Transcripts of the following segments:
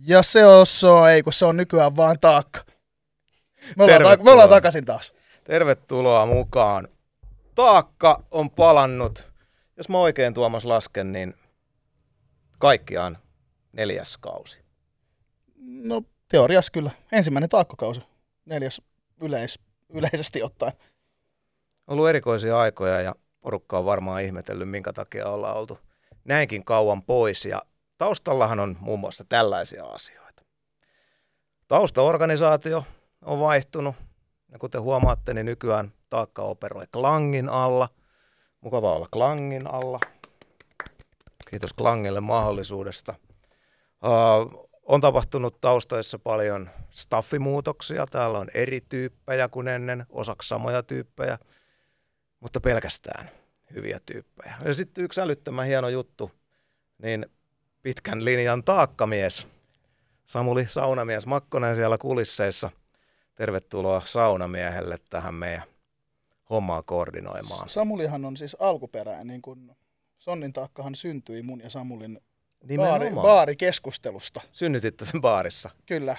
Ja se on, se on, ei kun se on nykyään vaan taakka. Me ollaan, ta- me ollaan takaisin taas. Tervetuloa mukaan. Taakka on palannut. Jos mä oikein Tuomas lasken, niin kaikkiaan neljäs kausi. No teoriassa kyllä. Ensimmäinen taakkakausi. Neljäs yleis, yleisesti ottaen. Ollut erikoisia aikoja ja porukka on varmaan ihmetellyt, minkä takia ollaan oltu näinkin kauan pois. Ja taustallahan on muun muassa tällaisia asioita. Taustaorganisaatio on vaihtunut. Ja kuten huomaatte, niin nykyään taakka operoi Klangin alla. Mukava olla Klangin alla. Kiitos Klangille mahdollisuudesta. Uh, on tapahtunut taustoissa paljon staffimuutoksia. Täällä on eri tyyppejä kuin ennen, osaksi samoja tyyppejä, mutta pelkästään hyviä tyyppejä. Ja sitten yksi älyttömän hieno juttu, niin pitkän linjan taakkamies, Samuli Saunamies Makkonen siellä kulisseissa. Tervetuloa saunamiehelle tähän meidän hommaa koordinoimaan. Samulihan on siis alkuperäinen, niin kun Sonnin taakkahan syntyi mun ja Samulin Nimenomaan. baari, baarikeskustelusta. Synnytitte sen baarissa. Kyllä.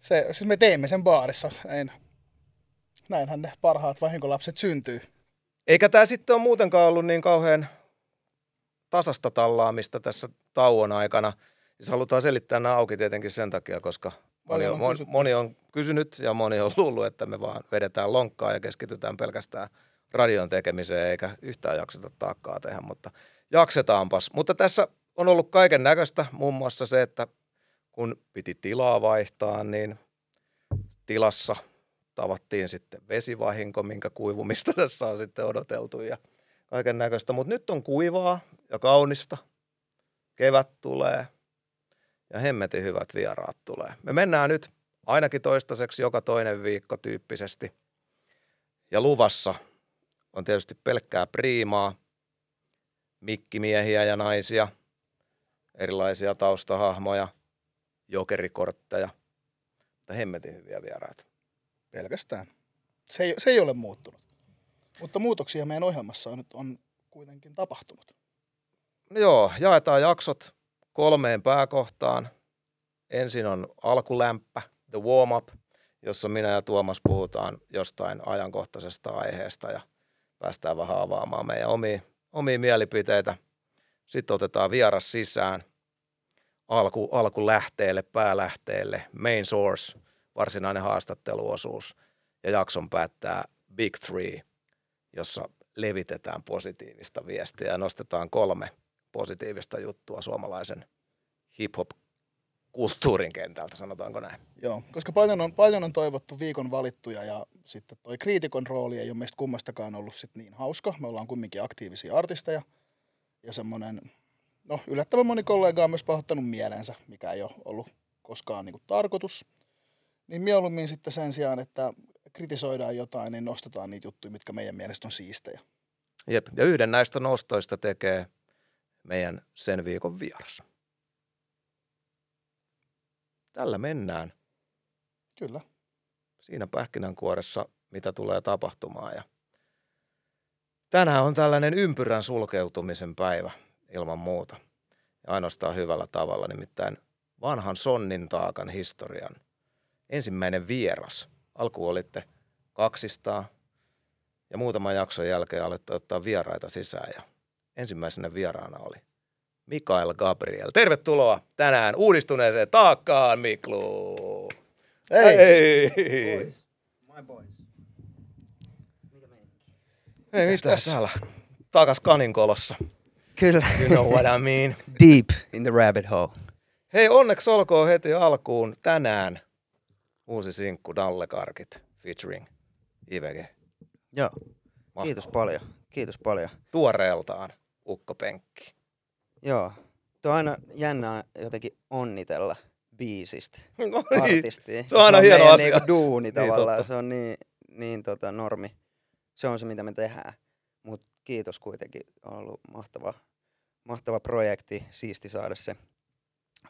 Se, siis me teimme sen baarissa. Näin, näinhän ne parhaat vahinkolapset syntyy. Eikä tämä sitten ole muutenkaan ollut niin kauhean tasasta tallaamista tässä tauon aikana. Siis halutaan selittää nämä auki tietenkin sen takia, koska moni on, on moni, moni on kysynyt ja moni on luullut, että me vaan vedetään lonkkaa ja keskitytään pelkästään radion tekemiseen eikä yhtään jakseta taakkaa tehdä, mutta jaksetaanpas. Mutta tässä on ollut kaiken näköistä, muun muassa se, että kun piti tilaa vaihtaa, niin tilassa tavattiin sitten vesivahinko, minkä kuivumista tässä on sitten odoteltu ja kaiken näköistä. Mutta nyt on kuivaa ja kaunista. Kevät tulee ja hemmetin hyvät vieraat tulee. Me mennään nyt ainakin toistaiseksi joka toinen viikko tyyppisesti. Ja luvassa on tietysti pelkkää priimaa, mikkimiehiä ja naisia, erilaisia taustahahmoja, jokerikortteja, mutta hemmetin hyviä vieraita. Pelkästään. Se ei, se ei ole muuttunut. Mutta muutoksia meidän ohjelmassa on on kuitenkin tapahtunut. Joo, jaetaan jaksot kolmeen pääkohtaan. Ensin on alkulämpä, the warm up, jossa minä ja Tuomas puhutaan jostain ajankohtaisesta aiheesta ja päästään vähän avaamaan meidän omia, omia mielipiteitä. Sitten otetaan vieras sisään alku, alkulähteelle, päälähteelle, main source, varsinainen haastatteluosuus ja jakson päättää Big Three, jossa levitetään positiivista viestiä ja nostetaan kolme positiivista juttua suomalaisen hip-hop kulttuurin kentältä, sanotaanko näin. Joo, koska paljon on, paljon on toivottu viikon valittuja ja sitten toi kriitikon rooli ei ole meistä kummastakaan ollut sit niin hauska. Me ollaan kumminkin aktiivisia artisteja ja semmoinen, no yllättävän moni kollega on myös pahoittanut mielensä, mikä ei ole ollut koskaan niin tarkoitus. Niin mieluummin sitten sen sijaan, että kritisoidaan jotain, niin nostetaan niitä juttuja, mitkä meidän mielestä on siistejä. Jep. Ja yhden näistä nostoista tekee meidän sen viikon vieras. Tällä mennään Kyllä. siinä pähkinänkuoressa, mitä tulee tapahtumaan. Ja tänään on tällainen ympyrän sulkeutumisen päivä ilman muuta. Ja ainoastaan hyvällä tavalla, nimittäin vanhan sonnin taakan historian ensimmäinen vieras. Alku olitte kaksistaan ja muutaman jakson jälkeen alette ottaa vieraita sisään ja ensimmäisenä vieraana oli Mikael Gabriel. Tervetuloa tänään uudistuneeseen taakkaan, Miklu. Ei, Hei! Boys. My boys. Mikä meininki? Ei mitään tässä? täällä. Takas kaninkolossa. Kyllä. You know what I mean. Deep in the rabbit hole. Hei, onneksi olkoon heti alkuun tänään uusi sinkku Dallekarkit featuring IVG. Joo. Mahtavaa. Kiitos paljon. Kiitos paljon. Tuoreeltaan Ukko Penkki. Joo. Tuo on aina jännää jotenkin onnitella biisistä. No niin, Artistia. se on aina hieno asia. Niinku duuni Niin, tavallaan. totta. se on niin, niin tota normi. Se on se, mitä me tehdään. Mutta kiitos kuitenkin. On ollut mahtava, mahtava projekti. Siisti saada se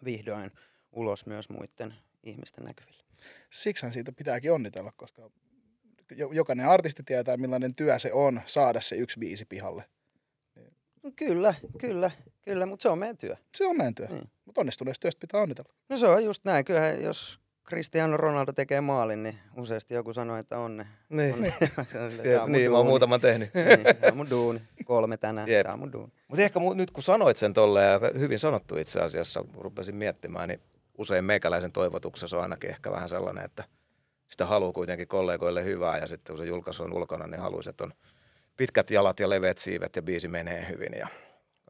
vihdoin ulos myös muiden ihmisten näkyville. siksihän siitä pitääkin onnitella, koska jokainen artisti tietää, millainen työ se on saada se yksi biisi pihalle. Kyllä, kyllä. Kyllä, mutta se on meidän työ. Se on meidän työ. Niin. Mutta onnistuneesta työstä pitää onnitella. No se on just näin. Kyllähän jos Cristiano Ronaldo tekee maalin, niin useasti joku sanoo, että onne. Niin, onne. Silleen, Jep, on mun niin mä oon muutaman tehnyt. Niin, tää on mun duuni. Kolme tänään, Jep. tää on mun duuni. Mutta ehkä mu- nyt kun sanoit sen tolleen, ja hyvin sanottu itse asiassa, kun rupesin miettimään, niin usein meikäläisen toivotuksessa on ainakin ehkä vähän sellainen, että sitä haluaa kuitenkin kollegoille hyvää ja sitten kun se julkaisu on ulkona, niin haluaisi, että on pitkät jalat ja leveät siivet ja biisi menee hyvin. Ja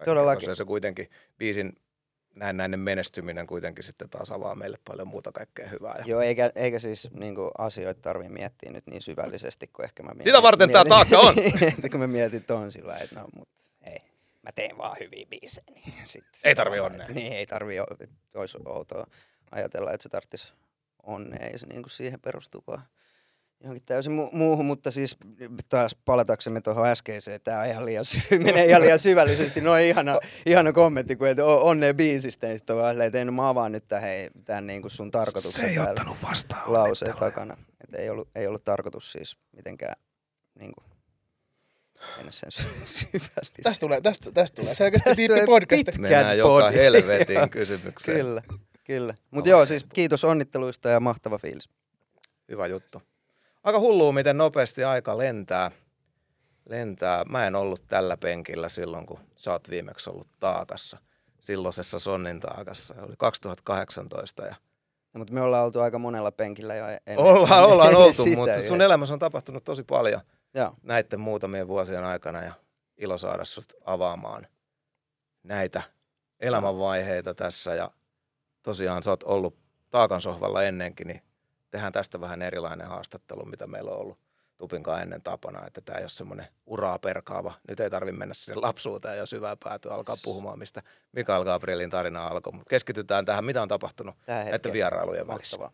Todellakin. se kuitenkin biisin näennäinen menestyminen kuitenkin sitten taas avaa meille paljon muuta kaikkea hyvää. Ja Joo, eikä, eikä siis niinku, asioita tarvii miettiä nyt niin syvällisesti, kun ehkä mä mietin. Sitä varten tää taakka on. että kun mä mietin ton sillä että no mut ei, mä teen vaan hyviä biisejä. Niin sit, Ei tarvii onnea. Niin, ei et olisi outoa ajatella, että se tarvitsisi onnea, ei se niinku siihen perustu vaan johonkin täysin mu- muuhun, mutta siis taas palataksemme tuohon äskeiseen, tämä on ihan liian sy- menee ihan liian syvällisesti, noin ihana, ihana kommentti, kun et o- onnea biisistä, niin sitten on vaan silleen, että ei, no mä avaan nyt tämän, hei, tämän niinku sun tarkoituksen täällä vastaan. lauseen takana. Että ei ollut, ei ollut tarkoitus siis mitenkään niinku, mennä sen sy- syvällisesti. Tästä tulee, tästä, tästä tulee selkeästi Tästä diippi pitkä. Mennään joka helvetin kysymykseen. Kyllä, kyllä. Mutta joo, siis kiitos onnitteluista ja mahtava fiilis. Hyvä juttu. Aika hullua, miten nopeasti aika lentää. lentää. Mä en ollut tällä penkillä silloin, kun sä oot viimeksi ollut taakassa. Silloisessa Sonnin taakassa. Se oli 2018 ja No, mutta me ollaan oltu aika monella penkillä jo ennen. ollaan, ollaan oltu, mutta sun yhdessä. elämässä on tapahtunut tosi paljon Joo, näiden muutamien vuosien aikana ja ilo saada sut avaamaan näitä elämänvaiheita tässä ja tosiaan sä oot ollut taakan sohvalla ennenkin, niin tehdään tästä vähän erilainen haastattelu, mitä meillä on ollut Tupinkaan ennen tapana, että tämä ei ole semmoinen uraa perkaava. Nyt ei tarvitse mennä sinne lapsuuteen ja syvään päätyä alkaa puhumaan, mistä Mikael Gabrielin tarina alkoi. Mutta keskitytään tähän, mitä on tapahtunut näiden vierailujen välissä.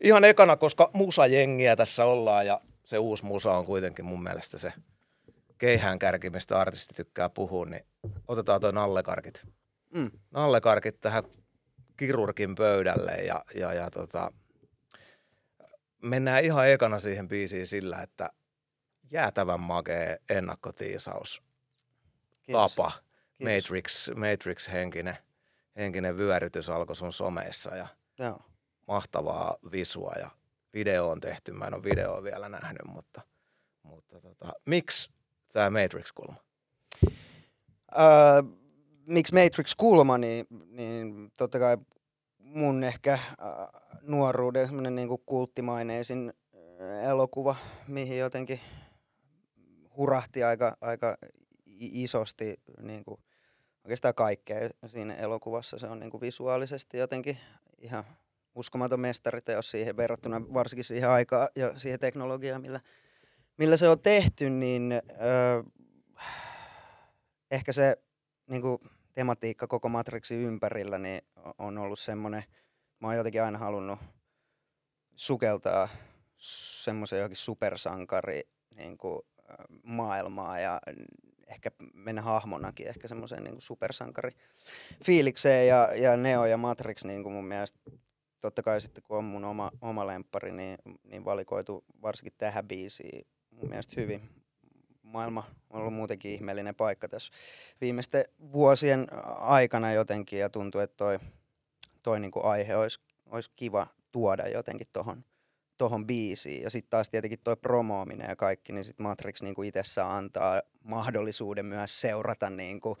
Ihan ekana, koska musajengiä tässä ollaan ja se uusi musa on kuitenkin mun mielestä se keihään kärki, mistä artisti tykkää puhua, niin otetaan toi nallekarkit. Mm. Nallekarkit tähän kirurgin pöydälle ja, ja, ja tota, mennään ihan ekana siihen biisiin sillä, että jäätävän makee ennakkotiisaus, Kiitos. tapa, Kiitos. Matrix, Matrix-henkinen henkinen vyörytys alkoi sun someissa ja Joo. mahtavaa visua ja video on tehty. Mä en ole videoa vielä nähnyt, mutta, mutta tota, miksi tämä Matrix-kulma? Öö, miksi Matrix-kulma, niin, niin totta kai mun ehkä äh, nuoruuden semmoinen niinku kulttimaineisin äh, elokuva, mihin jotenkin hurahti aika, aika isosti niinku, oikeastaan kaikkea siinä elokuvassa. Se on niinku visuaalisesti jotenkin ihan uskomaton mestariteos siihen verrattuna varsinkin siihen aikaan ja siihen teknologiaan, millä, millä se on tehty, niin öö, ehkä se niin kuin, tematiikka koko Matrixin ympärillä niin on ollut semmoinen, mä oon jotenkin aina halunnut sukeltaa semmoisen johonkin supersankari niin kuin, maailmaa ja ehkä mennä hahmonakin ehkä semmoiseen niin supersankari fiilikseen ja, ja Neo ja Matrix niin kuin mun mielestä totta kai sitten kun on mun oma, oma lemppari, niin, niin valikoitu varsinkin tähän biisiin mun mielestä hyvin. Maailma on ollut muutenkin ihmeellinen paikka tässä viimeisten vuosien aikana jotenkin ja tuntuu, että toi, toi niinku aihe olisi, olisi kiva tuoda jotenkin tohon, tohon biisiin. Ja sitten taas tietenkin toi promoominen ja kaikki, niin sitten Matrix niinku itsessään antaa mahdollisuuden myös seurata niinku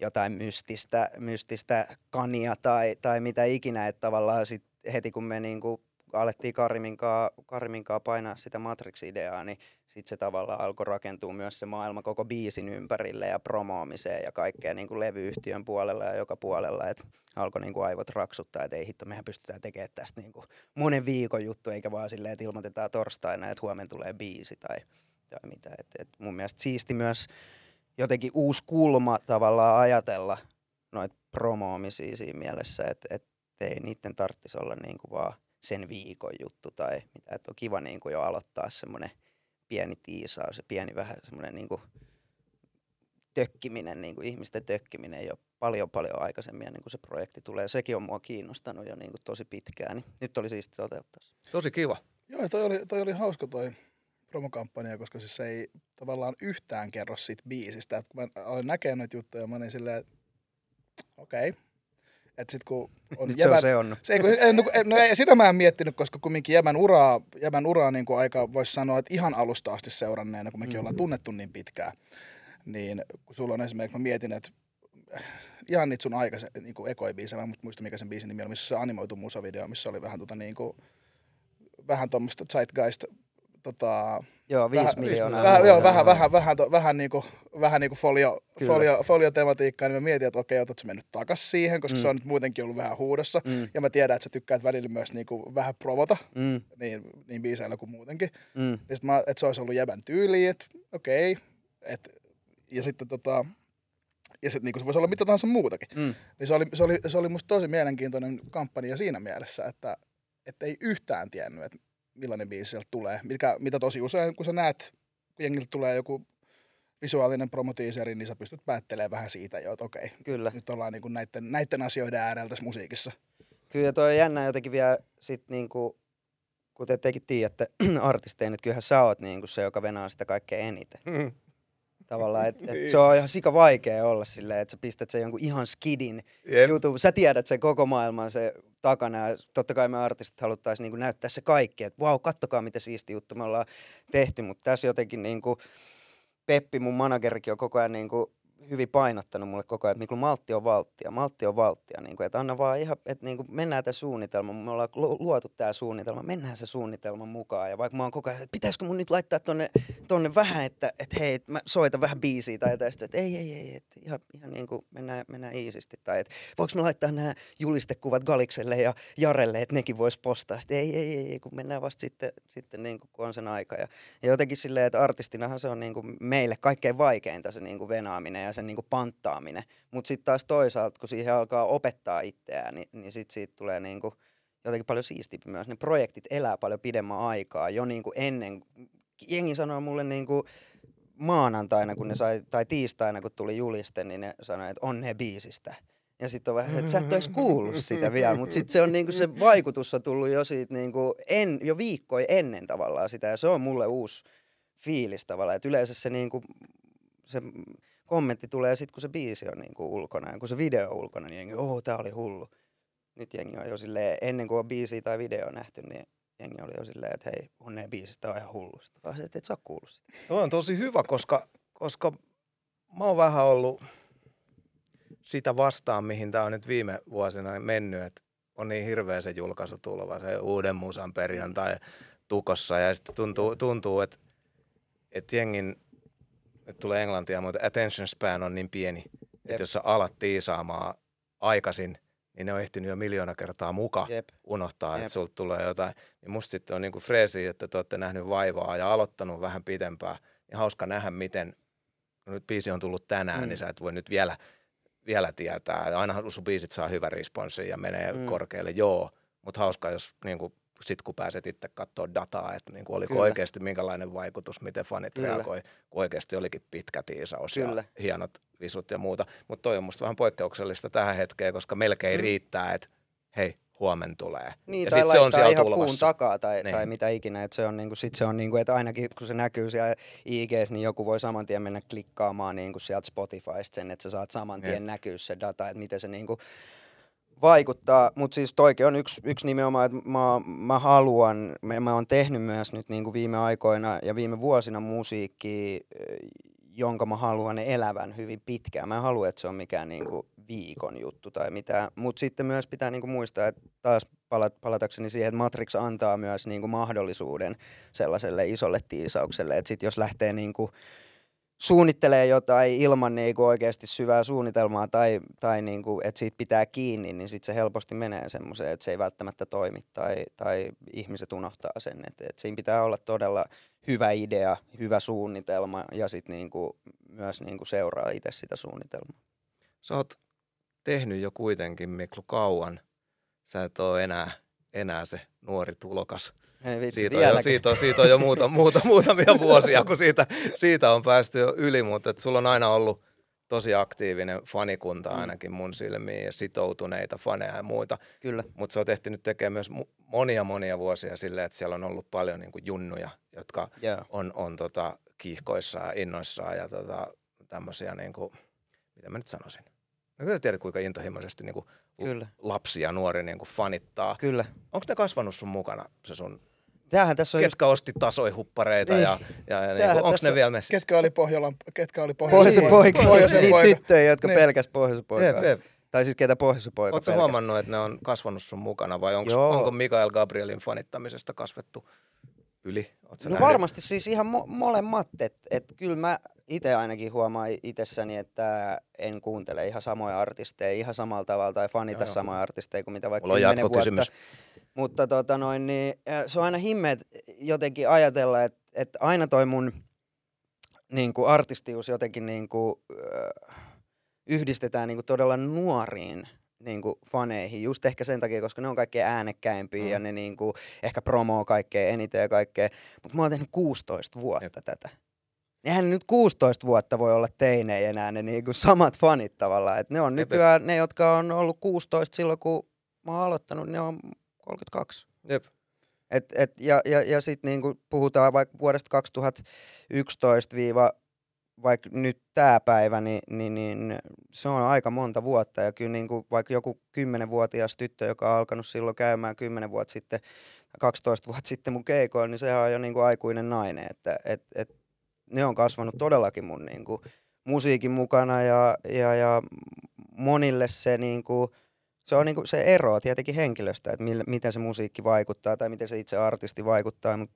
jotain mystistä, mystistä kania tai, tai mitä ikinä, että tavallaan sit heti kun me niinku alettiin Kariminkaa, Kariminkaa painaa sitä Matrix-ideaa, niin sitten se tavallaan alkoi rakentua myös se maailma koko biisin ympärille ja promoomiseen ja kaikkea niin kuin levyyhtiön puolella ja joka puolella, että alkoi niin kuin aivot raksuttaa, että ei hitto, mehän pystytään tekemään tästä niin kuin monen viikon juttu, eikä vaan silleen, että ilmoitetaan torstaina, että huomenna tulee biisi tai, tai mitä. Et, et mun mielestä siisti myös jotenkin uusi kulma tavallaan ajatella noita promoomisia siinä mielessä, että et ei niiden tarvitsisi olla niin kuin vaan sen viikon juttu tai mitä, että on kiva niin kuin jo aloittaa semmoinen pieni tiisaus ja pieni vähän semmoinen niin kuin tökkiminen, niin kuin ihmisten tökkiminen jo paljon paljon aikaisemmin ennen kuin se projekti tulee. Sekin on mua kiinnostanut jo niin kuin tosi pitkään, niin nyt oli siisti toteuttaa se. Tosi kiva. Joo, toi oli, toi oli hauska toi promokampanja, koska siis se ei tavallaan yhtään kerro siitä biisistä. Et kun mä aloin näkemään noita juttuja, mä olin silleen, että okei. Okay. Että sit kun on Nyt se on se on. Se, ei, kun, ei, no, no, ei, sitä mä en miettinyt, koska kumminkin jämän uraa, jämän uraa niin kuin aika voisi sanoa, että ihan alusta asti seuranneena, kun mekin mm. ollaan tunnettu niin pitkään, niin kun sulla on esimerkiksi, mä mietin, että ihan niitä sun aikaisen niin kuin ekoibiisejä, mä muista mikä sen biisin nimi on, missä se animoitu musavideo, missä oli vähän tota niin kuin, vähän tuommoista zeitgeist tota, Joo, viisi vähän, miljoonaa. Vähän, joo, vähän, vähän, vähän, to, vähän, niinku, vähän niinku folio, folio, folio-tematiikkaa, niin mä mietin, että okei, otatko mennyt takas siihen, koska mm. se on nyt muutenkin ollut vähän huudossa. Mm. Ja mä tiedän, että sä tykkäät välillä myös niinku vähän provota, mm. niin, niin biiseillä kuin muutenkin. Mm. Ja sit mä, että se olisi ollut jäbän tyyli, että okei. Et, ja sitten tota, ja sitten niin se voisi olla mitä tahansa muutakin. Mm. Niin se oli, se, oli, se oli musta tosi mielenkiintoinen kampanja siinä mielessä, että, että ei yhtään tiennyt, että millainen biisi sieltä tulee. Mikä, mitä tosi usein, kun sä näet, kun jengiltä tulee joku visuaalinen promotiiseri, niin sä pystyt päättelemään vähän siitä jo, että okei, Kyllä. nyt ollaan niin näiden, näiden asioiden äärellä tässä musiikissa. Kyllä toi on jännä jotenkin vielä sit niinku, kuten tekin tiedätte artisteina, että kyllähän sä oot niinku se, joka venaa sitä kaikkein eniten. Mm. Tavallaan, että et niin. se on ihan sika vaikea olla silleen, että sä pistät sen jonkun ihan skidin yep. jutun. Sä tiedät sen koko maailman se takana ja totta kai me artistit haluttaisiin niinku näyttää se kaikki, että vau, wow, kattokaa mitä siisti juttu me ollaan tehty, mutta tässä jotenkin niinku Peppi, mun managerikin on koko ajan niinku hyvin painottanut mulle koko ajan, että niin maltti on valttia, maltti on valttia, niin kuin, että anna vaan ihan, että niin kuin mennään tämä suunnitelma, me ollaan luotu tämä suunnitelma, mennään se suunnitelman mukaan. Ja vaikka mä oon koko ajan, että pitäisikö mun nyt laittaa tonne, tonne vähän, että, että hei, mä soitan vähän biisiä tai tästä, että ei, ei, ei, että ihan, ihan niin kuin mennään, mennään iisisti tai että voiko me laittaa nämä julistekuvat Galikselle ja Jarelle, että nekin vois postaa, sitten ei, ei, ei, kun mennään vasta sitten, sitten niin kuin, kun on sen aika. Ja, ja jotenkin silleen, että artistinahan se on niin kuin meille kaikkein vaikeinta se niin kuin venaaminen ja sen niin kuin panttaaminen. Mutta sitten taas toisaalta, kun siihen alkaa opettaa itseään, niin, niin sitten siitä tulee niin kuin jotenkin paljon siistimpi myös. Ne projektit elää paljon pidemmän aikaa jo niin kuin ennen. Jengi sanoi mulle niin kuin maanantaina, kun ne sai, tai tiistaina, kun tuli juliste, niin ne sanoi, että onnea biisistä. Ja sitten on vähän, että sä et olisi kuullut sitä vielä, mutta sitten se on niinku se vaikutus on tullut jo siitä niinku en, jo viikkoja ennen tavallaan sitä, ja se on mulle uusi fiilis tavallaan, että yleensä se niinku, se kommentti tulee sitten, kun se biisi on niinku ulkona ja kun se video on ulkona, niin jengi, oh, tää oli hullu. Nyt jengi on jo silleen, ennen kuin on biisi tai video nähty, niin jengi oli jo silleen, että hei, onneen biisistä on ihan hullusta. Vaan että et sä kuullut sitä. On tosi hyvä, koska, koska mä oon vähän ollut sitä vastaan, mihin tää on nyt viime vuosina mennyt, että on niin hirveä se julkaisu tuleva, se uuden musan perjantai tukossa ja sitten tuntuu, tuntuu että, että jengin nyt tulee englantia, mutta attention span on niin pieni, Jep. että jos sä alat tiisaamaan aikaisin, niin ne on ehtinyt jo miljoona kertaa muka Jep. unohtaa, Jep. että sulta tulee jotain. Niin musta sitten on niinku freesi, että te olette nähnyt vaivaa ja aloittanut vähän pitempään. Niin hauska nähdä, miten, kun nyt biisi on tullut tänään, mm. niin sä et voi nyt vielä, vielä tietää. Aina sun biisit saa hyvän responssin ja menee mm. korkealle, joo. Mutta hauska, jos niinku sitten kun pääset itse katsoa dataa, että niin kuin oliko Kyllä. oikeasti minkälainen vaikutus, miten fanit Kyllä. reagoi, kun oikeasti olikin pitkä tiisaus Kyllä. ja hienot visut ja muuta. Mutta toi on musta vähän poikkeuksellista tähän hetkeen, koska melkein mm. riittää, että hei, huomen tulee. Niin, ja tai sit se on siellä ihan tulvassa. puun takaa tai, niin. tai mitä ikinä. Että se on, niinku, sit se on niinku, että ainakin kun se näkyy siellä IGs, niin joku voi saman tien mennä klikkaamaan niinku sieltä Spotifysta sen, että sä saat saman tien niin. näkyä se data, että miten se niinku, vaikuttaa, mutta siis toikin on yksi, yksi nimenomaan, että mä, mä haluan, mä, mä oon tehnyt myös nyt niin kuin viime aikoina ja viime vuosina musiikkia, jonka mä haluan elävän hyvin pitkään. Mä en halua, että se on mikään niin kuin viikon juttu tai mitään, mutta sitten myös pitää niin kuin muistaa, että taas palatakseni siihen, että Matrix antaa myös niin kuin mahdollisuuden sellaiselle isolle tiisaukselle, että sitten jos lähtee niin kuin suunnittelee jotain ilman niinku oikeasti syvää suunnitelmaa tai, tai niinku, että siitä pitää kiinni, niin sitten se helposti menee semmoiseen, että se ei välttämättä toimi tai, tai ihmiset unohtaa sen. Että et siinä pitää olla todella hyvä idea, hyvä suunnitelma ja sitten niinku, myös niinku seuraa itse sitä suunnitelmaa. Sä oot tehnyt jo kuitenkin Miklu kauan. Sä et ole enää, enää se nuori tulokas ei vitsi, siitä, on jo, siitä, on, siitä on jo muuta, muuta, muutamia vuosia, kun siitä, siitä on päästy jo yli, mutta et sulla on aina ollut tosi aktiivinen fanikunta mm. ainakin mun silmiin ja sitoutuneita faneja ja muita. Kyllä. Mutta se on tehty nyt tekemään myös monia monia vuosia silleen, että siellä on ollut paljon niin kuin junnuja, jotka yeah. on, on tota, kiihkoissaan ja innoissaan ja tota, tämmöisiä, niin kuin, mitä mä nyt sanoisin, No kyllä tiedät, kuinka intohimoisesti niin kuin Kyllä. lapsi ja nuori niin kuin fanittaa. Kyllä. Onko ne kasvanut sun mukana, se sun, Tämähän tässä on just ketkä osti tasoihuppareita Niin. ja, ja, ja niin Tämähän onko ne vielä messissä? Ketkä oli Pohjolan, ketkä oli pohjoisen Pohjoisen poika. Pohjoisen Niitä poika. tyttöjä, jotka Niin. pelkäs pohjoisen poikaa. Jep, jep. Tai siis ketä pohjoisen poika Oletko huomannut, että ne on kasvanut sun mukana vai onko, Joo. onko Mikael Gabrielin fanittamisesta kasvettu yli? Oot sä No nähnyt? varmasti siis ihan mo- molemmat, että et kyllä mä itse ainakin huomaan itsessäni, että en kuuntele ihan samoja artisteja ihan samalla tavalla tai fanita Joo, joo. samoja artisteja kuin mitä vaikka Mulla on vuotta. Mutta tota noin, niin, se on aina himmeet jotenkin ajatella, että, että aina toi mun niin kuin artistius jotenkin niin kuin, yhdistetään niin kuin todella nuoriin niin kuin faneihin, just ehkä sen takia, koska ne on kaikkein äänekkäimpiä mm. ja ne niin kuin, ehkä promoo kaikkein eniten ja kaikkea. Mutta mä oon tehnyt 16 vuotta Jep. tätä. Eihän nyt 16 vuotta voi olla teinejä enää ne niin kuin samat fanit tavallaan. Et ne on Jep, jep. nykyään ne, jotka on ollut 16 silloin, kun mä oon aloittanut, ne on 32. Jep. Et, et, ja ja, ja sitten niinku puhutaan vaikka vuodesta 2011 viiva vaikka nyt tämä päivä, niin, niin, niin se on aika monta vuotta. Ja kyllä niinku, vaikka joku 10-vuotias tyttö, joka on alkanut silloin käymään 10 vuotta sitten, 12 vuotta sitten mun keikoilla, niin sehän on jo niinku aikuinen nainen. Että et, et, ne on kasvanut todellakin mun niinku, musiikin mukana ja, ja, ja monille se niinku, se on niinku se ero tietenkin henkilöstä, että millä, miten se musiikki vaikuttaa tai miten se itse artisti vaikuttaa. Mut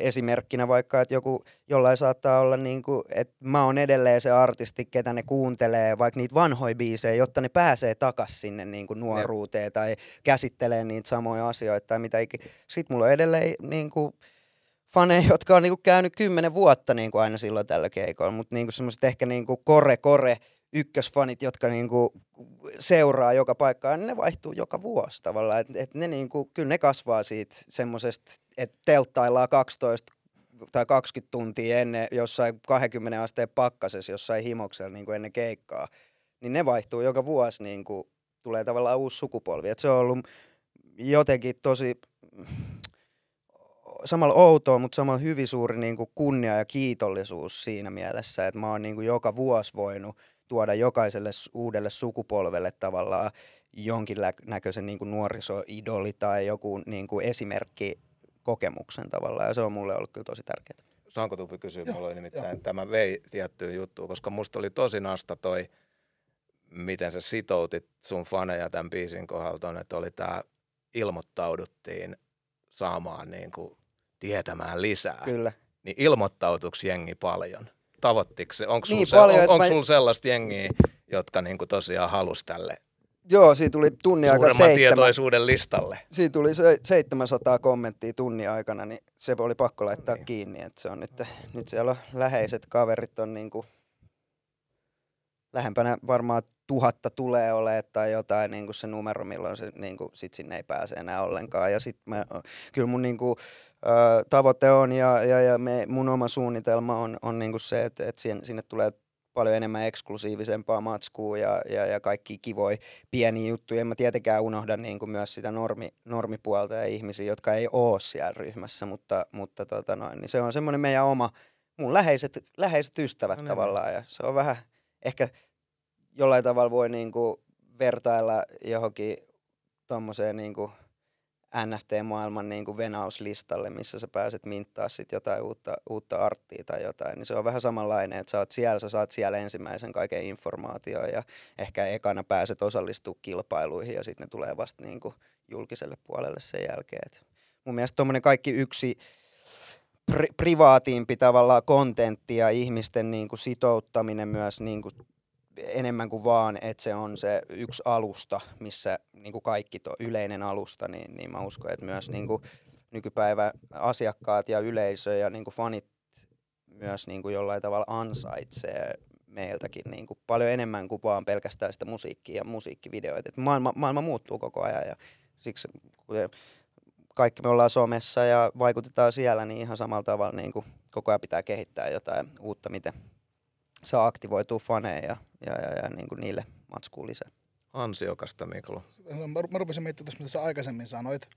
esimerkkinä vaikka, että joku, jollain saattaa olla, niinku, että mä oon edelleen se artisti, ketä ne kuuntelee, vaikka niitä vanhoja biisejä, jotta ne pääsee takas sinne niinku nuoruuteen tai käsittelee niitä samoja asioita tai mitä ikinä. Sitten mulla on edelleen niinku, faneja, jotka on niinku käynyt kymmenen vuotta niinku aina silloin tällä keikolla, mutta niinku semmoiset ehkä niinku kore kore ykkösfanit, jotka niinku seuraa joka paikkaan, niin ne vaihtuu joka vuosi tavallaan. Et, et ne niinku, kyllä ne kasvaa siitä semmoisesta, että telttaillaan 12 tai 20 tuntia ennen jossain 20 asteen pakkasessa jossain himoksella niin kuin ennen keikkaa, niin ne vaihtuu joka vuosi, niin kuin, tulee tavallaan uusi sukupolvi. Et se on ollut jotenkin tosi samalla outoa, mutta samalla hyvin suuri niin kuin kunnia ja kiitollisuus siinä mielessä, että mä oon niin kuin joka vuosi voinut tuoda jokaiselle uudelle sukupolvelle tavallaan jonkin lä- näköisen niin kuin nuorisoidoli tai joku niin kuin esimerkki kokemuksen tavallaan, ja se on mulle ollut kyllä tosi tärkeää. Saanko Tupi kysyä? Mulla oli nimittäin tämä vei tiettyyn juttuun, koska musta oli tosi nasta toi, miten sä sitoutit sun faneja tämän biisin kohdalta, että oli tää ilmoittauduttiin saamaan niin kuin tietämään lisää. Kyllä. Niin ilmoittautuiko jengi paljon? Tavoittiko se? Onko Niin niin se, on, mä- sulla sellaista jengiä, jotka niin kuin tosiaan halus tälle Joo, siitä tuli tunnin suuremman seitsemän, tietoisuuden listalle? siitä tuli se 700 kommenttia tunnin aikana, niin se oli pakko laittaa Niin. kiinni, että se on nyt, nyt siellä on läheiset kaverit on niinku lähempänä varmaan tuhatta tulee olemaan tai jotain niin kuin se numero, milloin se niin kuin, sit sinne ei pääse enää ollenkaan. Ja sit mä, kyllä mun niin kuin, ö, tavoite on ja, ja, ja me, mun oma suunnitelma on, on niin kuin se, että, että sinne, sinne tulee paljon enemmän eksklusiivisempaa matskua ja, ja, ja kaikki kivoja pieniä juttuja. En mä tietenkään unohda niin kuin myös sitä normi, normipuolta ja ihmisiä, jotka ei ole siellä ryhmässä, mutta, mutta tota noin, niin se on semmoinen meidän oma, mun läheiset, läheiset ystävät No niin. tavallaan ja se on vähän ehkä jollain tavalla voi niinku vertailla johonkin tommoseen niinku NFT-maailman niinku venauslistalle, missä sä pääset minttaa sit jotain uutta, uutta arttia tai jotain, niin se on vähän samanlainen, että sä oot siellä, sä saat siellä ensimmäisen kaiken informaation ja ehkä ekana pääset osallistumaan kilpailuihin ja sitten ne tulee vasta niinku julkiselle puolelle sen jälkeen. Et mun mielestä tommonen kaikki yksi pri- privaatimpi tavallaan kontentti ja ihmisten niin kuin sitouttaminen myös niin kuin enemmän kuin vaan, että se on se yksi alusta, missä niin kuin kaikki tuo yleinen alusta, niin, niin mä uskon, että myös niin kuin nykypäivä asiakkaat ja yleisö ja niin kuin fanit myös niin kuin jollain tavalla ansaitsee meiltäkin niin kuin paljon enemmän kuin vaan pelkästään sitä musiikkia ja musiikkivideoita. Et maailma, maailma muuttuu koko ajan ja siksi kuten kaikki me ollaan somessa ja vaikutetaan siellä, niin ihan samalla tavalla niin kuin koko ajan pitää kehittää jotain uutta, miten saa aktivoitua faneja ja, ja, ja, ja niin kuin niille matskuun lisää. Ansiokasta, Miklu. Mä, mä rupesin miettimään tuossa, mitä sä aikaisemmin sanoit.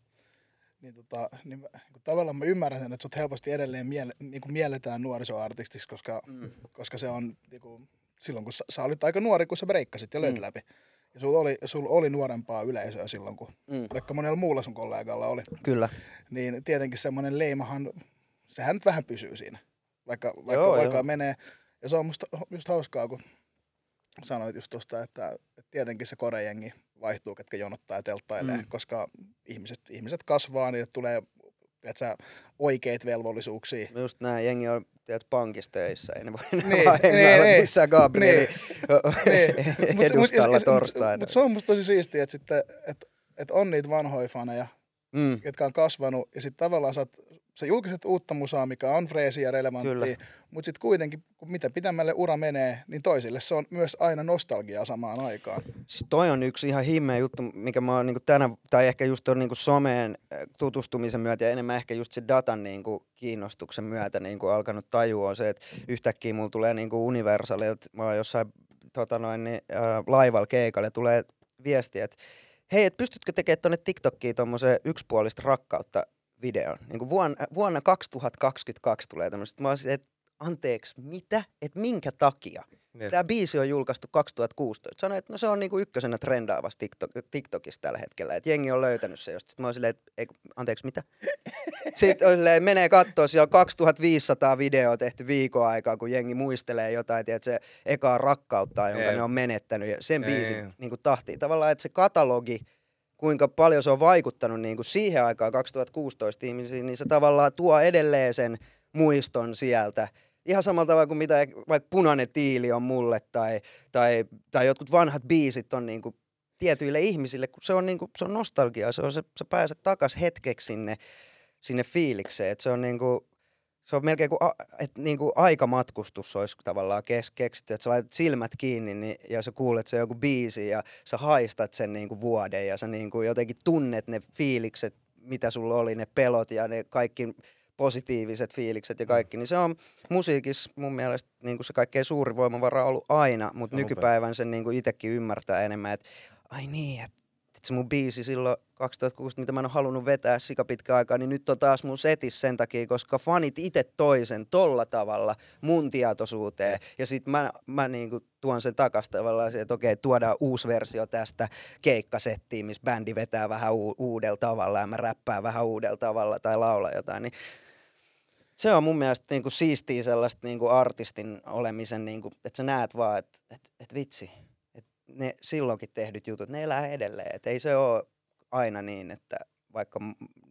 Niin, tota, niin, mä- niin tavallaan mä ymmärrän sen, että sut helposti edelleen miele, niin kuin mielletään nuorisoartistiksi, koska, Mm. koska se on niin kuin, silloin, kun sä, sä olit aika nuori, kun sä breikkasit ja löit Mm. läpi. ja sulla oli, sulla oli nuorempaa yleisöä silloin, kun Mm. vaikka monella muulla sun kollegalla oli, Kyllä. niin tietenkin semmoinen leimahan, sehän nyt vähän pysyy siinä, vaikka, vaikka, Joo, vaikka joo. menee. Ja se on musta just hauskaa, kun sanoit just tuosta, että, tietenkin se korejengi vaihtuu, ketkä jonottaa ja telttailee, Mm. koska ihmiset, ihmiset kasvaa, niin tulee tiedätkö, oikeita velvollisuuksia. Just näin, jengi on tiedät, pankissa töissä, ei ne voi enää Niin, vaan niin, niin. missään Gabrielin Niin. edustalla Mutta torstaina. mut se on musta tosi siistiä, että, sitten, että, että on niitä vanhoja faneja, Mm, jotka on kasvanut, ja sitten tavallaan sä, oot- sä julkiset uutta musaa, mikä on freesiä ja relevanttia, mutta sitten kuitenkin, kun mitä pitämälle ura menee, niin toisille se on myös aina nostalgiaa samaan aikaan. Siis toi on yksi ihan himmeä juttu, mikä mä oon niinku tänä, tai ehkä just on niinku someen äh, tutustumisen myötä ja enemmän ehkä just se datan niinku kiinnostuksen myötä niinku alkanut tajua on se, että yhtäkkiä mulla tulee niinku Universalilta, mä oon jossain tota noin, niin, äh, laivalla keikalle, tulee viesti, että hei, et pystytkö tekemään tonne TikTokkiin tommosen yksipuolista rakkautta videon. Niin vuonna, vuonna 2022 tulee tämmöistä. Mä silleen, että anteeksi, mitä? Että minkä takia? Niin. Tämä biisi on julkaistu 2016. Sanoin, että no se on niinku ykkösenä trendaavassa TikTok, TikTokissa tällä hetkellä. Että jengi on löytänyt se josta. Sitten mä oon silleen, että ei, anteeksi, mitä? Sitten silleen, menee kattoo, siellä on 2500 videoa tehty viikon aikaa, kun jengi muistelee jotain, että se ekaa rakkautta, jonka Ei. ne on menettänyt. Ja sen Ei. biisin niinku tahtiin. Tavallaan, että se katalogi, kuinka paljon se on vaikuttanut niin kuin siihen aikaan 2016 ihmisiin, niin se tavallaan tuo edelleen sen muiston sieltä. Ihan samalla tavalla kuin mitä vaikka punainen tiili on mulle tai, tai, tai jotkut vanhat biisit on niin kuin tietyille ihmisille, kun se on, niin kuin, se on nostalgia, se on se, sä pääset takas hetkeksi sinne, sinne fiilikseen, että se on niin kuin, se on melkein kuin, a, et niin kuin aikamatkustus olisi tavallaan kes, keksitty, että sä laitat silmät kiinni niin, ja sä kuulet se joku biisi ja sä haistat sen niin kuin vuoden ja sä niin kuin jotenkin tunnet ne fiilikset, mitä sulla oli, ne pelot ja ne kaikki positiiviset fiilikset ja kaikki, niin se on musiikissa mun mielestä niin kuin se kaikkein suuri voimavara ollut aina, mutta nykypäivän sen niin kuin itsekin ymmärtää enemmän, että ai niin, että että se mun biisi silloin 2006, mitä mä en ole halunnut vetää sika pitkä aikaa, niin nyt on taas mun setis sen takia, koska fanit itse toisen tolla tavalla mun tietoisuuteen. Ja sit mä, mä niinku tuon sen takas tavallaan, että okei, tuodaan uusi versio tästä keikkasettiin, missä bändi vetää vähän u- uudella tavalla ja mä räppään vähän uudella tavalla tai laulaa jotain. Niin se on mun mielestä niinku siistiä sellaista niinku artistin olemisen, niinku, että sä näet vaan, että et, et vitsi, ne silloinkin tehdyt jutut, ne elää edelleen. Et ei se ole aina niin, että vaikka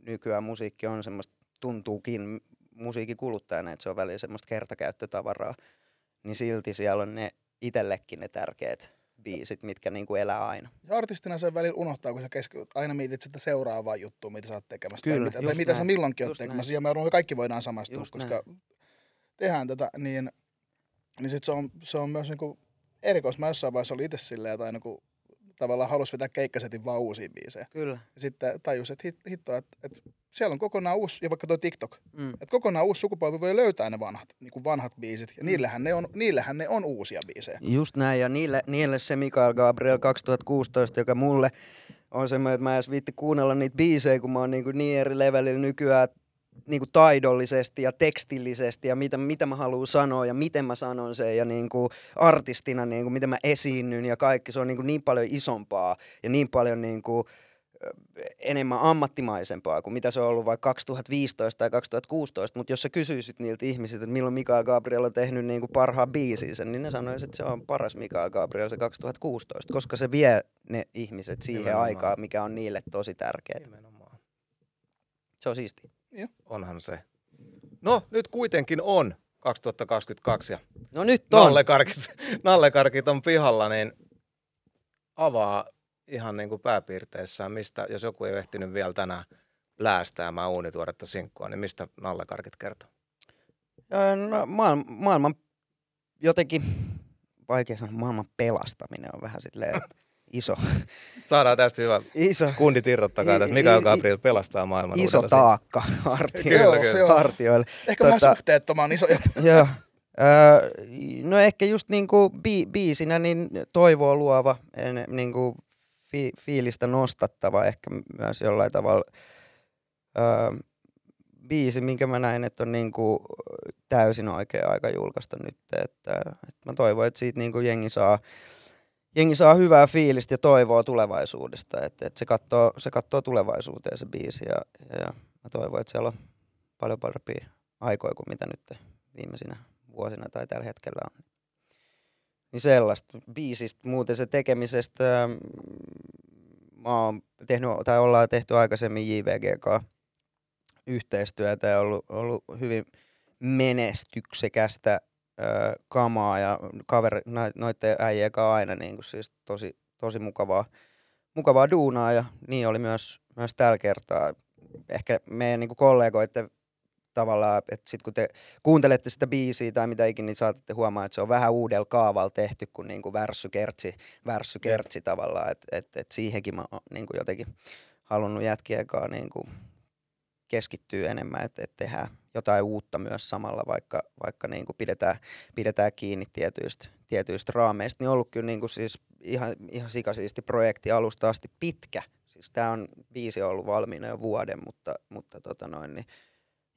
nykyään musiikki on semmoista, tuntuukin musiikin kuluttajana, että se on välillä semmoista kertakäyttötavaraa, niin silti siellä on ne itsellekin ne tärkeät biisit, mitkä niinku elää aina. Ja artistina sen välillä unohtaa, kun sä keski... aina mietit sitä seuraavaa juttua, mitä sä oot tekemässä. Kyllä, tai mitä, tai mitä sä näin. milloinkin oot tekemässä. Ja me varmaan kaikki voidaan samastua, Just koska tehdään tätä, niin, niin sit se on, se on myös niinku erikoista. Mä jossain vaiheessa olin itse silleen, että aina kun tavallaan halusi vetää keikkasetin vaan uusia biisejä. Kyllä. Ja sitten tajus, että hit, hitto, että, että siellä on kokonaan uusi, ja vaikka tuo TikTok, Mm. että kokonaan uusi sukupolvi voi löytää ne vanhat, niin kuin vanhat biisit, ja Mm. niillähän ne on, niillähän ne on uusia biisejä. Just näin, ja niille, niille se Mikael Gabriel 2016, joka mulle on semmoinen, että mä en edes viitti kuunnella niitä biisejä, kun mä oon niinku niin eri levelillä nykyään niinku taidollisesti ja tekstillisesti ja mitä, mitä mä haluan sanoa ja miten mä sanon sen ja niinku artistina niinku, miten mä esiinnyn ja kaikki. Se on niinku niin paljon isompaa ja niin paljon niinku, ö, enemmän ammattimaisempaa kuin mitä se on ollut vaikka 2015 tai 2016, mutta jos sä kysyisit niiltä ihmisiltä, että milloin Mikael Gabriel on tehnyt niin kuin parhaan biisinsä, niin ne sanoisivat, että se on paras Mikael Gabriel se 2016, koska se vie ne ihmiset siihen Nimenomaan. aikaan, mikä on niille tosi tärkeää. Se on siisti. Onhan se. No, nyt kuitenkin on 2022 ja No nyt on. nallekarkit, nallekarkit on pihalla, niin avaa ihan niin kuin pääpiirteissään, mistä, jos joku ei ole ehtinyt vielä tänään läästäämään uunituoretta sinkkua, niin mistä nallekarkit kertoo? No, maailman, maailman jotenkin, vaikea sanoa, maailman pelastaminen on vähän silleen iso, Saadaan tästä hyvä iso, kundit irrottakaa tästä. Mikael Gabriel pelastaa maailman iso uudella taakka hartioille. Kyllä, Joo, kyllä. joo. hartioille. Ehkä Tota- vähän suhteettoman isoja. Joo. Öö, no ehkä just niinku bi- biisinä niin toivoa luova, en, niinku fi- fiilistä nostattava ehkä myös jollain tavalla. Öö, biisi, minkä mä näin, että on niinku täysin oikea aika julkaista nyt. Että, että mä toivon, että siitä niinku jengi saa, jengi saa hyvää fiilistä ja toivoa tulevaisuudesta. Että et se, katsoo, se katsoo tulevaisuuteen se biisi ja, ja, ja mä toivon, että siellä on paljon parempia aikoja kuin mitä nyt viimeisinä vuosina tai tällä hetkellä on. Niin sellaista biisistä, muuten se tekemisestä, ähm, mä oon tehnyt, tai ollaan tehty aikaisemmin JVGK yhteistyötä ja ollut, ollut hyvin menestyksekästä ö, kamaa ja kaveri, noiden äijien kanssa aina niin kuin siis tosi, tosi mukavaa, mukavaa duunaa. Ja niin oli myös, myös tällä kertaa. Ehkä meidän niin kuin kollegoiden tavallaan, että sitten kun te kuuntelette sitä biisiä tai mitä ikinä, niin saatatte huomaa, että se on vähän uudella kaavalla tehty kuin niinku värssykertsi, värssykertsi tavallaan, että et, et siihenkin mä oon niinku jotenkin halunnut jätkien kanssa niinku keskittyä enemmän, että et tehdään jotain uutta myös samalla, vaikka, vaikka niinku pidetään, pidetään kiinni tietyistä, tietyistä raameista, niin on ollut kyllä niinku siis ihan, ihan sikasiisti projekti alusta asti pitkä. Siis tämä on viisi ollut valmiina jo vuoden, mutta, mutta tota noin, niin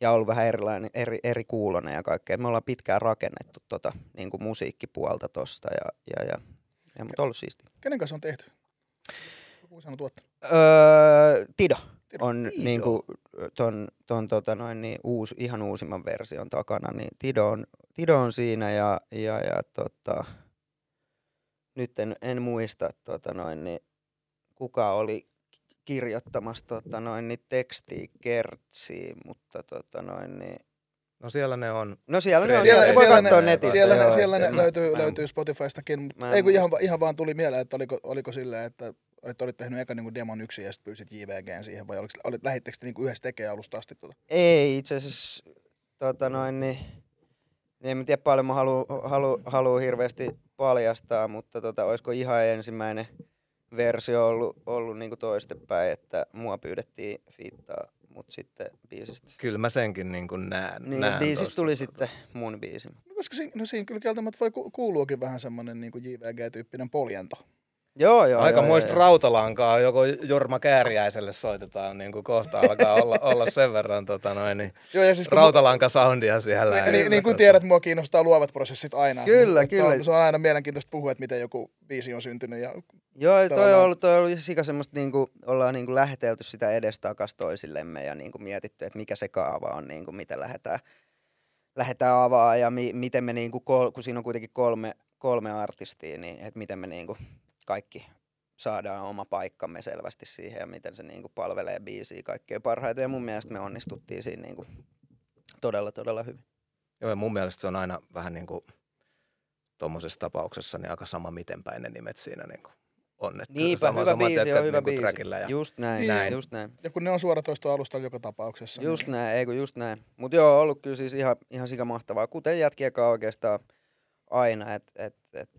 ja ollut vähän erilainen, eri, eri kuulonen ja kaikkea. Me ollaan pitkään rakennettu tota, niin kuin musiikkipuolta tosta ja, ja, ja, ja mutta ollut siisti. Kenen kanssa on tehty? Joku sanoo tuottanut. Öö, Tido on Tido. Niin kuin, ton, ton tota noin, niin uusi, ihan uusimman version takana, niin Tido on, Tido on siinä ja, ja, ja tota, nyt en, en muista tota noin, niin kuka oli kirjoittamassa tota noin, niin tekstiä kertsiin, mutta tota noin, niin No siellä ne on. No siellä ne on. Siellä, siellä, siellä ne, netistä. Siellä, ne, siellä ne löytyy, mä, löytyy Spotifystakin. Mutta ei kun ihan, ihan vaan tuli mieleen, että oliko, oliko silleen, että, että olit tehnyt eka niin demon yksin ja sitten pyysit JVGn siihen, vai oliko, olit, lähittekö te niin yhdessä tekemään alusta asti? Tuota? Ei, itse asiassa tota noin, niin, niin en tiedä paljon mä haluan halu, halu hirveästi paljastaa, mutta tota, olisiko ihan ensimmäinen versio ollut, ollut niin kuin toistepäin, että mua pyydettiin fiittaa, mutta sitten biisistä. Kyllä mä senkin niin kuin näen. Niin, näen biisistä tuli tota. sitten mun biisi. No, koska siinä, no siinä kyllä kieltämättä voi kuuluakin vähän semmoinen niin kuin JVG-tyyppinen poljento. Joo, joo. Aika muista rautalankaa, joko Jorma Kääriäiselle soitetaan, niin kuin kohta alkaa olla, olla sen verran tota noin, niin joo, ja siis rautalanka-soundia siellä. Niin, niin, niin kuin tiedät, mua kiinnostaa luovat prosessit aina. Kyllä, kyllä. On, se on aina mielenkiintoista puhua, että miten joku biisi on syntynyt. Ja joo, toi on ollut, toi on ollut sika semmoista, niin kuin, ollaan niin kuin lähetelty sitä edestakas toisillemme ja niin kuin mietitty, että mikä se kaava on, niin kuin, mitä lähdetään, lähdetään avaa ja mi, miten me, niin kuin, kun siinä on kuitenkin kolme, kolme artistia, niin että miten me niin kuin, kaikki saadaan oma paikkamme selvästi siihen ja miten se niin kuin palvelee biisiä kaikkein parhaiten. Ja mun mielestä me onnistuttiin siinä niin kuin todella, todella hyvin. Joo, ja mun mielestä se on aina vähän niin kuin tuommoisessa tapauksessa niin aika sama, miten päin ne nimet siinä niin kuin on. Että Niinpä, sama, hyvä sama biisi on hyvä niin biisi. Ja just näin, näin. just näin. Ja kun ne on suoratoisto alusta joka tapauksessa. Just niin... näin, ei kun just näin. Mutta joo, on ollut kyllä siis ihan, ihan sikamahtavaa, kuten jätkiäkaan oikeastaan aina, että et, et,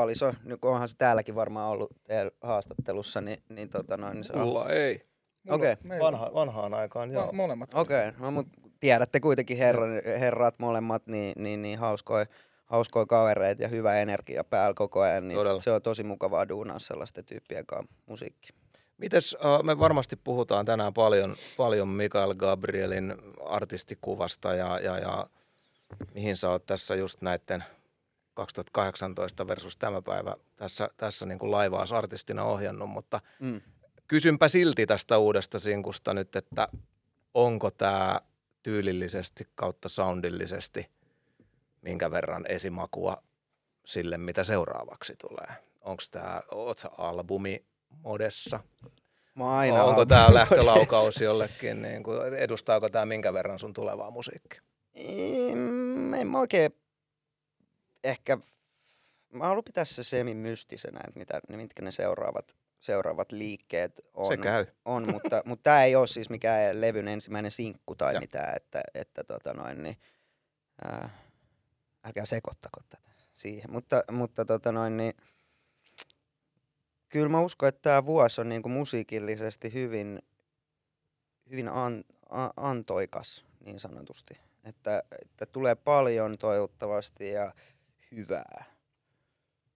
Kaliso, niin onhan se täälläkin varmaan ollut teidän haastattelussa, niin, niin, tota noin, niin se on... Mulla ei. Okei. Okay. Vanha, vanhaan aikaan, joo. molemmat. Okei, okay. no, mutta tiedätte kuitenkin herran, herrat molemmat, niin, niin, niin hauskoja hauskoja kavereita ja hyvä energia päällä koko ajan, niin Todella. se on tosi mukavaa duunaa sellaisten tyyppien kanssa musiikki. Mites, me varmasti puhutaan tänään paljon, paljon Mikael Gabrielin artistikuvasta ja, ja, ja mihin sä oot tässä just näiden 2018 versus tämä päivä tässä, tässä niin kuin laivausartistina ohjannut, mutta mm. kysynpä silti tästä uudesta sinkusta nyt, että onko tämä tyylillisesti kautta soundillisesti minkä verran esimakua sille, mitä seuraavaksi tulee? Onko tämä, oot sä albumi modessa? Mä aina Onko tämä lähtölaukaus jollekin, niin kuin, edustaako tämä minkä verran sun tulevaa musiikkia? En mä oikein ehkä mä haluan pitää se semi-mystisenä, että mitä, mitkä ne seuraavat, seuraavat liikkeet on. Se käy. on mutta, mutta tämä ei ole siis mikään levyn ensimmäinen sinkku tai ja. mitään, että, että tota noin, niin, ää, älkää sekoittako tätä siihen. Mutta, mutta tota noin, niin, kyllä mä uskon, että tämä vuosi on niinku musiikillisesti hyvin, hyvin an, a, antoikas niin sanotusti. Että, että tulee paljon toivottavasti ja hyvää.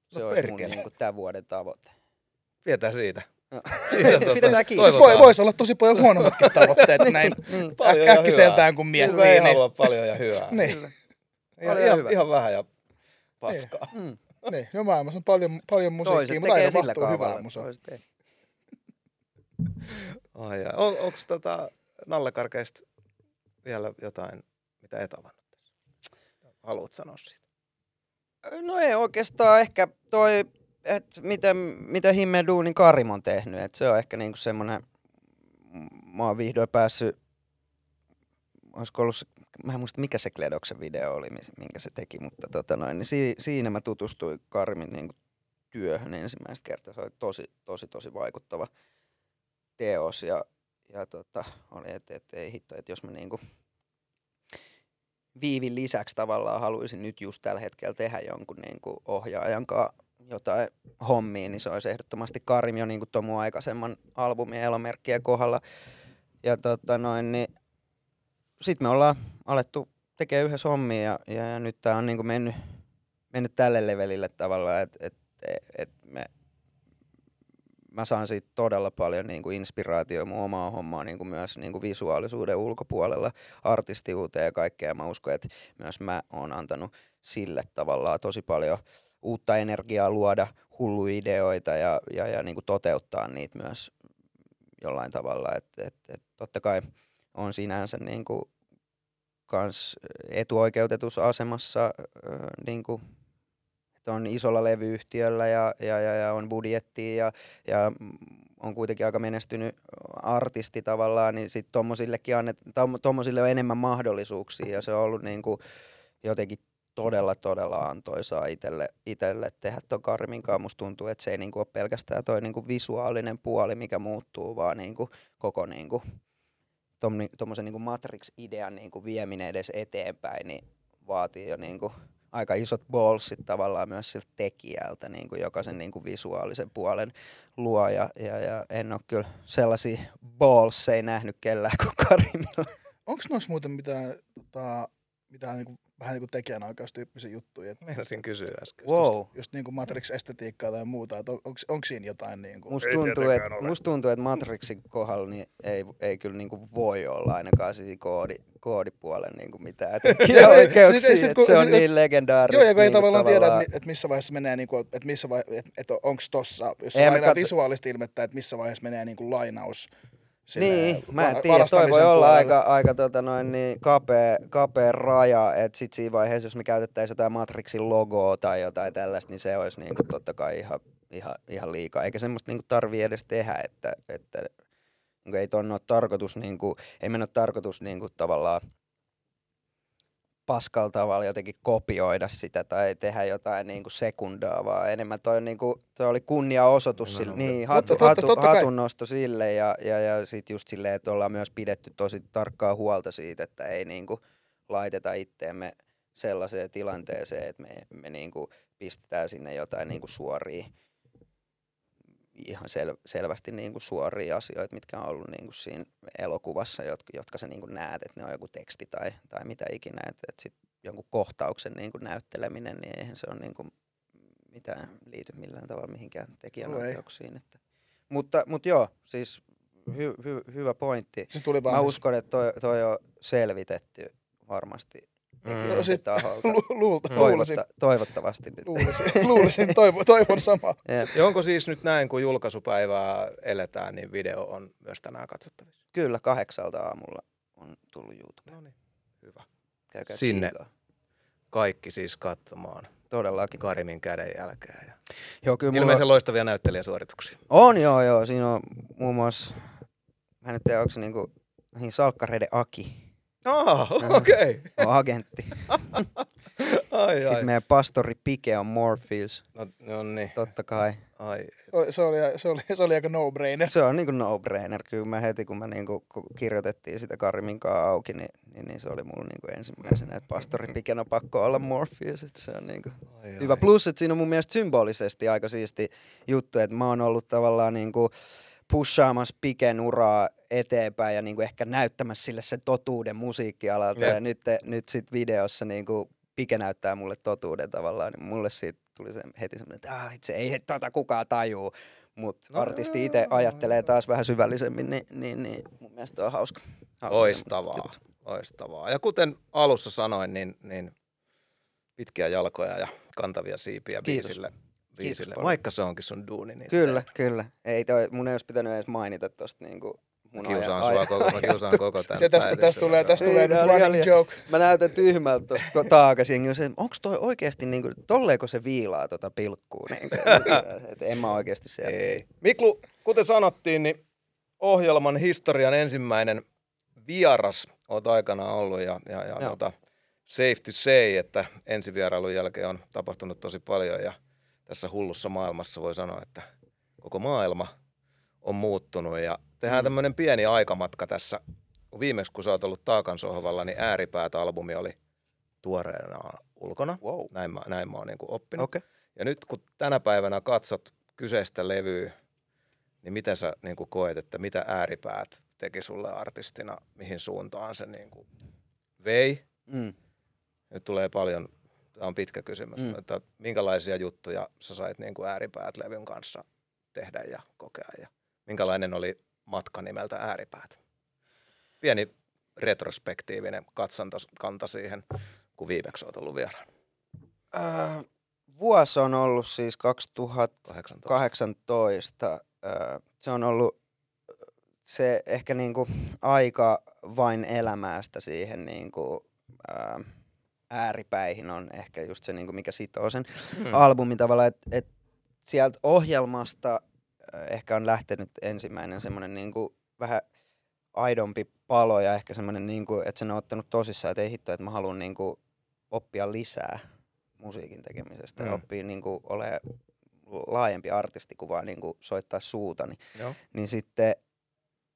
Se no on mun niin kuin, tämän vuoden tavoite. Pidetään siitä. No. Pidetään kiinni. Siis voi, voisi olla tosi paljon huonommatkin tavoitteet näin niin. äkkiseltään kun miettii. Kuka ei niin. halua paljon ja hyvää. niin. Ihan, ihan, hyvä. ihan vähän ja paskaa. Mm. niin, jo maailmassa on paljon, paljon musiikkia, Toiset mutta aina mahtuu hyvää musaa. ei. Ai, ai. On, onko tota nallekarkeista vielä jotain, mitä et avannut tässä? Haluat sanoa siitä? No ei oikeastaan ehkä toi, että miten, mitä Himme Duunin Karim on tehnyt. Et se on ehkä niinku semmoinen, mä oon vihdoin päässyt, olisiko ollut mä en muista mikä se Kledoksen video oli, minkä se teki, mutta tota noin, niin si, siinä mä tutustuin Karimin niinku työhön ensimmäistä kertaa. Se oli tosi, tosi, tosi vaikuttava teos ja, ja tota, oli, että et, ei hitto, että jos mä niinku Viivin lisäksi tavallaan haluaisin nyt just tällä hetkellä tehdä jonkun niin kuin ohjaajan kanssa jotain hommia, niin se olisi ehdottomasti Karim jo niin kuin tuon mun aikaisemman albumin elomerkkien kohdalla. Ja tota noin, niin sitten me ollaan alettu tekemään yhdessä hommia ja, ja, ja nyt tää on niin kuin mennyt, mennyt tälle levelille tavallaan, että et, et me mä saan siitä todella paljon niin kuin inspiraatioa mun omaa hommaa niin kuin myös niin kuin visuaalisuuden ulkopuolella, artistiuteen ja kaikkea. Mä uskon, että myös mä oon antanut sille tavallaan tosi paljon uutta energiaa luoda hulluja ideoita ja, ja, ja niin kuin toteuttaa niitä myös jollain tavalla. Et, et, et totta kai on sinänsä niin kuin kans etuoikeutetussa asemassa äh, niin kuin että on isolla levyyhtiöllä ja, ja, ja, ja on budjettia ja, ja on kuitenkin aika menestynyt artisti tavallaan, niin sitten tommosillekin annet, tom, tommosille on enemmän mahdollisuuksia ja se on ollut niinku jotenkin todella, todella antoisaa itselle, itselle tehdä tuon Karimin kanssa. Musta tuntuu, että se ei niinku ole pelkästään toi niinku visuaalinen puoli, mikä muuttuu, vaan niinku koko niinku, tuommoisen niinku Matrix-idean niinku vieminen edes eteenpäin, niin vaatii jo niinku aika isot ballsit tavallaan myös siltä tekijältä, niin kuin joka sen niin kuin visuaalisen puolen luo. Ja, ja, ja en ole kyllä sellaisia ballseja nähnyt kellään kuin Karimilla. Onko noissa muuten mitään, tota, mitään niinku, vähän niin kuin tekijänoikeustyyppisiä juttuja? Et Meinasin kysyä äsken. Wow. just niin kuin Matrix-estetiikkaa tai muuta, että on, onko siinä jotain niin kuin... Musta tuntuu, että, ole. musta tuntuu, että Matrixin kohdalla niin ei, ei kyllä niin kuin voi olla ainakaan siinä koodi, koodipuolen niin kuin mitään Joo, tekijäoikeuksia, siis- siis että kun- se on siis- niin legendaarista. Joo, ja kun ei niin tavallaan tiedä, että että missä vaiheessa menee, niin kuin, että missä vai, että, että onko tossa, jos lainaa katso- visuaalista ilmettä, että missä vaiheessa menee niin kuin lainaus. Sinne Niin, mä en tiedä, toi voi olla puolelle. aika, aika tota noin, niin kapea, kapea raja, että sit siinä vaiheessa, jos me käytettäisiin jotain Matrixin logoa tai jotain tällaista, niin se olisi niinku totta kai ihan, ihan, ihan liikaa. Eikä semmoista niinku tarvii edes tehdä, että, että niinku ei ton ole tarkoitus, niinku, ei meidän ole tarkoitus niinku tavallaan paskalla tavalla jotenkin kopioida sitä tai tehdä jotain niinku sekundaa, vaan enemmän toi, on niinku, toi oli kunniaosoitus sille, Nimenomaan. niin, Totta- hatu, totta- hatu, totta hatunnosto sille ja, ja, ja sit just silleen, että ollaan myös pidetty tosi tarkkaa huolta siitä, että ei niinku laiteta itteemme sellaiseen tilanteeseen, että me, me niinku pistetään sinne jotain niinku suoria ihan sel, selvästi niinku suoria asioita, mitkä on ollut niinku siinä elokuvassa, jotka, jotka sä niinku näet, että ne on joku teksti tai, tai mitä ikinä, että et sit jonkun kohtauksen niinku näytteleminen, niin eihän se on niinku mitään liity millään tavalla mihinkään tekijänoikeuksiin. Että. Mutta, mutta joo, siis hy, hy, hyvä pointti. Se tuli Mä uskon, että toi, toi on selvitetty varmasti Mm. No sit- taholta. Lu- luulta, luulisin, Toivotta, toivottavasti nyt. luulisin, luulisin toivon, toivon samaa. Ja onko siis nyt näin, kun julkaisupäivää eletään, niin video on myös tänään katsottavissa? Kyllä, kahdeksalta aamulla on tullut YouTube. No niin, hyvä. Käykää Sinne. tsiigaa. Kaikki siis katsomaan Todellakin. Karimin kädenjälkeä. Ja Joo, kyllä mulla ilmeisen loistavia näyttelijäsuorituksia. on, joo, joo. Siinä on muun muassa, mä en tiedä, onko se niinku, niin Salkkareiden Aki Ah, okei. Okay. on agentti. Ai, Sitten ai. meidän pastori Pike on Morpheus, No, no niin. totta kai. Ai. Se- oli, se oli, se oli aika no-brainer. Se on niinku no-brainer. Kyllä mä heti, kun mä niinku kun kirjoitettiin sitä Karimin kanssa auki, niin, niin, niin, se oli mulla niinku ensimmäisenä, että pastori Piken on pakko olla Morpheus. Että se on niinku ai, hyvä. ai. Plus, että siinä on mun mielestä symbolisesti aika siisti juttu, että mä oon ollut tavallaan niinku pushaamassa Piken uraa eteenpäin ja niinku ehkä näyttämässä sille sen totuuden musiikkialalta. Jep. Ja nyt, nyt sit videossa niinku Pike näyttää mulle totuuden tavallaan, niin mulle siitä tuli se heti semmoinen, että ah, itse ei tota kukaan tajuu. Mutta No no, artisti itse ajattelee taas vähän syvällisemmin, niin, niin, niin mun mielestä on hauska. hauska Loistavaa. juttu. Loistavaa. Ja kuten alussa sanoin, niin, niin pitkiä jalkoja ja kantavia siipiä Kiitos. biisille. Biisille. paljon. Vaikka se onkin sun duuni. Niin Kyllä, kyllä. Ei toi, mun ei olisi pitänyt edes mainita tosta niinku mun Kiusaan aja- sua koko, mä kiusaan koko tämän Ja tästä, tästä tulee, tästä tulee tää nyt running liian- joke. Mä näytän tyhmältä tosta taakas jengi on se, onko toi oikeesti niinku, tolleeko se viilaa tota pilkkuu? Niin, et en mä oikeesti siellä. Ei. Miklu, kuten sanottiin, niin ohjelman historian ensimmäinen vieras oot aikanaan ollut ja, ja, ja Joo. tota, safe to say, että ensivierailun jälkeen on tapahtunut tosi paljon ja tässä hullussa maailmassa voi sanoa, että koko maailma on muuttunut ja tehdään Mm. tämmöinen pieni aikamatka tässä. Viimeksi kun sä oot ollut Taakan sohvalla, niin Ääripäät-albumi oli tuoreena ulkona. Wow. Näin mä, näin mä oon niin oppinut. Okei. Ja nyt kun tänä päivänä katsot kyseistä levyä, niin miten sä niin kuin koet, että mitä ääripäät teki sulle artistina, mihin suuntaan se niin kuin vei? Mm. Nyt tulee paljon, tämä on pitkä kysymys, Mm. että minkälaisia juttuja sä sait niin kuin ääripäät levyn kanssa tehdä ja kokea ja minkälainen oli matka nimeltä ääripäät? Pieni retrospektiivinen katsanta, kanta siihen, kun viimeksi oot ollut vieraan. Äh, vuosi on ollut siis 2018. 18. Äh, se on ollut se ehkä niinku aika vain elämästä siihen niinku, äh, ääripäihin on ehkä just se, niinku, mikä sitoo sen Hmm. albumin tavalla, että et sieltä ohjelmasta äh, ehkä on lähtenyt ensimmäinen semmoinen niinku vähän aidompi palo ja ehkä semmoinen, niinku, että sen on ottanut tosissaan, että ei hitto, että mä haluan niinku oppia lisää musiikin tekemisestä ja Mm. oppia niinku ole laajempi artisti kuin vaan niinku soittaa suuta, niin, Joo. niin sitten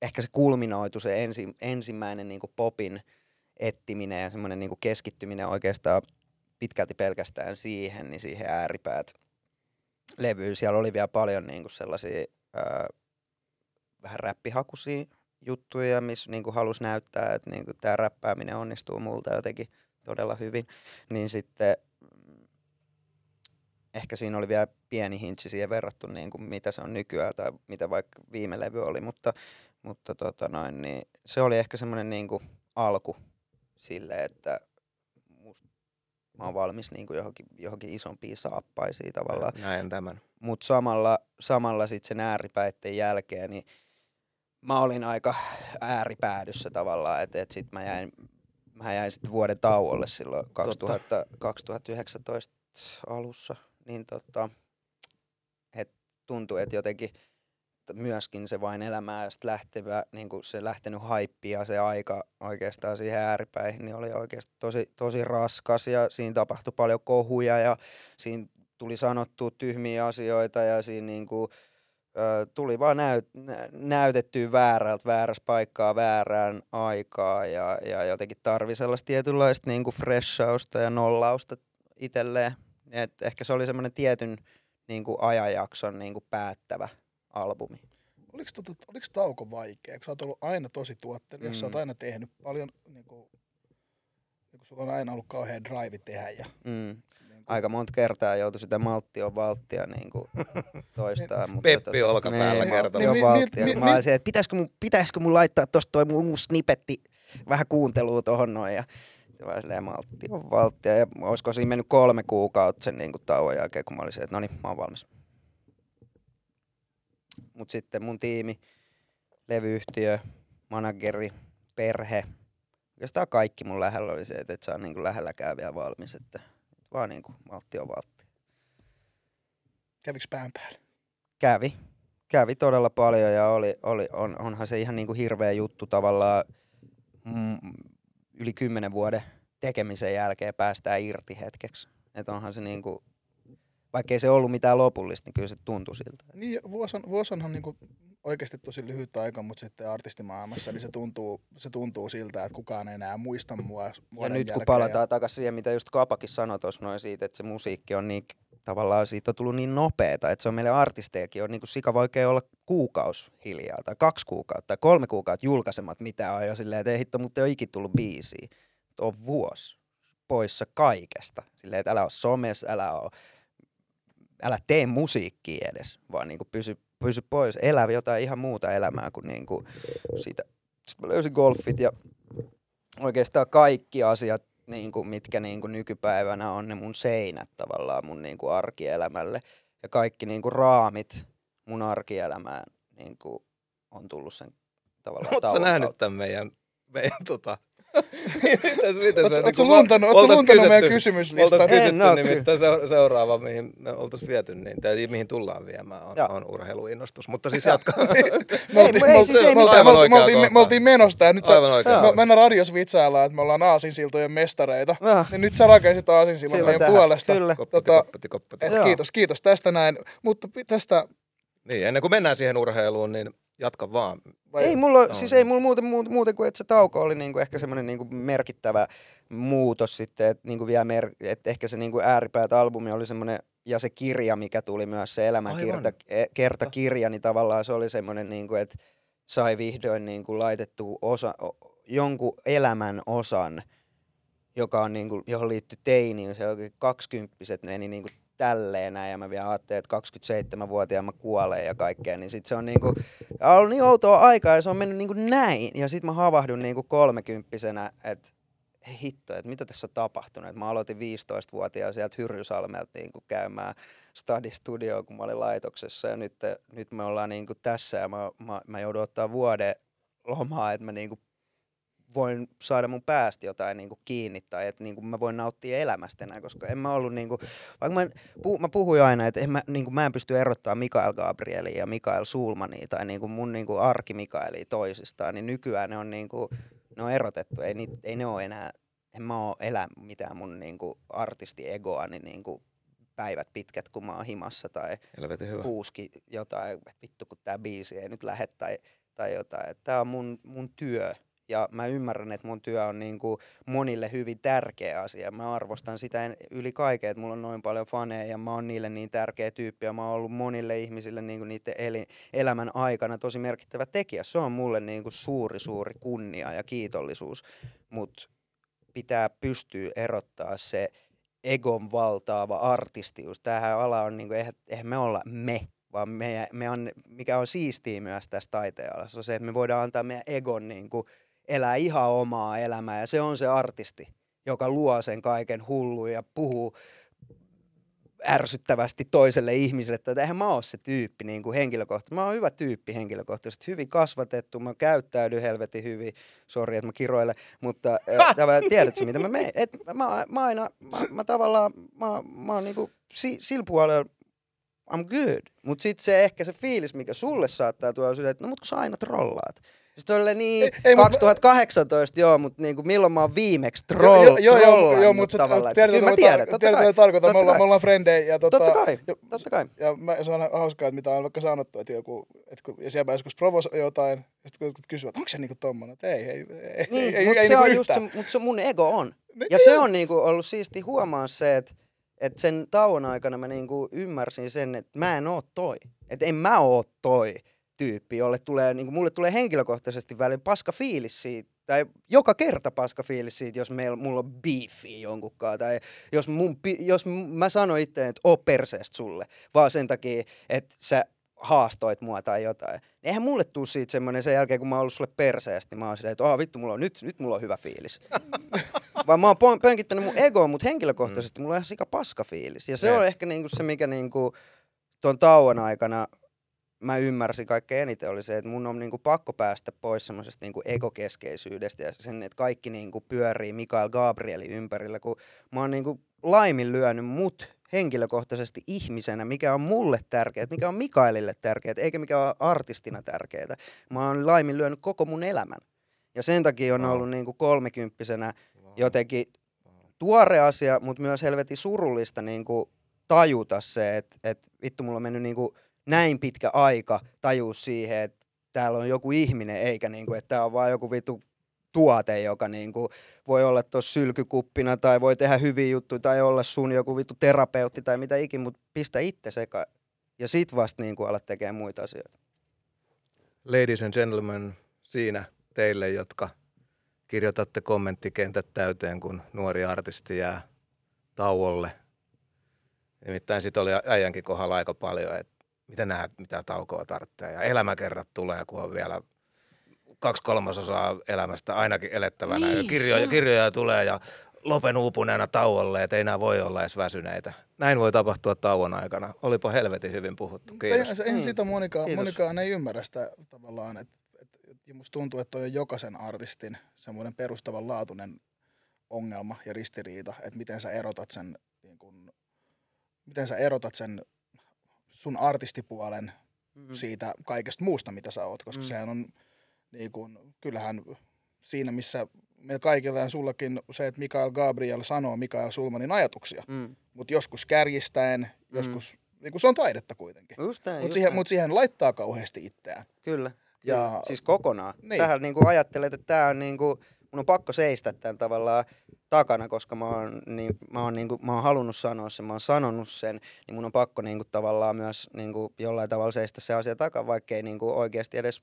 ehkä se kulminoitu se ensi, ensimmäinen niinku popin ettiminen ja semmoinen niinku keskittyminen oikeastaan pitkälti pelkästään siihen, niin siihen ääripäät levyyn. Siellä oli vielä paljon niinku sellaisia ää, vähän räppihakuisia juttuja, missä niinku halusi näyttää, että niinku tämä räppääminen onnistuu multa jotenkin todella hyvin. Niin sitten mm, ehkä siinä oli vielä pieni hintsi siihen verrattuna, niin kuin mitä se on nykyään tai mitä vaikka viime levy oli, mutta, mutta tota noin, niin se oli ehkä semmoinen niin kuin alku sille, että musta mä oon valmis niin kuin johonkin, johonkin isompiin saappaisiin tavallaan. Näen tämän. Mutta samalla, samalla sitten sen ääripäitten jälkeen, niin mä olin aika ääripäädyssä tavallaan, että et sit mä jäin, mä jäin sitten vuoden tauolle silloin 2000, 2019 alussa, niin tota, et tuntui, että jotenkin myöskin se vain elämää sit lähtevä, niin se lähtenyt haippi ja se aika oikeastaan siihen ääripäihin, niin oli oikeasti tosi, tosi raskas ja siinä tapahtui paljon kohuja ja siinä tuli sanottua tyhmiä asioita ja siinä niinku, ö, tuli vaan näyt, nä- näytettyä väärältä, väärässä paikkaa, väärään aikaa ja, ja jotenkin tarvi sellaista tietynlaista niinku freshausta ja nollausta itselleen. Et ehkä se oli semmoinen tietyn niinku ajanjakson niinku päättävä albumi. Oliko, tota, oliko tauko vaikea? Kun sä oot ollut aina tosi tuottelias, mm. sä oot Mm. aina tehnyt paljon, niin kuin, niin kuin sulla on aina ollut kauhean drive tehdä. Ja, Mm. niin kuin, Aika monta kertaa joutui sitä malttia on valttia niinku toistaa. mutta Peppi olkapäällä niin, kertoo. maltti on Niin, valttia. niin, Mä niin, olisin, että pitäisikö mun, pitäisikö mun laittaa tosta toi mun uusi snipetti vähän kuuntelua tohon noin. Ja se vaan silleen maltti on valttia. Ja olisiko siinä mennyt kolme kuukautta sen niinku tauon jälkeen, kun mä olisin, että no niin, mä oon valmis. Mut sitten mun tiimi, levyyhtiö, manageri, perhe, oikeastaan kaikki mun lähellä oli se, että et saa niinku lähelläkään vielä valmis, että vaan niinku maltti on valtti. käviks pään päälle? Kävi. Kävi todella paljon ja oli, oli, on, onhan se ihan niinku hirveä juttu tavallaan mm, yli kymmenen vuoden tekemisen jälkeen päästään irti hetkeksi. Että onhan se niinku, vaikkei se ollut mitään lopullista, niin kyllä se tuntui siltä. Niin, ja vuosi onhan niin kuin oikeasti tosi lyhyt aika, mutta sitten artistimaailmassa niin se tuntuu, se tuntuu siltä, että kukaan ei enää muista mua Ja nyt kun palataan takaisin siihen, mitä just Kapakin sanoi tuossa noin siitä, että se musiikki on niin tavallaan siitä on tullut niin nopeeta, että se on meille artistejakin on niin kuin sika vaikea olla kuukaus hiljaa tai kaksi kuukautta tai kolme kuukautta julkaisemat mitä on jo silleen, että ei hitto, mutta ei ole ikin tullut biisiä. On vuosi poissa kaikesta. Silleen, että älä ole somessa, älä ole, älä tee musiikkia edes, vaan niin kuin pysy, pysy pois, elä jotain ihan muuta elämää kuin, niin kuin siitä. Sitten mä löysin golfit ja oikeastaan kaikki asiat niin kuin, mitkä niin kuin nykypäivänä on ne mun seinät tavallaan mun niin kuin arkielämälle. Ja kaikki niin kuin raamit mun arkielämään niin kuin, on tullut sen tavallaan Oletko nähnyt tämän meidän, meidän tota... mitäs, mitäs ootko niin luntannut, kun ootko oltais luntannut meidän kysytty- kysymyslistan? Oltaisiin kysytty oo nimittäin se, seuraava, mihin me oltaisiin viety, niin, tai mihin tullaan viemään, on, on urheiluinnostus. Mutta siis jatka. Me Ei, oltiin- siis menosta ja nyt sä, Aivan oikein. me, me radios vitsaillaan, että me ollaan aasinsiltojen mestareita. Ja nyt sä rakensit aasinsillan Silloin meidän puolesta. Kyllä. Koppati, Tota, koppati, Joo. kiitos, kiitos tästä näin. Mutta tästä... Niin, ennen kuin mennään siihen urheiluun, niin jatka vaan. Vai, Ei mulla, No, siis ei mulla muuten, muuten, muuten kuin, että se tauko oli niinku ehkä semmoinen niinku merkittävä muutos sitten, että niinku vielä mer- että ehkä se niinku ääripäät albumi oli semmoinen, ja se kirja, mikä tuli myös, se elämänkerta, e- kertakirja, niin tavallaan se oli semmoinen, niinku, että sai vihdoin niinku laitettua osa, jonkun elämän osan, joka on niinku, johon liittyy teiniin, se oli kaksikymppiset meni niinku tälleen näin, ja mä vielä ajattelin, että 27-vuotiaana mä kuolen ja kaikkea, niin sit se on niinku, ollut niin outoa aikaa ja se on mennyt niinku näin. Ja sit mä havahdun niinku kolmekymppisenä, että hitto, että mitä tässä on tapahtunut. Et mä aloitin 15-vuotiaan sieltä Hyrrysalmelta niinku käymään Studio, kun mä olin laitoksessa. Ja nyt, nyt me ollaan niinku tässä ja mä, mä, mä joudun ottaa vuoden lomaa, että mä niinku voin saada mun päästä jotain niinku kiinni tai että niinku mä voin nauttia elämästä enää, koska en mä ollut niinku, vaikka mä, puh, mä puhuin aina, että en mä, niinku, mä en pysty erottamaan Mikael Gabrielia ja Mikael Sulmania tai niinku mun niinku arki Mikaelia toisistaan, niin nykyään ne on, niinku, ne on erotettu, ei, niit, ei ne ole enää, en mä oo elä mitään mun niinku artistiegoani niinku päivät pitkät, kun mä oon himassa tai puuski jotain, että vittu kun tää biisi ei nyt lähde tai, tai jotain. Että Tää on mun, mun työ ja mä ymmärrän, että mun työ on niinku monille hyvin tärkeä asia. Mä arvostan sitä en- yli kaiken, että mulla on noin paljon faneja ja mä oon niille niin tärkeä tyyppi ja mä oon ollut monille ihmisille niinku niiden eli, elämän aikana tosi merkittävä tekijä. Se on mulle niinku suuri, suuri kunnia ja kiitollisuus, mutta pitää pystyä erottaa se egon valtaava artistius. Tämähän ala on, niinku, eihän, eihän me olla me, vaan me, me on, mikä on siistiä myös tässä taiteenalassa, on se, että me voidaan antaa meidän egon niinku, elää ihan omaa elämää, ja se on se artisti, joka luo sen kaiken hullun ja puhuu ärsyttävästi toiselle ihmiselle, että eihän mä oo se tyyppi niin kuin henkilökohtaisesti. Mä oon hyvä tyyppi henkilökohtaisesti, hyvin kasvatettu, mä käyttäydyn helvetin hyvin, sori että mä kiroilen, mutta äh, tiedätkö mitä mä menen, et mä, mä aina, mä, mä tavallaan, mä, mä oon niinku si, sillä puolella, I'm good. Mutta sitten se ehkä se fiilis, mikä sulle saattaa tuoda, on että no mut kun sä aina trollaat. Sitten oli niin, Ei- ei, mut- 2018 joo, mutta niinku, milloin mä oon viimeksi troll, joo, joo, joo, trollannut joo, mutta tavallaan. että tiedät, Kyllä mä tiedän, totta tiedät, kai. tarkoitan. Me Totta ollaan, me ollaan frendejä. Ja tota, Totta kai, totta kai. Ja mä, se on hauskaa, että mitä on vaikka sanottu, että joku, että kun, ja siellä joskus provosoi jotain, ja sitten kun kysyvät, onko se niinku tommonen, että ei, ei, ei, Niin, ei, mutta ei se niinku on just se, yhtään. mut se mun ego on. Niin, Ja se on niinku ollut siisti huomaa se, että et sen tauon aikana mä niinku ymmärsin sen, että mä en oo toi. Että en mä oo toi tyyppi, jolle tulee, niinku, mulle tulee henkilökohtaisesti välillä paska fiilis siitä, tai joka kerta paska fiilis siitä, jos meillä, mulla on beefi jonkunkaan, tai jos, mun, jos mä sanon itse, että oo perseestä sulle, vaan sen takia, että sä haastoit mua tai jotain. Niin Eihän mulle tuu siitä semmoinen sen jälkeen, kun mä oon ollut sulle perseestä, niin mä oon silleen, että oh, vittu, mulla on, nyt, nyt mulla on hyvä fiilis. Vaan mä oon pönkittänyt mun egoa, mutta henkilökohtaisesti mulla on ihan sika paska fiilis. Ja se Ne. on ehkä niinku se, mikä niinku tuon tauon aikana mä ymmärsin kaikkein eniten oli se, että mun on niinku pakko päästä pois semmoisesta niinku egokeskeisyydestä ja sen, että kaikki niinku pyörii Mikael Gabrielin ympärillä, kun mä oon niinku laiminlyönyt mut henkilökohtaisesti ihmisenä, mikä on mulle tärkeää, mikä on Mikaelille tärkeää, eikä mikä on artistina tärkeää. Mä oon laiminlyönyt koko mun elämän. Ja sen takia on Wow. ollut niinku kolmekymppisenä jotenkin tuore asia, mutta myös helvetin surullista niin kuin tajuta se, että, että vittu mulla on mennyt niin kuin näin pitkä aika tajua siihen, että täällä on joku ihminen, eikä niin kuin, että tää on vaan joku vittu tuote, joka niin kuin voi olla tuossa sylkykuppina tai voi tehdä hyviä juttuja tai olla sun joku vittu terapeutti tai mitä ikin, mutta pistä itse seka ja sit vasta niin kuin alat tekemään muita asioita. Ladies and gentlemen, siinä teille, jotka kirjoitatte kommenttikentät täyteen, kun nuori artisti jää tauolle. Nimittäin sit oli äijänkin kohdalla aika paljon, että mitä näet, mitä taukoa tarvitsee. Ja elämäkerrat tulee, kun on vielä kaksi kolmasosaa elämästä ainakin elettävänä. Niin, ja kirjoja, kirjoja tulee ja Lopen uupuneena tauolle, että ei enää voi olla edes väsyneitä. Näin voi tapahtua tauon aikana. Olipa helvetin hyvin puhuttu. Kiitos. Ei, eihän Mm. sitä monikaan, Kiitos. monikaan ei ymmärrä sitä tavallaan, että et, et, musta tuntuu, että on jokaisen artistin semmoinen perustavanlaatuinen ongelma ja ristiriita, että miten sä erotat sen, niin kun, miten sä erotat sen sun artistipuolen Mm. siitä kaikesta muusta, mitä sä oot, koska Mm. mm. sehän on, niin kun, kyllähän siinä, missä meillä kaikilla ja sullakin se, että Mikael Gabriel sanoo Mikael Sulmanin ajatuksia, Mm. mutta joskus kärjistäen, Mm. joskus, niin kun se on taidetta kuitenkin. Näin, Mutta siihen, mut siihen laittaa kauheasti itseään. Kyllä. Ja- siis kokonaan. Niin. Niin. Tähän niinku ajattelet, että tää on niinku, mun on pakko seistä tämän tavallaan takana, koska mä oon, niin, mä oon, niinku, mä oon halunnut sanoa sen, mä oon sanonut sen, niin mun on pakko niinku tavallaan myös niinku jollain tavalla seistä se asia takana, vaikka ei niinku oikeasti edes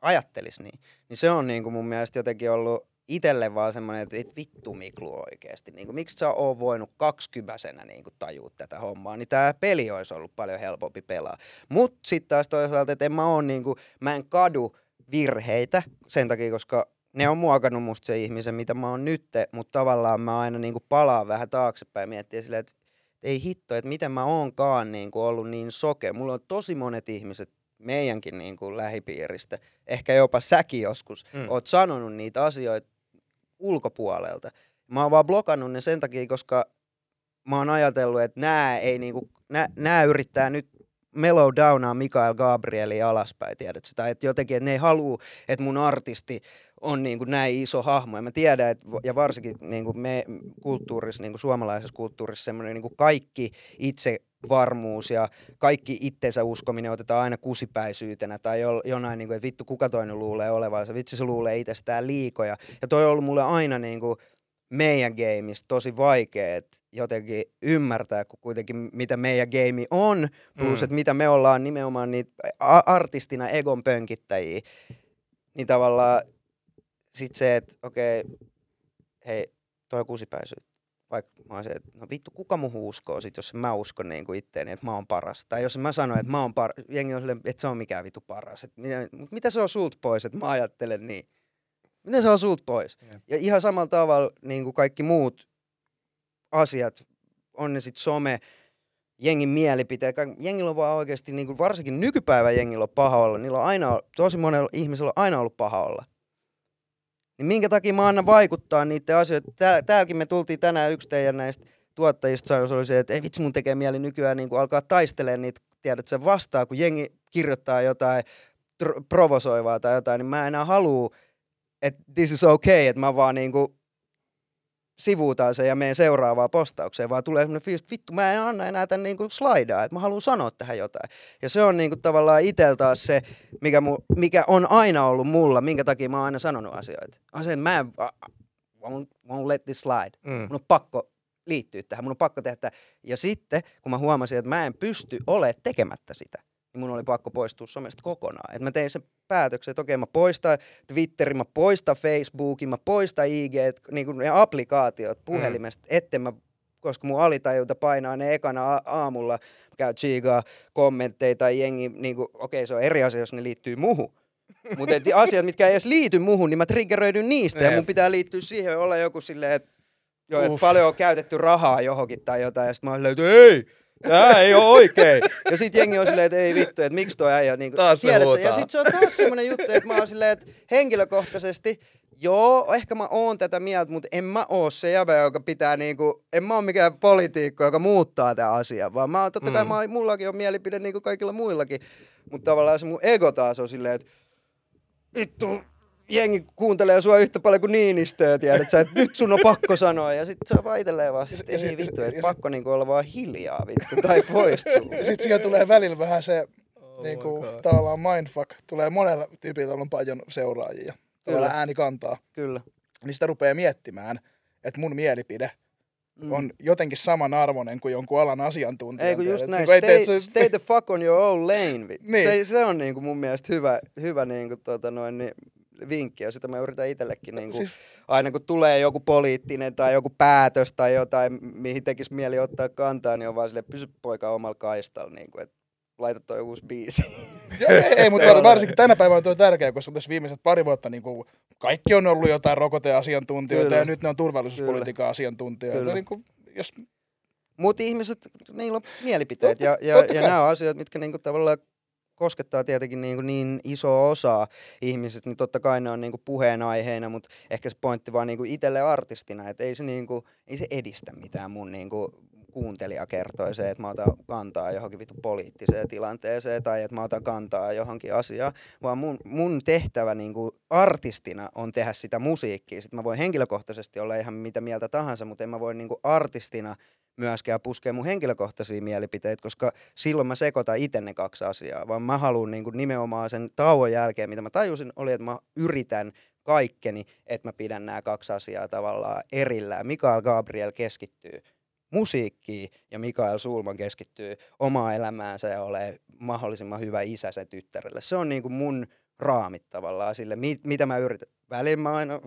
ajattelisi niin. Niin se on niinku mun mielestä jotenkin ollut itelle vaan semmoinen, että et vittu Miklu oikeasti. Niinku, miksi sä oot voinut kaksikymäisenä niinku tajua tätä hommaa, niin tää peli olisi ollut paljon helpompi pelaa. Mut sitten taas toisaalta, että en mä oon niinku, mä en kadu virheitä sen takia, koska ne on muokannut musta se ihmisen, mitä mä oon nyt, mutta tavallaan mä aina niinku palaan vähän taaksepäin ja miettiä silleen, että ei hitto, että miten mä oonkaan niinku ollut niin soke. Mulla on tosi monet ihmiset meidänkin niinku lähipiiristä, ehkä jopa säkin joskus, Mm. mm. oot sanonut niitä asioita ulkopuolelta. Mä oon vaan blokannut ne sen takia, koska mä oon ajatellut, että nää, ei niinku, nää, nää yrittää nyt mellow downaa Mikael Gabrieli alaspäin, tiedätkö? Tai että jotenkin, että ne ei halua, että mun artisti on niin kuin näin iso hahmo. Ja mä tiedän, että, ja varsinkin niin kuin me kulttuurissa, niin kuin suomalaisessa kulttuurissa semmoinen niin kuin kaikki itsevarmuus ja kaikki itsensä uskominen otetaan aina kusipäisyytenä tai jo, jonain, niin kuin, että vittu kuka toinen luulee olevansa, vitsi se luulee itsestään liikoja. Ja toi on ollut mulle aina niin kuin meidän gameista tosi vaikea, että jotenkin ymmärtää, kun kuitenkin mitä meidän game on, plus Mm. että mitä me ollaan nimenomaan niitä artistina egon pönkittäjiä, niin tavallaan sit se, että okei, hei, toi on kusipäisyyttä. Vaikka mä oon se, että no vittu, kuka muuhun uskoo sit, jos mä uskon niin kuin itteeni, että mä oon paras. Tai jos mä sanon, että mä oon paras, jengi on silleen, että se on mikään vittu paras. Et mitä, mut mitä se on sulta pois, että mä ajattelen niin? Miten se on sulta pois? Jep. Ja ihan samalla tavalla niin kuin kaikki muut asiat, on ne sitten some, jengin mielipiteet, jengillä on vaan oikeasti, niin kuin varsinkin nykypäivän jengillä on paha olla, niillä on aina, tosi monella ihmisellä on aina ollut paha olla. Niin minkä takia mä annan vaikuttaa niiden asioiden, Tää, täälläkin me tultiin tänään yksi teidän näistä tuottajista sanoi, se oli se, että ei vitsi mun tekee mieli nykyään niin kuin alkaa taistelemaan niitä, tiedät sä vastaan, kun jengi kirjoittaa jotain tr- provosoivaa tai jotain, niin mä en enää halua, että this is okay, että mä vaan niinku sivuutaan sen ja menen seuraavaan postaukseen, vaan tulee semmoinen fiilis, että vittu mä en anna enää tän niinku slaidaa, että mä haluan sanoa tähän jotain. Ja se on niinku tavallaan itsellä taas se, mikä, mu, mikä on aina ollut mulla, minkä takia mä oon aina sanonut asioita. On se, että mä en, won't, won't let this slide. Mm. Mun on pakko liittyä tähän, mun on pakko tehdä tätä. Ja sitten, kun mä huomasin, että mä en pysty olemaan tekemättä sitä, niin mun oli pakko poistua somesta kokonaan. Et mä tein sen päätöksen, että okei, mä poistan Twitterin, mä poistan Facebookin, mä poistan IG, niin kuin ne applikaatiot puhelimesta, mm. etten mä koska mun alitajunta painaa ne ekana a- aamulla, käy chigaa kommentteja tai jengi, niin kuin, okei se on eri asia, jos ne liittyy muhun. Mutta asiat, mitkä ei edes liity muhun, niin mä triggeröidyn niistä ja Jep. mun pitää liittyä siihen olla joku silleen, että Joo, että paljon on käytetty rahaa johonkin tai jotain, ja sitten mä silleen, että ei, tää ei ole oikein. Ja sit jengi on silleen, että ei vittu, että miksi toi äijä niin Taas sä? huutaa. Ja sit se on taas semmonen juttu, että mä oon silleen, että henkilökohtaisesti, joo, ehkä mä oon tätä mieltä, mutta en mä oo se jäbä, joka pitää niinku, en mä oo mikään poliitikko, joka muuttaa tämän asian, vaan mä oon, totta kai Mm. mä, mullakin on mielipide niin kuin kaikilla muillakin, mutta tavallaan se mun ego taas on silleen, että vittu, jengi kuuntelee sua yhtä paljon kuin Niinistöä, tiedät sä, että nyt sun on pakko sanoa, ja sitten se on vaan itselleen vaan, että ei vittu, että pakko niinku olla vaan hiljaa vittu, tai poistua. Ja sitten siellä tulee välillä vähän se Oh niin God. tavallaan mindfuck. Tulee monella tyypillä on paljon seuraajia. Kyllä. ääni kantaa. Kyllä. Niin sitä rupeaa miettimään, että mun mielipide Mm. on jotenkin samanarvoinen kuin jonkun alan asiantuntija. Ei kun just näin, Niin stay, se, stay the fuck on your own lane. Niin. Se, se on niinku mun mielestä hyvä, hyvä niinku tota noin, niin, vinkki, ja sitä mä yritän itsellekin niinku, siis, aina kun tulee joku poliittinen tai joku päätös tai jotain, mihin tekisi mieli ottaa kantaa, niin on vaan sille pysy poika omalla kaistalla, niin kuin, että laita toi uusi biisi. Joo, ei, ei, mutta var- varsinkin tänä päivänä on tärkeää, koska tässä viimeiset pari vuotta niin kuin kaikki on ollut jotain rokoteasiantuntijoita Kyllä. ja nyt ne on turvallisuuspolitiikan asiantuntijoita. Kyllä. Niin kuin, jos, Mutta ihmiset, niillä on mielipiteet ja, ja, ja nämä on asioita, mitkä niinku tavallaan koskettaa tietenkin niinku niin iso osa ihmiset, niin totta kai ne on niinku puheenaiheina, mutta ehkä se pointti vaan niinku itselle artistina, että ei se, niinku, ei se edistä mitään mun niinku kuuntelija kertoi se, että mä otan kantaa johonkin vittu poliittiseen tilanteeseen tai että mä otan kantaa johonkin asiaan, vaan mun, mun tehtävä niinku artistina on tehdä sitä musiikkia. Sitten mä voin henkilökohtaisesti olla ihan mitä mieltä tahansa, mutta en mä voi niinku artistina myöskään puskea mun henkilökohtaisia mielipiteitä, koska silloin mä sekoitan itse ne kaksi asiaa, vaan mä haluan niinku nimenomaan sen tauon jälkeen, mitä mä tajusin, oli, että mä yritän kaikkeni, että mä pidän nämä kaksi asiaa tavallaan erillään. Mikael Gabriel keskittyy musiikkiin ja Mikael Sulman keskittyy omaa elämäänsä ja ole mahdollisimman hyvä isä sen tyttärelle. Se on niinku mun raamit tavallaan sille, mit, mitä mä yritän. Välillä mä aina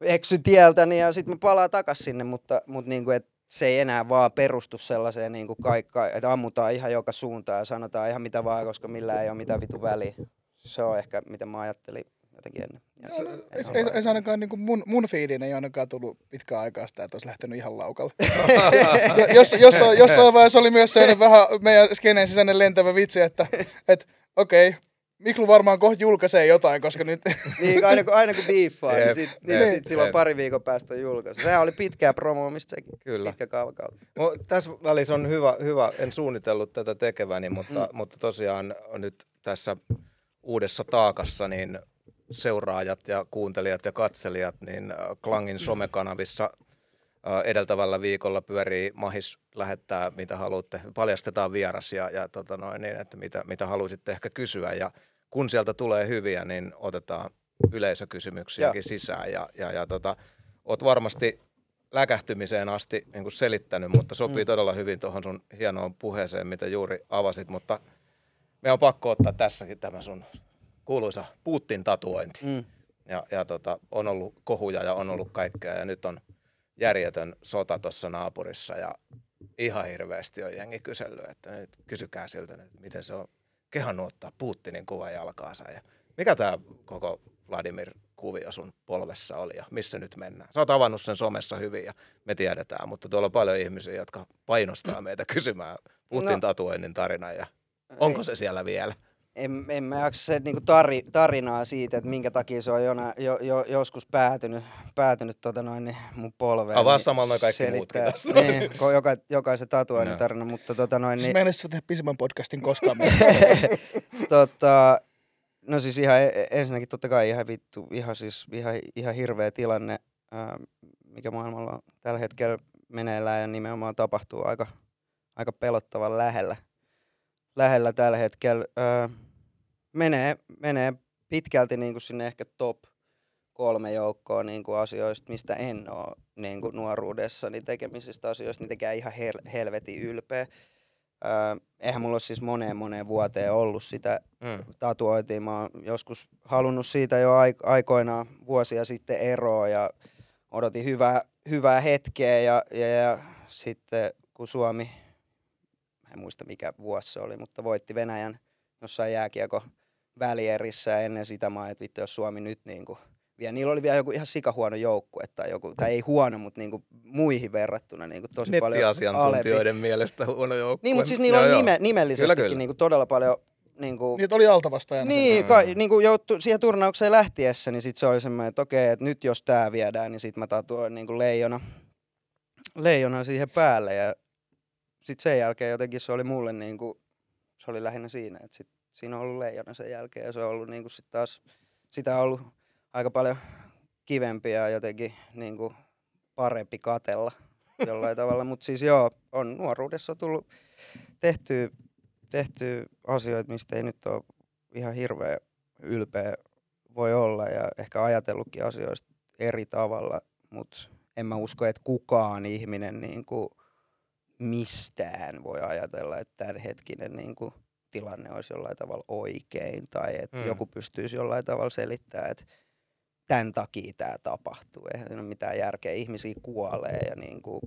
eksyn tieltäni ja sitten mä palaan takas sinne, mutta, mutta niinku, et se ei enää vaan perustu sellaiseen, niinku kaikka, että ammutaan ihan joka suuntaan ja sanotaan ihan mitä vaan, koska millään ei ole mitään vitu väliä. Se on ehkä, mitä mä ajattelin jotenkin ennen. Ja se, ei, en ei, ei, se ainakaan niin kuin mun, mun fiiliin ei ainakaan tullut pitkään aikaa sitä, että olisi lähtenyt ihan laukalle. Ja jos, jossain, jossain vaiheessa oli myös sellainen vähän meidän skeneen sisäinen lentävä vitsi, että et, okei, okay, Miklu varmaan kohta julkaisee jotain, koska nyt... niin, aina kun, aina kun biiffaa, niin Jep, sit, niin sit silloin pari viikon päästä on julkaisu. Sehän oli pitkää promoomista sekin. Kyllä. Pitkä kaavakautta. Mo, tässä välissä on hyvä, hyvä, en suunnitellut tätä tekeväni, mutta, mm. mutta tosiaan nyt tässä uudessa taakassa niin seuraajat ja kuuntelijat ja katselijat, niin äh, Klangin somekanavissa edeltävällä viikolla pyörii Mahis lähettää, mitä haluatte, paljastetaan vieras ja, ja tota noin, niin, että mitä, mitä haluaisitte ehkä kysyä ja kun sieltä tulee hyviä, niin otetaan yleisökysymyksiäkin sisään ja, ja, ja tota, oot varmasti läkähtymiseen asti niin kuin selittänyt, mutta sopii mm. todella hyvin tuohon sun hienoon puheeseen, mitä juuri avasit, mutta me on pakko ottaa tässäkin tämä sun kuuluisa Putin tatuointi. Mm. Ja, ja tota, on ollut kohuja ja on ollut kaikkea ja nyt on järjetön sota tuossa naapurissa ja ihan hirveästi on jengi kysellyt, että nyt kysykää siltä, että miten se on kehannut ottaa Putinin kuvan jalkaansa ja mikä tämä koko Vladimir kuvio sun polvessa oli ja missä nyt mennään. Sä oot avannut sen somessa hyvin ja me tiedetään, mutta tuolla on paljon ihmisiä, jotka painostaa meitä kysymään Putin No. tatuoinnin tarinan ja onko se siellä vielä? En, en mä jaksa se niinku tari, tarinaa siitä, että minkä takia se on jona, jo, jo, joskus päätynyt, päätynyt tota noin, niin mun polveen. Avaa niin samalla kaikki muutkin selittää- tästä. Niin, joka, jokaisen tatuoinnin Joo. tarina, mutta tota noin, Niin. niin, Meidän tehdä pisimmän podcastin koskaan. tota, no siis ihan e- ensinnäkin totta kai ihan vittu, ihan siis ihan, ihan hirveä tilanne, ää, mikä maailmalla on tällä hetkellä meneillään ja nimenomaan tapahtuu aika, aika pelottavan lähellä, lähellä tällä hetkellä. Ää, menee, menee pitkälti niin kuin sinne ehkä top kolme joukkoa niin kuin asioista, mistä en ole niin kuin nuoruudessani tekemisistä asioista, niin tekee ihan hel- helvetin ylpeä. Öö, eihän mulla ole siis moneen moneen vuoteen ollut sitä Mm. tatuointia. Mä oon joskus halunnut siitä jo aik- aikoinaan vuosia sitten eroa ja odotin hyvää, hyvää hetkeä ja, ja, ja sitten kun Suomi, en muista mikä vuosi se oli, mutta voitti Venäjän jossain jääkiekko välierissä ja ennen sitä mä että vittu jos Suomi nyt niin kuin, vielä, niillä oli vielä joku ihan sikahuono joukkue tai joku, tai ei huono, mutta niin kuin muihin verrattuna niin kuin tosi paljon alempi. Nettiasiantuntijoiden mielestä huono joukkue. Niin, mutta siis niillä Joo, on joo. nime, nimellisestikin Kyllä, kyllä. Niin kuin todella paljon niin kuin, Niitä oli alta vastaajana. niin, ka, niin kuin jouttu siihen turnaukseen lähtiessä, niin sit se oli semmoinen, että okei, että nyt jos tää viedään, niin sit mä tatuoin niin kuin leijona, leijona siihen päälle. Ja sit sen jälkeen jotenkin se oli mulle niin kuin, se oli lähinnä siinä, että sit, siinä on ollut leijona sen jälkeen. Ja se on ollut niin kuin sit taas, sitä on ollut aika paljon kivempi ja jotenkin niin kuin parempi katella jollain tavalla. Mutta siis joo, on nuoruudessa tullut tehtyä tehty asioita, mistä ei nyt ole ihan hirveä ylpeä voi olla ja ehkä ajatellutkin asioista eri tavalla, mutta en mä usko, että kukaan ihminen niin kuin mistään voi ajatella, että tämänhetkinen niin kuin tilanne olisi jollain tavalla oikein tai että Mm. joku pystyisi jollain tavalla selittämään, että tämän takia tämä tapahtuu. Eihän siinä ole mitään järkeä. Ihmisiä kuolee ja niin kuin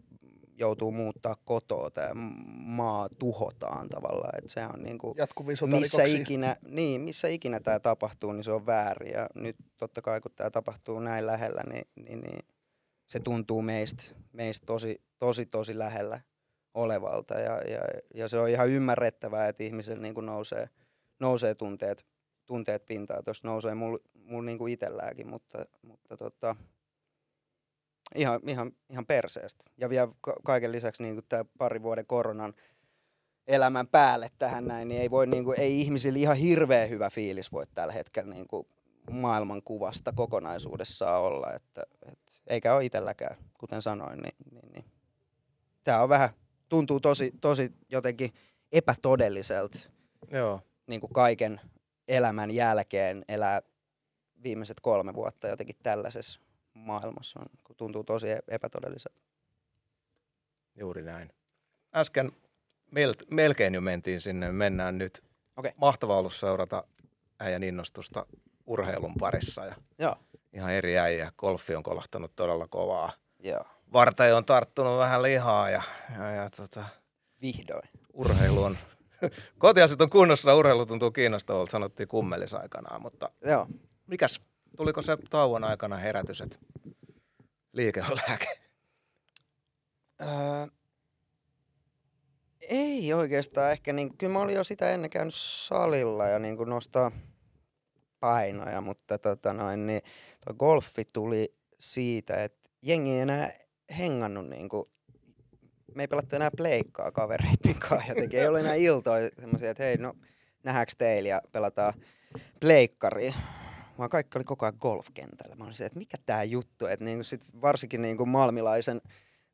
joutuu muuttaa kotoa tai maa tuhotaan tavallaan. Että se on niinku, Jatkuvia missä ikinä, niin, missä ikinä tämä tapahtuu, niin se on väärin. Ja nyt totta kai kun tämä tapahtuu näin lähellä, niin, niin, niin se tuntuu meistä, meistä tosi, tosi, tosi lähellä olevalta. Ja, ja, ja se on ihan ymmärrettävää, että ihmisellä niin nousee, nousee tunteet, tunteet pintaan. Tuossa nousee mulla mul niin itselläänkin, mutta, mutta tota, ihan, ihan, ihan perseestä. Ja vielä ka- kaiken lisäksi niin tämä pari vuoden koronan elämän päälle tähän näin, niin ei, voi, niin kuin, ei ihmisillä ihan hirveän hyvä fiilis voi tällä hetkellä niin kuin maailmankuvasta kokonaisuudessaan olla. Että, et, eikä ole itselläkään, kuten sanoin. Niin, niin, niin. Tämä on vähän, tuntuu tosi, tosi jotenkin epätodelliselta Joo. niin kuin kaiken elämän jälkeen elää viimeiset kolme vuotta jotenkin tällaisessa maailmassa. On, tuntuu tosi e- epätodelliselta. Juuri näin. Äsken mel- melkein jo mentiin sinne, mennään nyt. Okei. Mahtavaa ollut seurata äijän innostusta urheilun parissa ja Joo. ihan eri äijä. Golfi on kolahtanut todella kovaa. Joo. Varteen on tarttunut vähän lihaa ja, ja, ja tota, Vihdoin. urheilu on, kotiasit on kunnossa, urheilu tuntuu kiinnostavalta, sanottiin kummelis aikanaan, mutta Joo. mikäs, tuliko se tauon aikana herätys, että liike on lääke? Öö, ei oikeastaan ehkä, niin, kyllä mä olin jo sitä ennen käynyt salilla ja niin nostaa painoja, mutta tota noin, niin toi golfi tuli siitä, että jengi ei enää hengannut niin kuin, me ei pelattu enää pleikkaa kavereiden kanssa jotenkin, ei ollut enää iltoja semmoisia, että hei no nähdäänkö teillä ja pelataan pleikkaria vaan kaikki oli koko ajan golfkentällä. Mä olin se, että mikä tää juttu, että niinku sit varsinkin niinku malmilaisen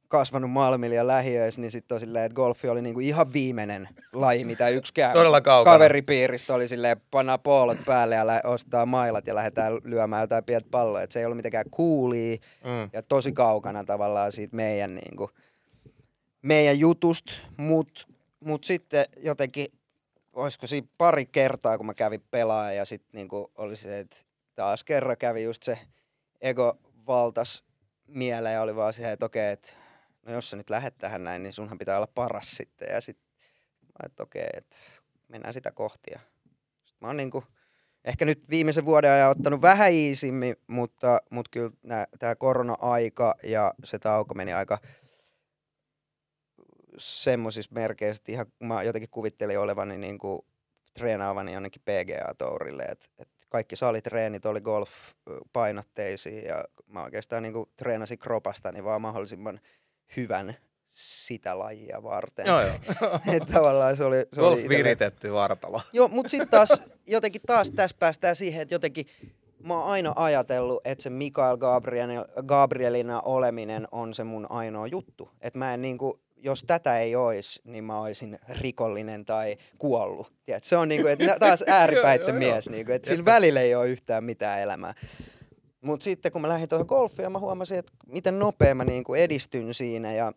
kasvanut Malmilla ja lähiöissä, niin sitten on silleen, että golfi oli niinku ihan viimeinen laji, mitä yksikään Todella kaukana. kaveripiiristä oli silleen, pannaan poolot päälle ja lä- ostaa mailat ja lähdetään lyömään jotain pientä palloa. Et se ei ollut mitenkään coolia Mm. ja tosi kaukana tavallaan siitä meidän, niinku, meidän jutusta, mut, mut sitten jotenkin, olisiko siinä pari kertaa, kun mä kävin pelaamaan ja sitten niinku oli se, että taas kerran kävi just se ego valtas mieleen ja oli vaan se, että okei, että no jos sä nyt lähet tähän näin, niin sunhan pitää olla paras sitten. Ja sitten mä että okei, että mennään sitä kohti. Ja sit mä oon niinku, ehkä nyt viimeisen vuoden ajan ottanut vähän iisimmin, mutta, mutta kyllä tämä korona-aika ja se tauko meni aika semmoisissa merkeissä, että ihan mä jotenkin kuvittelin olevani niin kuin treenaavani jonnekin PGA-tourille, että et kaikki salitreenit oli golf-painotteisia ja mä oikeastaan niin kuin treenasin kropastani vaan mahdollisimman hyvän sitä lajia varten. Joo, joo. että tavallaan se oli... Se Golf oli viritetty vartalo. Joo, mutta sitten taas jotenkin taas tässä päästään siihen, että jotenkin mä oon aina ajatellut, että se Mikael Gabriel, Gabrielina oleminen on se mun ainoa juttu. Että mä en niinku, jos tätä ei ois, niin mä oisin rikollinen tai kuollut. Tiedät, se on niinku, että taas ääripäitten mies, niinku, että sillä välillä ei ole yhtään mitään elämää. Mutta sitten kun mä lähdin tuohon golfiin, mä huomasin, että miten nopea mä niinku edistyn siinä ja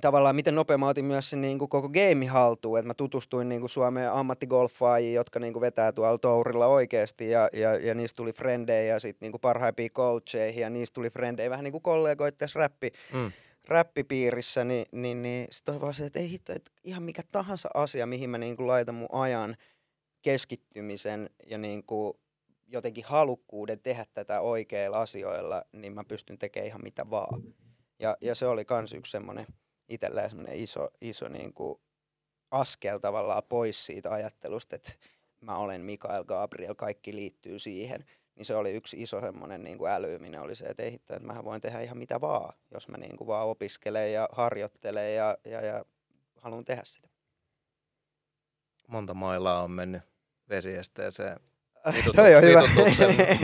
tavallaan miten nopea mä otin myös sen niin kuin koko game haltuun, että mä tutustuin niin kuin Suomen ammattigolfaajiin, jotka niin kuin vetää tuolla tourilla oikeasti ja, ja, ja niistä tuli frendejä ja sitten niin parhaimpia coacheihin ja niistä tuli frendejä vähän niin kuin kollegoit tässä räppi, Mm. räppipiirissä, niin, niin, niin sitten on vaan se, että ei hitto, että ihan mikä tahansa asia, mihin mä niin kuin laitan mun ajan keskittymisen ja niin kuin jotenkin halukkuuden tehdä tätä oikeilla asioilla, niin mä pystyn tekemään ihan mitä vaan. Ja, ja se oli kans yksi semmoinen itselleen semmoinen iso, iso niin kuin askel tavallaan pois siitä ajattelusta, että mä olen Mikael Gabriel, kaikki liittyy siihen. Niin se oli yksi iso semmoinen niin kuin älyyminen oli se, että ei hitto, että mähän voin tehdä ihan mitä vaan, jos mä niin kuin vaan opiskelen ja harjoittelen ja, ja, ja haluan tehdä sitä. Monta mailaa on mennyt vesiesteeseen Toi on hyvä.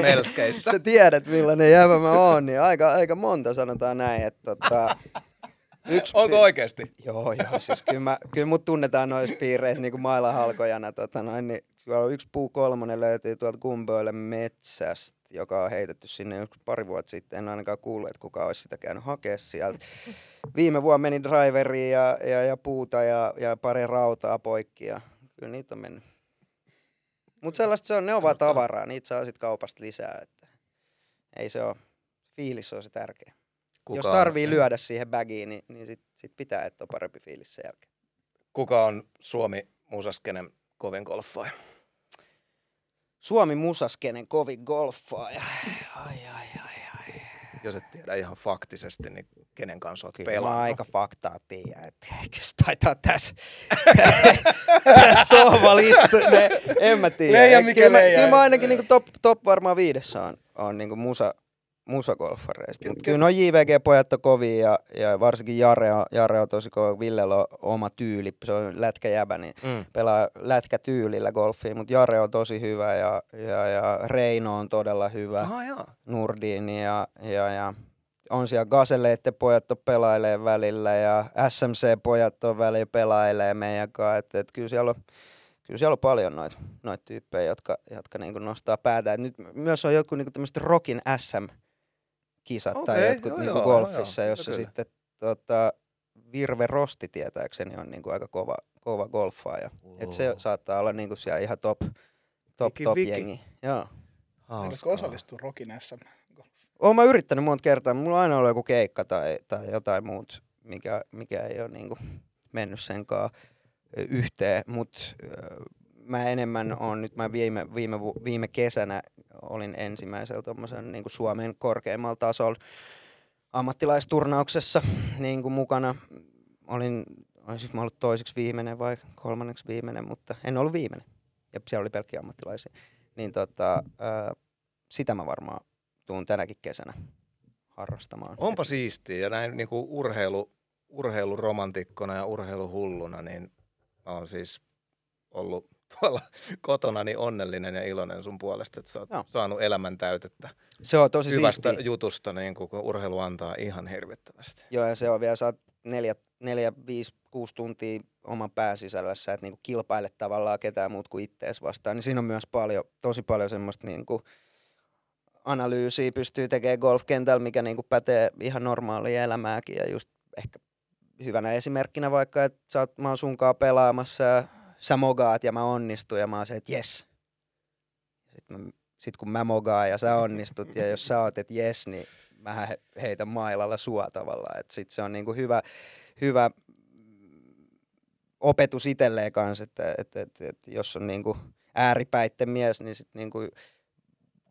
melskeissä. Sä tiedät millainen jävä mä oon, niin aika, aika monta sanotaan näin, että tota, yksi Onko oikeasti? Joo, joo, siis kyllä, mä, kyllä mut tunnetaan noissa piireissä niin kuin mailahalkojana. Tota noin, niin yksi puu kolmonen löytyy tuolta Kumboille metsästä, joka on heitetty sinne yksi pari vuotta sitten. En ainakaan kuullut, että kuka olisi sitä käynyt hakea sieltä. Viime vuonna meni driveriin ja, ja, ja puuta ja, ja pari rautaa poikki ja kyllä niitä on mennyt. Mutta sellaista se on, ne on vaan tavaraa, niitä saa sitten kaupasta lisää. Että ei se ole, fiilis on se tärkeä. Kuka Jos on- tarvii lyödä siihen bagiin, niin, niin sit, sit pitää, että on parempi fiilis sen jälkeen. Kuka on Suomi musaskenen kovin golfaaja? Suomi musaskenen kovin golfaaja. Ai, ai. Jos et tiedä ihan faktisesti, niin kenen kanssa oot Kyllä mä pelannut? aika faktaa tiedä, että eikö se taitaa tässä, tässä sohvalla istua. Ne, en mä tiedä. Leija mikä kyllä, mä, leija. kyllä mä ainakin niinku top, top varmaan viidessä on, on niinku musa, musagolfareista. Mut Kyllä no JVG-pojat on kovia ja, ja varsinkin Jare on, Jare on tosi kova. Villellä on oma tyyli, se on lätkäjäbä, niin Mm. pelaa lätkätyylillä golfia, mutta Jare on tosi hyvä ja, ja, ja Reino on todella hyvä. Aha, joo. Nurdin ja, ja, ja on siellä Gaselleitte pojat on pelailee välillä ja SMC-pojat on välillä pelailee meidän kanssa. Et, et kyllä, siellä on, kyllä siellä on paljon noita noit tyyppejä, jotka, jotka niinku nostaa päätä. Et nyt myös on joku niinku tämmöiset Rockin SM-kisat okay, tai jotkut joo, niinku joo, golfissa, joo, jossa kyllä. sitten tota, Virve Rosti tietääkseni on niinku aika kova, kova golfaaja. Et se Wow. saattaa olla niinku siellä ihan top, top, Viki, top viki. jengi. Joo. Haluatko osallistua Rokin SM? Oon mä yrittänyt monta kertaa, mulla on aina ollut joku keikka tai, tai jotain muut, mikä, mikä ei ole niinku mennyt senkaan yhteen, mutta mä enemmän on nyt, mä viime, viime, viime kesänä olin ensimmäisellä tommosen niinku Suomen korkeimmalla tasolla ammattilaisturnauksessa niinku mukana. Olin, olisin mä ollut toiseksi viimeinen vai kolmanneksi viimeinen, mutta en ollut viimeinen. Ja siellä oli pelkkiä ammattilaisia. Niin tota, sitä mä varmaan tuun tänäkin kesänä harrastamaan. Onpa siistiä ja näin niinku urheilu, urheiluromantikkona ja urheiluhulluna, niin mä oon siis ollut tuolla kotona niin onnellinen ja iloinen sun puolesta, että sä oot Joo. saanut elämän täytettä Se on tosi hyvästä siistiä. jutusta, niin kun urheilu antaa ihan hirvittävästi. Joo, ja se on vielä, sä oot neljä, neljä, viisi, kuusi tuntia oman pään sisällässä, että niinku kilpaile tavallaan ketään muut kuin ittees vastaan. Niin siinä on myös paljon, tosi paljon semmoista niinku analyysiä pystyy tekemään golfkentällä, mikä niinku pätee ihan normaalia elämääkin. Ja just ehkä hyvänä esimerkkinä vaikka, että sä oot, mä oon sunkaan pelaamassa ja sä mogaat ja mä onnistun ja mä oon se, että jes. Sitten mä, sit kun mä mogaan ja sä onnistut ja jos sä oot, että jes, niin mä he- heitän mailalla sua tavallaan. Et sit se on niinku hyvä, hyvä opetus itselleen kanssa, että et, et, et, jos on niinku ääripäitten mies, niin sit niinku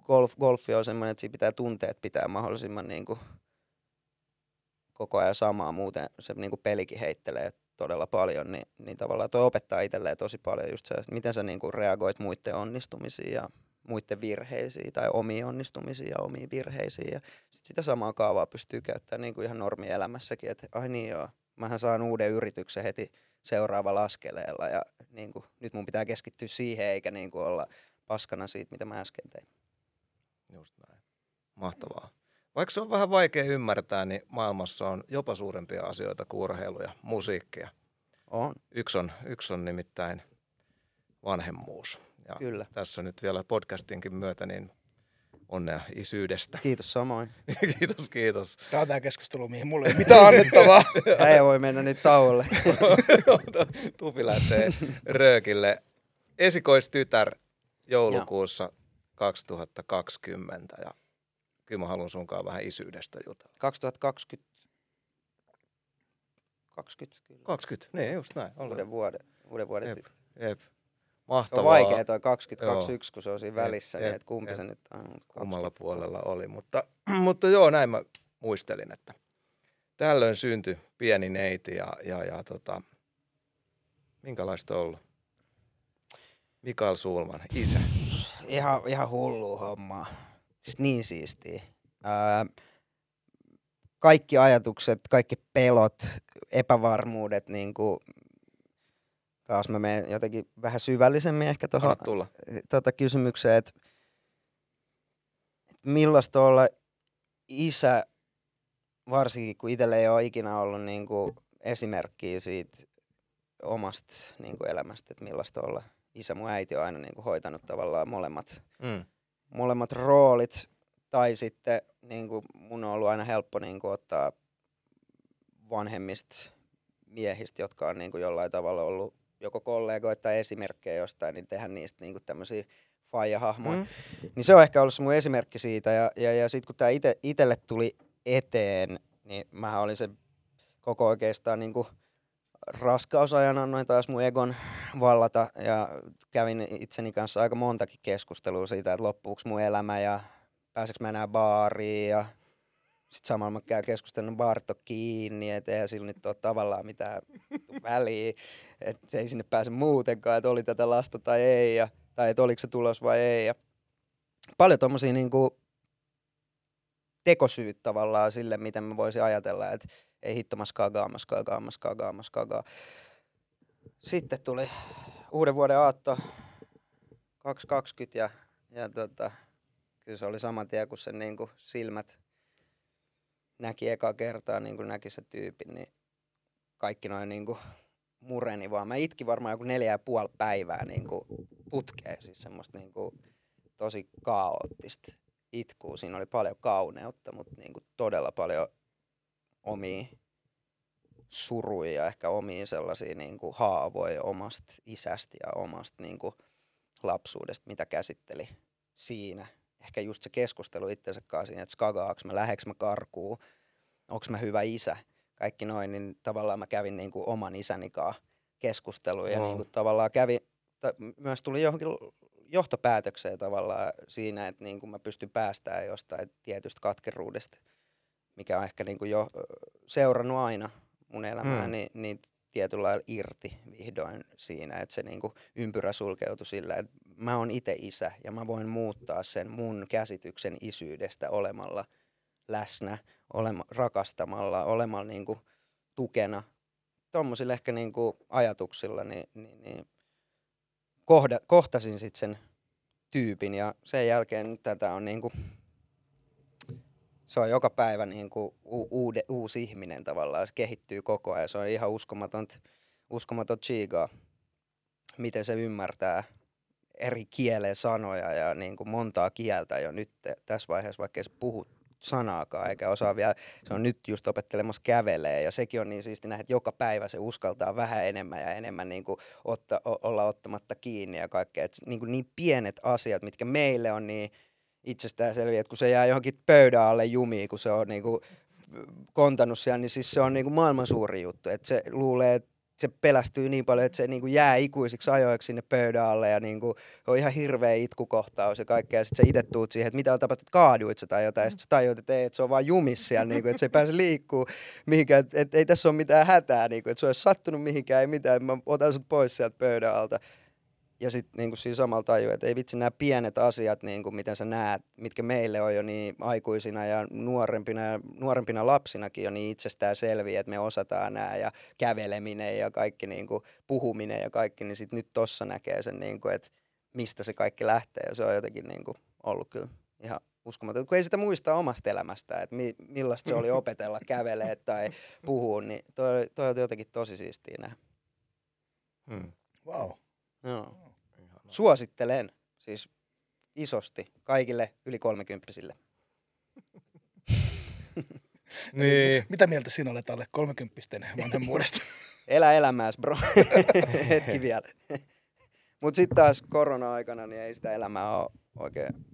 golf, golfi on semmoinen, että siinä pitää tunteet pitää mahdollisimman niinku koko ajan samaa, muuten se niinku pelikin heittelee todella paljon, niin, niin tavallaan toi opettaa itselleen tosi paljon just se, että miten sä niinku reagoit muiden onnistumisiin ja muiden virheisiin tai omiin onnistumisiin ja omiin virheisiin. Ja sit sitä samaa kaavaa pystyy käyttämään niin kuin ihan normielämässäkin, että ai niin joo, mähän saan uuden yrityksen heti seuraavalla askeleella ja niin kuin, nyt mun pitää keskittyä siihen eikä niin kuin olla paskana siitä, mitä mä äsken tein. Just näin. Mahtavaa. Vaikka se on vähän vaikea ymmärtää, niin maailmassa on jopa suurempia asioita kuin urheilu ja musiikkia. On, Yksi on, yksi on nimittäin vanhemmuus. Ja kyllä. tässä nyt vielä podcastinkin myötä niin onnea isyydestä. Kiitos samoin. kiitos, kiitos. Tämä on tämä keskustelu, mihin mulla ei ole mitään annettavaa. Äijä voi mennä nyt tauolle. Tupi lähtee röökille. Esikoistytär joulukuussa 2020 ja kyllä mä haluan sunkaan vähän isyydestä jutella. 2020. 20 kyllä. 20, niin just näin. Uuden vuoden, uuden vuoden Jep. Jep. On Mahtavaa. vaikea toi 20, Joo. 21, kun se on siinä välissä, jep, niin että kumpi jep. se nyt on. mut 20. kummalla puolella oli, mutta, mutta joo, näin mä muistelin, että tällöin syntyi pieni neiti ja, ja, ja tota, minkälaista on ollut? Mikael Suulman, isä. Ihan, ihan hullu hommaa. Siis niin siistiä. Ää, kaikki ajatukset, kaikki pelot, epävarmuudet, niin kuin, taas mä menen jotenkin vähän syvällisemmin ehkä tuohon tota kysymykseen, että millaista olla isä, varsinkin kun itsellä ei ole ikinä ollut niin kuin esimerkkiä siitä omasta niin kuin elämästä, että millaista olla isä. Mun äiti on aina niin kuin hoitanut tavallaan molemmat, Mm. Molemmat roolit, tai sitten niin kuin mun on ollut aina helppo niin kuin ottaa vanhemmista miehistä, jotka on niin kuin jollain tavalla ollut joko kollegoita tai esimerkkejä jostain, niin tehdä niistä niin kuin tämmöisiä faijahahmoja. Mm. Niin se on ehkä ollut se mun esimerkki siitä. Ja, ja, ja sitten kun tämä ite, itelle tuli eteen, niin mä olin se koko oikeastaan niin kuin raskausajan annoin taas mun egon vallata ja kävin itseni kanssa aika montakin keskustelua siitä, että loppuuko mun elämä ja pääseekö mä enää baariin ja sitten samalla mä käyn keskustelun baarit on kiinni, että eihän sillä nyt ole tavallaan mitään väliä, että se ei sinne pääse muutenkaan, että oli tätä lasta tai ei, ja, tai että oliko se tulos vai ei. Ja paljon tommosia niinku tekosyyt tavallaan sille, miten mä voisin ajatella, että ei hittomas kagaa, mas kagaa, mas kagaa, mas kagaa. Sitten tuli uuden vuoden aatto 220 ja, ja tota, kyllä se oli saman tien, kun sen niin kuin silmät näki eka kertaa, niin kuin näki se tyypin, niin kaikki noin niin kuin mureni vaan. Mä itkin varmaan joku neljä ja puoli päivää niin kuin putkeen, siis semmoista niin kuin tosi kaoottista itkuu. Siinä oli paljon kauneutta, mutta niin kuin todella paljon omia suruja ja ehkä omia sellaisia niin kuin haavoja omasta isästä ja omasta niin kuin lapsuudesta, mitä käsitteli siinä. Ehkä just se keskustelu itsensä kanssa siinä, että skagaaks mä, läheks mä karkuun, onks mä hyvä isä, kaikki noin, niin tavallaan mä kävin niin kuin oman isäni kanssa keskusteluun ja oh. niin kuin tavallaan kävi, ta, myös tuli johonkin johtopäätökseen tavallaan siinä, että niin kuin mä pystyn päästään jostain tietystä katkeruudesta, mikä on ehkä niin kuin jo seurannut aina mun elämää, mm. niin, niin tietyllä lailla irti vihdoin siinä, että se niin kuin ympyrä sulkeutui sillä, että mä oon itse isä ja mä voin muuttaa sen mun käsityksen isyydestä olemalla läsnä, olema, rakastamalla, olemalla niin kuin tukena. Tuommoisilla ehkä niin kuin ajatuksilla niin, niin, niin kohda, kohtasin sitten sen tyypin ja sen jälkeen nyt tätä on niin kuin, se on joka päivä niin kuin u- uude, uusi ihminen tavallaan, se kehittyy koko ajan, se on ihan uskomaton, uskomaton chigaa, miten se ymmärtää eri kielen sanoja ja niin kuin montaa kieltä jo nyt tässä vaiheessa, vaikka se puhu sanaakaan eikä osaa vielä, se on nyt just opettelemassa kävelee ja sekin on niin siisti nähdä, että joka päivä se uskaltaa vähän enemmän ja enemmän niin kuin otta, olla ottamatta kiinni ja kaikkea. Et niin, kuin niin pienet asiat, mitkä meille on niin itsestään selviä, että kun se jää johonkin pöydän alle jumiin, kun se on niin kuin kontannut siellä, niin siis se on niin kuin maailman suuri juttu. Että se luulee, että se pelästyy niin paljon, että se niin kuin jää ikuisiksi ajoiksi sinne pöydän alle ja niin kuin on ihan hirveä itkukohtaus ja kaikkea. Sitten sä itse tuut siihen, että mitä on tapahtunut, kaaduit tai jotain. Ja sitten sä tajuut, että, ei, että se on vaan jumis siellä, niin kuin, että se ei pääse liikkuu mihinkään. Että, että ei tässä ole mitään hätää, niin kuin, että se olisi sattunut mihinkään, ei mitään. Mä otan sut pois sieltä pöydän alta. Ja sitten niin siinä samalla tajuu, että ei vitsi nämä pienet asiat, niin kuin miten sä näet, mitkä meille on jo niin aikuisina ja nuorempina, ja nuorempina lapsinakin jo niin itsestään selviä, että me osataan nämä ja käveleminen ja kaikki niin kuin puhuminen ja kaikki, niin sitten nyt tossa näkee sen, niin kuin, että mistä se kaikki lähtee ja se on jotenkin niin kuin ollut kyllä ihan uskomaton. Kun ei sitä muista omasta elämästä, että mi- millaista se oli opetella kävelee tai puhua, niin toi, toi on jotenkin tosi siistiä nähdä. Hmm. Wow. Joo. Suosittelen siis isosti kaikille yli kolmekymppisille. niin. Mitä mieltä sinä olet alle kolmekymppisten vanhemmuudesta? Elä elämääs, bro. Hetki vielä. Mutta sitten taas korona-aikana niin ei sitä elämää ole oikein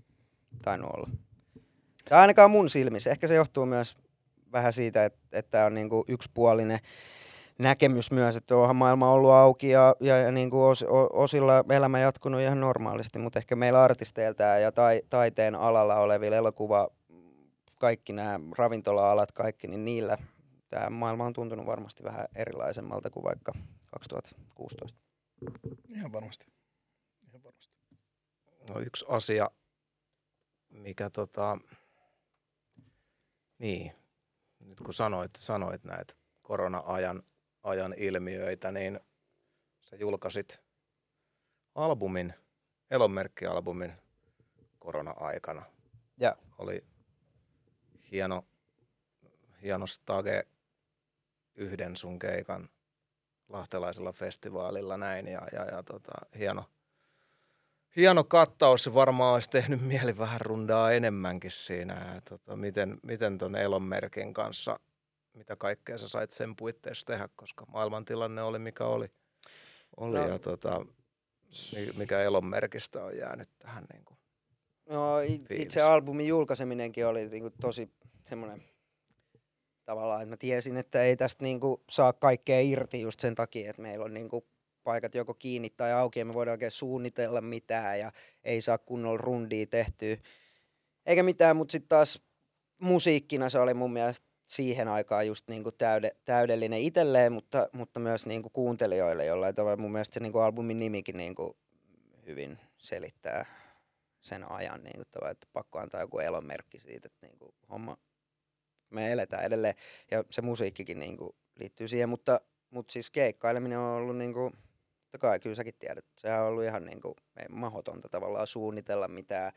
tainnut olla. Tai ainakaan mun silmissä. Ehkä se johtuu myös vähän siitä, että, että on niinku yksipuolinen näkemys myös, että onhan maailma ollut auki ja, ja, ja niin kuin os, osilla elämä jatkunut ihan normaalisti, mutta ehkä meillä artisteilta ja tai, taiteen alalla olevilla elokuva, kaikki nämä ravintola-alat, kaikki, niin niillä tämä maailma on tuntunut varmasti vähän erilaisemmalta kuin vaikka 2016. Ihan varmasti. Ihan varmasti. No yksi asia, mikä tota, niin, nyt kun sanoit, sanoit näitä korona-ajan ajan ilmiöitä, niin sä julkaisit albumin, elonmerkkialbumin korona-aikana. Ja. Oli hieno, hieno stage yhden sun keikan lahtelaisella festivaalilla näin ja, ja, ja tota, hieno, hieno kattaus. Se varmaan olisi tehnyt mieli vähän rundaa enemmänkin siinä. Ja, tota, miten, miten ton elonmerkin kanssa – mitä kaikkea sä sait sen puitteissa tehdä, koska maailmantilanne oli mikä oli. oli no. ja tota, mikä elonmerkistä on jäänyt tähän niin kuin No itse albumin julkaiseminenkin oli niin kuin tosi semmoinen tavallaan, että mä tiesin, että ei tästä niinku saa kaikkea irti just sen takia, että meillä on niinku paikat joko kiinni tai auki ja me voidaan oikein suunnitella mitään ja ei saa kunnolla rundia tehtyä. Eikä mitään, mutta sitten taas musiikkina se oli mun mielestä siihen aikaan just niinku täyde, täydellinen itselleen, mutta, mutta myös niinku kuuntelijoille jollain tavalla. Mun mielestä se niinku albumin nimikin niinku hyvin selittää sen ajan, niinku tavalla, että pakko antaa joku elonmerkki siitä, että niinku homma, me eletään edelleen. Ja se musiikkikin niinku liittyy siihen, mutta, mutta siis keikkaileminen on ollut niinku, totta kai kyllä säkin tiedät, sehän on ollut ihan niinku mahdotonta tavallaan suunnitella mitään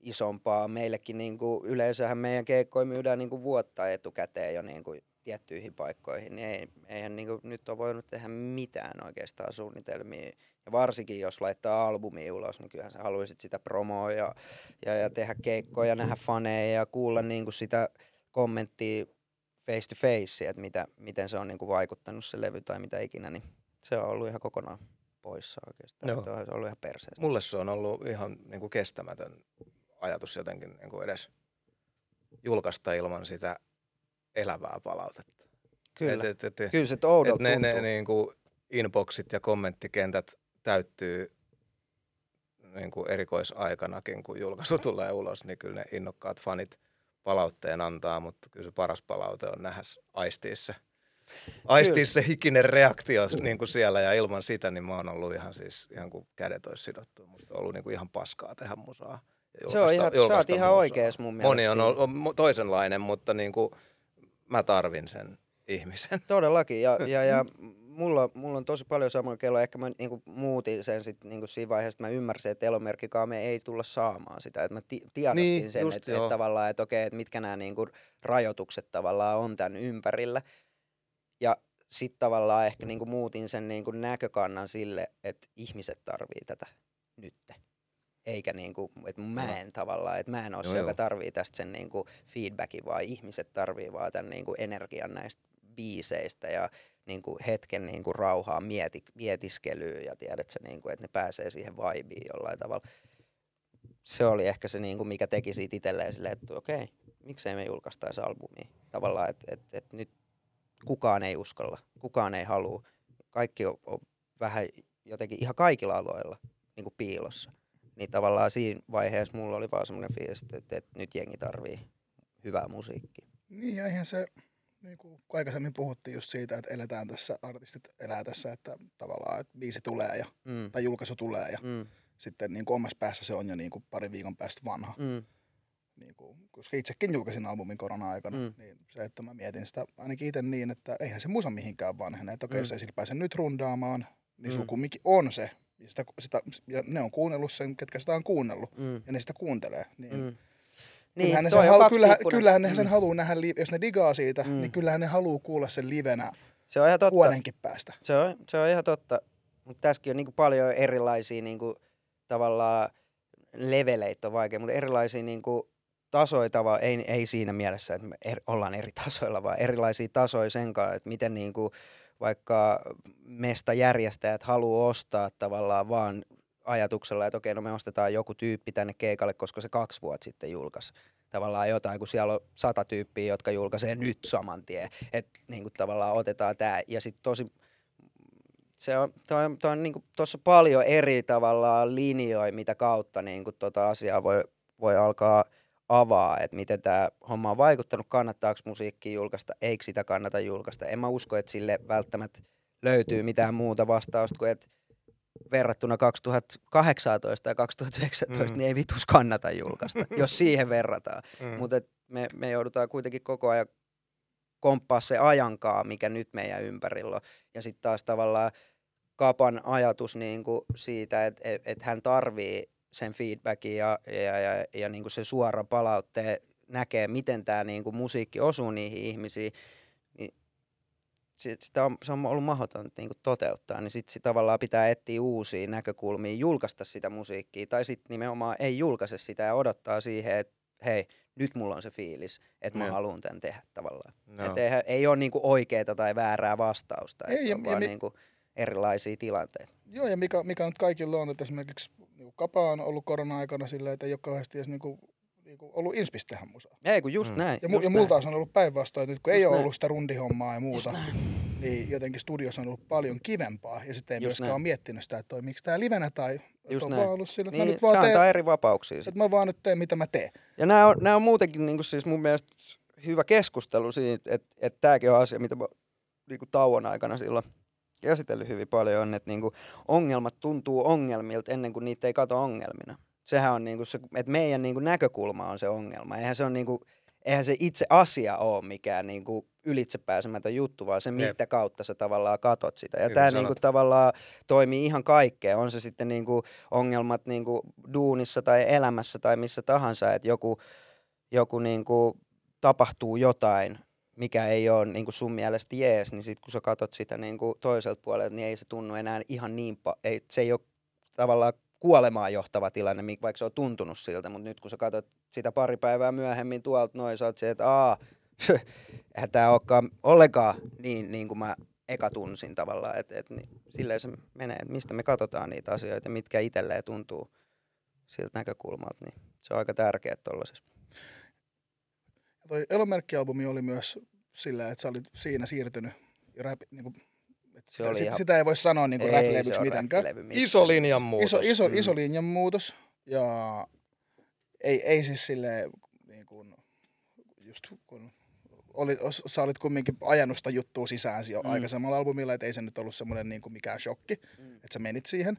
isompaa. Meillekin niin kuin, yleensähän meidän keikkoja myydään niin kuin vuotta etukäteen jo niin kuin, tiettyihin paikkoihin, niin ei, eihän niin kuin, nyt ole voinut tehdä mitään oikeastaan suunnitelmia. Ja varsinkin jos laittaa albumi ulos, niin kyllähän sä haluaisit sitä promoa ja, ja, ja tehdä keikkoja, nähdä faneja ja kuulla niin kuin sitä kommenttia face to face, että mitä, miten se on niin kuin vaikuttanut se levy tai mitä ikinä, niin se on ollut ihan kokonaan poissa oikeastaan. Se on ollut ihan perseestä. Mulle se on ollut ihan niin kuin kestämätön ajatus jotenkin niin kuin edes julkaista ilman sitä elävää palautetta. Kyllä, Et, et, et, Kyllä se oudolta ne, ne niin kuin inboxit ja kommenttikentät täyttyy niin kuin erikoisaikanakin, kun julkaisu tulee ulos, niin kyllä ne innokkaat fanit palautteen antaa, mutta kyllä se paras palaute on nähdä aistia se, aistia se hikinen reaktio niin kuin siellä ja ilman sitä niin mä oon ollut ihan siis ihan kuin kädet olisi sidottu. Musta on ollut niin kuin ihan paskaa tehdä musaa. Se on ihan, sä oot ihan oikees mun mielestä. Moni on, on toisenlainen, mutta niin kuin mä tarvin sen ihmisen. Todellakin, ja, ja, ja mulla, mulla on tosi paljon samoja kelloja. Ehkä mä niinku muutin sen sit niinku siinä vaiheessa, että mä ymmärsin, että elomerkkikaan me ei tulla saamaan sitä. Että mä ti- tiedostin Niin, sen, että, että tavallaan, että okei, että mitkä nämä niinku rajoitukset tavallaan on tämän ympärillä. Ja sitten tavallaan ehkä niinku muutin sen niinku näkökannan sille, että ihmiset tarvii tätä nytte. Eikä niinku, että mä en tavallaan, että mä en ole se, joka tarvii tästä sen niinku feedbackin, vaan ihmiset tarvii vaan tämän niinku energian näistä biiseistä ja niinku hetken niinku rauhaa mieti, mietiskelyyn ja tiedät sä, niinku, että ne pääsee siihen vibeen jollain tavalla. Se oli ehkä se, niinku, mikä teki siitä itselleen silleen, että okei, miksei me julkaistaisi albumia. Tavallaan, että et, et nyt kukaan ei uskalla, kukaan ei halua. Kaikki on, on vähän jotenkin ihan kaikilla aloilla niin kuin piilossa. Niin tavallaan siinä vaiheessa mulla oli vaan semmoinen fiilis, että, että, nyt jengi tarvii hyvää musiikkia. Niin ja eihän se, niin kuin aikaisemmin puhuttiin just siitä, että eletään tässä, artistit elää tässä, että tavallaan että biisi tulee ja, Mm. tai julkaisu tulee ja Mm. sitten niin kuin omassa päässä se on jo niin kuin parin viikon päästä vanha. Mm. Niin kuin, koska itsekin julkaisin albumin korona-aikana, Mm. niin se, että mä mietin sitä ainakin itse niin, että eihän se musa mihinkään vanhene. Että okei, Mm. jos ei sillä pääse nyt rundaamaan, niin sulla Mm. kumminkin on se. Ja, sitä, sitä, ja ne on kuunnellut sen, ketkä sitä on kuunnellut. Mm. Ja ne sitä kuuntelee. Niin, Mm. Niin, kyllähän ne, sen halu, kyllähän, kyllähän ne sen Mm. haluaa nähdä, jos ne digaa siitä, Mm. niin kyllähän ne haluaa kuulla sen livenä Se on ihan totta. vuodenkin päästä. Se on, se on ihan totta. Mutta tässäkin on niinku paljon erilaisia niinku, tavallaan leveleitä on vaikea, mutta erilaisia niinku, tasoja tava, ei, ei siinä mielessä, että me er, ollaan eri tasoilla, vaan erilaisia tasoja sen kanssa, että miten niinku, vaikka mestajärjestäjät haluaa ostaa tavallaan vaan ajatuksella, että okei, no me ostetaan joku tyyppi tänne keikalle, koska se kaksi vuotta sitten julkaisi tavallaan jotain, kun siellä on sata tyyppiä, jotka julkaisee nyt saman tien. Että niin tavallaan otetaan tämä. Ja sitten tosi, se on, toi toi on niin tuossa paljon eri tavallaan linjoja, mitä kautta niin kuin tota asiaa voi, voi alkaa avaa, että miten tämä homma on vaikuttanut, kannattaako musiikkia julkaista, eikö sitä kannata julkaista. En mä usko, että sille välttämättä löytyy mitään muuta vastausta kuin, että verrattuna 2018 ja 2019, Mm. niin ei vitus kannata julkaista, jos siihen verrataan. Mm. Mutta me, me joudutaan kuitenkin koko ajan komppaa se ajankaa, mikä nyt meidän ympärillä on. Ja sitten taas tavallaan Kapan ajatus niin kuin siitä, että et, et hän tarvii sen feedbackin ja, ja, ja, ja niin kuin se suora palautteen näkee, miten tämä niin kuin musiikki osuu niihin ihmisiin, niin sit, sitä on, se on ollut mahdotonta niin kuin toteuttaa, niin sitten tavallaan pitää etsiä uusia näkökulmia, julkaista sitä musiikkia, tai sitten nimenomaan ei julkaise sitä ja odottaa siihen, että hei, nyt mulla on se fiilis, että mä Joo. haluan tämän tehdä tavallaan. No. Et eihän, ei ole niinku oikeaa tai väärää vastausta, Ei, ei, ja- on ja vaan mi- niinku erilaisia tilanteita. Joo, ja mikä, mikä nyt kaikilla on, että esimerkiksi niin Kapa on ollut korona-aikana silleen, että ei ole kauheasti edes niin kuin, niin kuin ollut inspis tehdä musaa. Ei kun just Mm. näin. Ja, mu- just ja näin. taas on ollut päinvastoin, että nyt kun Just ei ole näin. ollut sitä rundihommaa ja muuta, niin jotenkin studiossa on ollut paljon kivempaa. Ja sitten ei Just myöskään näin. ole miettinyt sitä, että toimiiko tämä livenä tai että Just on näin. ollut sillä, että Niin, mä nyt se vaan teen, eri vapauksia. että mä vaan nyt teen mitä mä teen. Ja nämä on, nämä on muutenkin niin kuin siis mun mielestä hyvä keskustelu siitä, että, että tämäkin on asia, mitä mä niin kuin tauon aikana silloin käsitellyt hyvin paljon, on, että niin kuin ongelmat tuntuu ongelmilta ennen kuin niitä ei kato ongelmina. Sehän on niin kuin se, että meidän niin kuin näkökulma on se ongelma. Eihän se, on niin kuin, eihän se itse asia ole mikään niin kuin ylitsepääsemätön juttu, vaan se, Jep. mitä kautta sä tavallaan katot sitä. Ja tämä niin kuin tavallaan toimii ihan kaikkeen. On se sitten niin kuin ongelmat niin kuin duunissa tai elämässä tai missä tahansa, että joku, joku niin kuin tapahtuu jotain, mikä ei ole niin kuin sun mielestä jees, niin sitten kun sä katot sitä niin kuin toiselta puolelta, niin ei se tunnu enää ihan niin, pa- ei, se ei ole tavallaan kuolemaan johtava tilanne, vaikka se on tuntunut siltä, mutta nyt kun sä katsot sitä pari päivää myöhemmin tuolta noin, sä oot se, että aa, eihän tää olekaan ollenkaan niin, niin kuin mä eka tunsin tavallaan, että et, niin, silleen se menee, että mistä me katsotaan niitä asioita, mitkä itselleen tuntuu siltä näkökulmalta, niin se on aika tärkeää tuollaisessa. Ja toi Elomerkki-albumi oli myös sillä, että sä olit siinä siirtynyt rap, niin kuin, että Se sitä, sit, ihan- sitä ei voi sanoa niin kuin Ei rap-levyksi mitenkään. missään. Iso linjan muutos. Iso, iso, Mm. iso linjan muutos. Ja ei, ei siis silleen, niin kuin, just kun oli, sä olit kumminkin ajanut sitä juttua sisään jo Mm. mm. aikaisemmalla albumilla, että ei se nyt ollut semmoinen niin kuin mikään shokki, Mm. että sä menit siihen.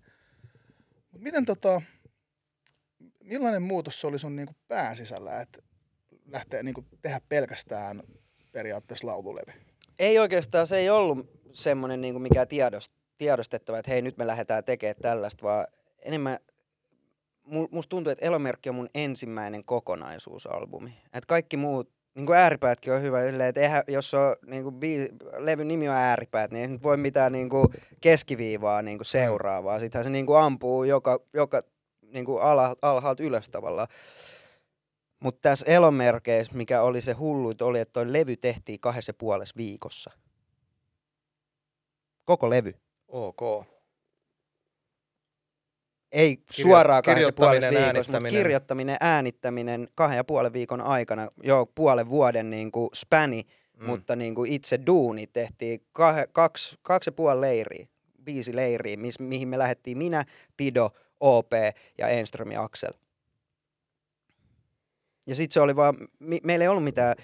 Mut miten tota, millainen muutos se oli sun niin kuin pään sisällä, että lähtee niin tehdä pelkästään periaatteessa laululevy? Ei oikeastaan, se ei ollut semmoinen niin mikä tiedost, tiedostettava, että hei nyt me lähdetään tekemään tällaista, vaan enemmän mu- musta tuntuu, että Elomerkki on mun ensimmäinen kokonaisuusalbumi. Et kaikki muut, niin kuin ääripäätkin on hyvä, että eihän, jos on niin kuin bii, levyn nimi on ääripäät, niin ei nyt voi mitään niin kuin keskiviivaa niin kuin seuraavaa. Sittenhän se niin kuin ampuu joka, joka niin kuin ala, alhaalta ylös tavallaan. Mutta tässä Elomerkeissä, mikä oli se hulluit, oli, että toi levy tehtiin kahdessa puolessa viikossa. Koko levy. Ok. Ei Kirjo- suoraan kahdessa puolessa viikossa, mutta kirjoittaminen, äänittäminen kahden ja puolen viikon aikana, jo puolen vuoden niin kuin späni, mm. mutta niin kuin itse duuni tehtiin kah, kaksi, kaksi ja puoli leiriä, viisi leiriä, mis, mihin me lähdettiin minä, Tido, OP ja Enström ja Axel. Ja sitten se oli vaan, mi, meillä ei ollut mitään,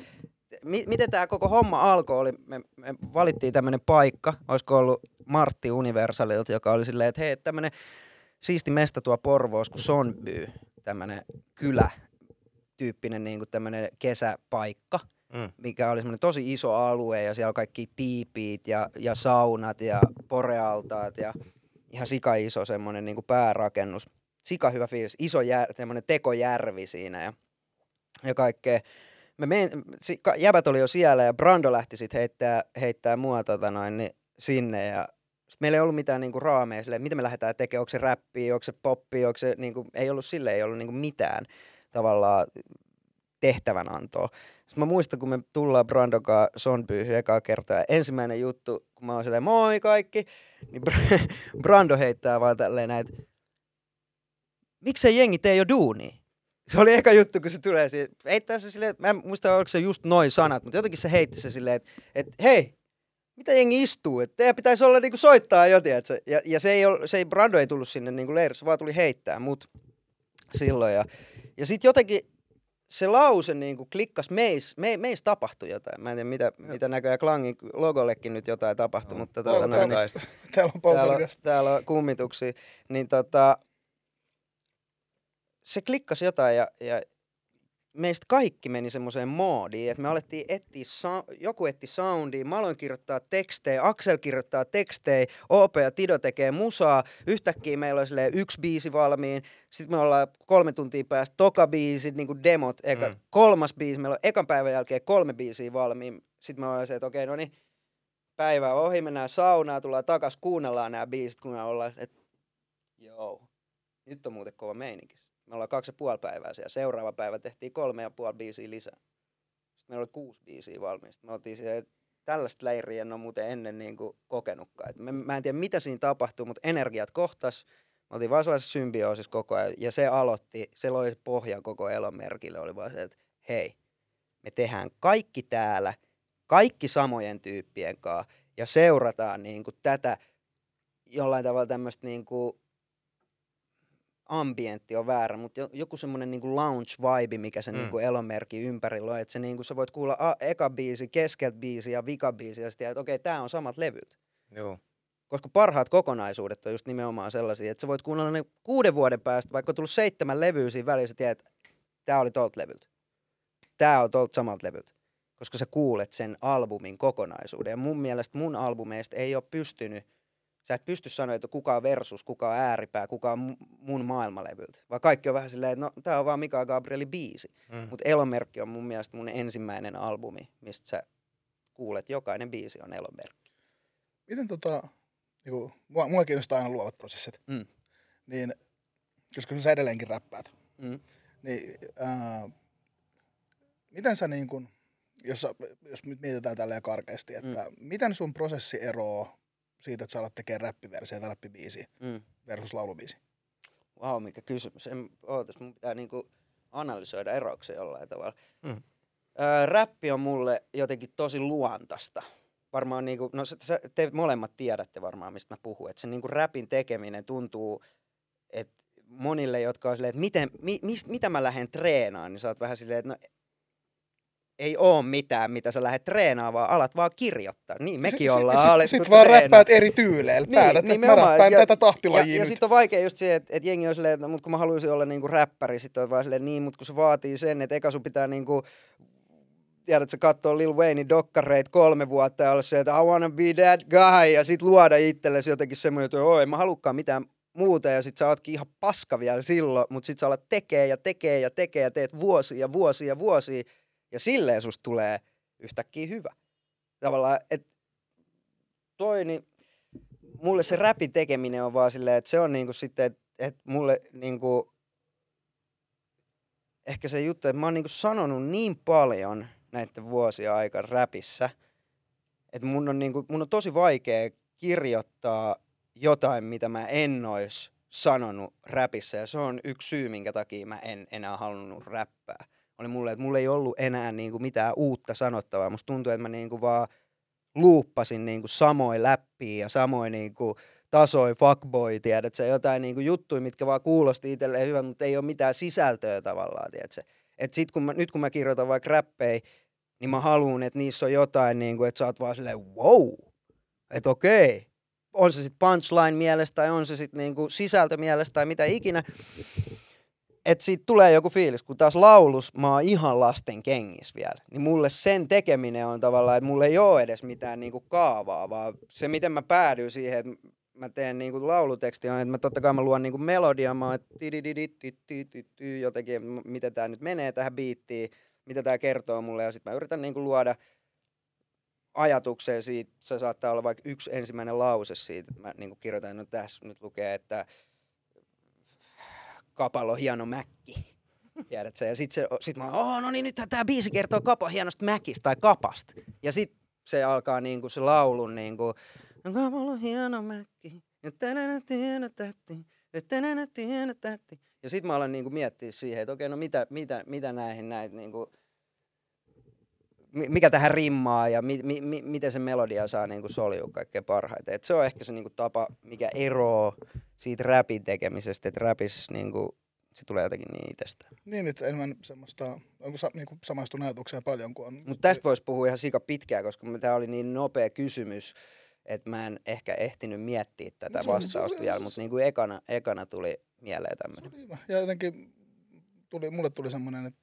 mi, miten tämä koko homma alkoi, oli, me, me valittiin tämmöinen paikka, olisiko ollut Martti Universalilta, joka oli silleen, että hei, tämmöinen siisti mesta tuo Porvoos kuin Sonby, tämmöinen kylä tyyppinen niin tämmöinen kesäpaikka, Mm. mikä oli semmoinen tosi iso alue ja siellä on kaikki tiipiit ja, ja saunat ja porealtaat ja ihan sika iso semmoinen niin päärakennus. Sika hyvä fiilis, iso jär, tekojärvi siinä ja, ja kaikkea. Me mein, jäbät oli jo siellä ja Brando lähti sitten heittää, heittää mua tota noin, niin sinne ja sit meillä ei ollut mitään niinku raameja silleen, mitä me lähdetään tekemään, onko se räppiä, onko se poppi, onko se niinku, ei ollut sille ei ollut niinku mitään tavallaan tehtävänantoa. Sitten mä muistan, kun me tullaan Brandokaa Sonbyyhyn ekaa kertaa, ja ensimmäinen juttu, kun mä oon silleen, moi kaikki, niin Br- Brando heittää vaan tälleen näin, että miksei jengi tee jo duunia? Se oli eka juttu, kun se tulee siihen. Heittää se silleen, mä en muista, oliko se just noin sanat, mutta jotenkin se heitti se silleen, että, että hei, mitä jengi istuu? Että teidän pitäisi olla niinku soittaa jo, tiedätkö? Ja, ja se ei, ole, se ei, Brando ei tullut sinne niinku leirissä, vaan tuli heittää mut silloin. Ja, ja sitten jotenkin se lause niinku klikkas meis, me, meis tapahtui jotain. Mä en tiedä, mitä, mitä näköjään Klangin logollekin nyt jotain tapahtui, No, mutta Täällä tota, noin, niin. Täällä on täällä, on, poltergeist. täällä on kummituksia. Niin tota, se klikkasi jotain ja, ja meistä kaikki meni semmoiseen moodiin, että me alettiin etsiä, sa- joku etti soundia, mä aloin kirjoittaa tekstejä, Axel kirjoittaa tekstejä, OP ja Tido tekee musaa, yhtäkkiä meillä on yksi biisi valmiin, sitten me ollaan kolme tuntia päästä toka biisi, niin kuin demot, eka, Mm. kolmas biisi, meillä on ekan päivän jälkeen kolme biisiä valmiin, sitten me ollaan se, että okei, no niin, päivä on ohi, mennään saunaan, tullaan takas, kuunnellaan nämä biisit, kun me ollaan, että joo, nyt on muuten kova meininki. Me ollaan kaksi ja puoli päivää siellä. Seuraava päivä tehtiin kolme ja puoli biisiä lisää. Sitten meillä oli kuusi biisiä valmiista. Me oltiin siellä, tällaista leiriä en ole muuten ennen niin kuin kokenutkaan. Et mä, mä en tiedä mitä siinä tapahtui, mutta energiat kohtas. Me oltiin vaan sellaisessa symbioosissa koko ajan. Ja se aloitti, se loi pohjan koko elonmerkille. Oli vaan se, että hei, me tehdään kaikki täällä, kaikki samojen tyyppien kanssa. Ja seurataan niin kuin tätä jollain tavalla tämmöistä niin kuin ambientti on väärä, mutta joku semmoinen niinku lounge-vibe, mikä se mm. niinku elonmerkki ympärillä on, että niinku, sä voit kuulla a, eka biisi, keskeltä biisi ja vika biisi ja sitten että okei, okay, tää on samat levyt. Joo. Koska parhaat kokonaisuudet on just nimenomaan sellaisia, että sä voit kuunnella ne kuuden vuoden päästä, vaikka on tullut seitsemän levyä siinä välissä, tiedät, että tää oli tolta levyltä. Tää on tolta samalta levyltä. Koska sä kuulet sen albumin kokonaisuuden. Ja mun mielestä mun albumeista ei ole pystynyt sä et pysty sanoa, että kuka on versus, kuka on ääripää, kuka on mun maailmalevyltä. Vaan kaikki on vähän silleen, että no tää on vaan Mika Gabrielin biisi. Mm. Mutta Elomerkki on mun mielestä mun ensimmäinen albumi, mistä sä kuulet, jokainen biisi on Elomerkki. Miten tota, niinku, mua, mua kiinnostaa aina luovat prosessit. Mm. Niin, koska sä edelleenkin räppäät, mm. niin ää, miten sä niin kun, jos, jos nyt mietitään tälleen karkeasti, että mm. miten sun prosessi eroaa siitä, että sä alat tekemään räppiversiä tai räppibiisiä mm. versus laulubiisi? Vau, wow, mikä kysymys. En, ootas, mun pitää niinku analysoida eroksia jollain tavalla. Mm. Öö, räppi on mulle jotenkin tosi luontasta. Varmaan niinku, no se, te molemmat tiedätte varmaan, mistä mä puhun. Että se niinku räpin tekeminen tuntuu, että monille, jotka on silleen, että miten, mi, mis, mitä mä lähden treenaan, niin sä oot vähän silleen, että no ei oo mitään, mitä sä lähdet treenaamaan, vaan alat vaan kirjoittaa. Niin mekin sit, ollaan sit, alettu Sitten vaan räppäät eri tyyleillä. Niin, Päätät, niin, mä räppään ja, tätä tahtilajia Ja, ja sitten on vaikea just se, että, että jengi on silleen, että mutta kun mä haluaisin olla niinku räppäri, sitten on vaan silleen, niin, mutta kun se vaatii sen, että eka sun pitää niinku tiedät, sä katsoo Lil Waynein dokkareit kolme vuotta ja olla se, että I wanna be that guy, ja sit luoda itsellesi jotenkin semmoinen, että oi, mä halukkaan mitään muuta, ja sit sä ootkin ihan paska vielä silloin, mutta sit sä alat tekee ja tekee ja tekee ja teet vuosia ja vuosia ja vuosia, ja silleen susta tulee yhtäkkiä hyvä. Tavallaan, että toi, niin mulle se räpin tekeminen on vaan silleen, että se on niinku sitten, että et mulle niinku, ehkä se juttu, että mä oon niinku sanonut niin paljon näiden vuosien aikana räpissä, että mun on, niinku, mun on tosi vaikea kirjoittaa jotain, mitä mä en ois sanonut räpissä. Ja se on yksi syy, minkä takia mä en enää halunnut räppää oli mulle, että mulla ei ollut enää niin kuin mitään uutta sanottavaa. Musta tuntui, että mä niin kuin vaan luuppasin niin kuin samoin läppiä ja samoin niin kuin tasoi fuckboy, tiedät sä, jotain niin kuin juttuja, mitkä vaan kuulosti itselleen hyvän, mutta ei ole mitään sisältöä tavallaan, tiedät sä. Et sit kun mä, nyt kun mä kirjoitan vaikka räppejä, niin mä haluan, että niissä on jotain, niin kuin, että sä oot vaan silleen, wow, että okei, on se sitten punchline mielestä tai on se sitten niinku sisältö mielestä tai mitä ikinä, että siitä tulee joku fiilis, kun taas laulus mä oon ihan lasten kengis vielä, niin mulle sen tekeminen on tavallaan, että mulle ei ole edes mitään niinku kaavaa, vaan se miten mä päädyin siihen, että mä teen niinku lauluteksti on, että mä totta kai mä luon niinku melodia, mä oon, että jotenkin, miten tää nyt menee tähän biittiin, mitä tää kertoo mulle, ja sitten mä yritän niinku luoda ajatukseen siitä, se saattaa olla vaikka yksi ensimmäinen lause siitä, mä niinku kirjoitan, no tässä nyt lukee, että Kapalo hieno mäkki. Tiedätkö? Ja sitten sit mä oon, no niin nyt tämä biisi kertoo Kapo hienosta mäkistä tai kapasta. Ja sitten se alkaa niinku se laulun niinku, Kapalo hieno mäkki. Ja tänään tiedä tätti. Ja sitten mä alan niinku miettiä siihen, että okei, no mitä, mitä, mitä näihin näitä niinku, mikä tähän rimmaa ja mi, mi, mi, miten se melodia saa niinku soljua kaikkein parhaiten. Et se on ehkä se niinku tapa, mikä eroo siitä räpin tekemisestä, että räpis niinku, se tulee jotenkin niin itsestään. Niin, että enemmän semmoista, onko sa, niinku samaistun ajatuksia paljon kuin on. Mutta tästä voisi puhua ihan sika pitkään, koska tämä oli niin nopea kysymys, että mä en ehkä ehtinyt miettiä tätä no, vastausta vielä, mutta niin kuin ekana, ekana tuli mieleen tämmöinen. Ja jotenkin tuli, mulle tuli semmoinen, että niin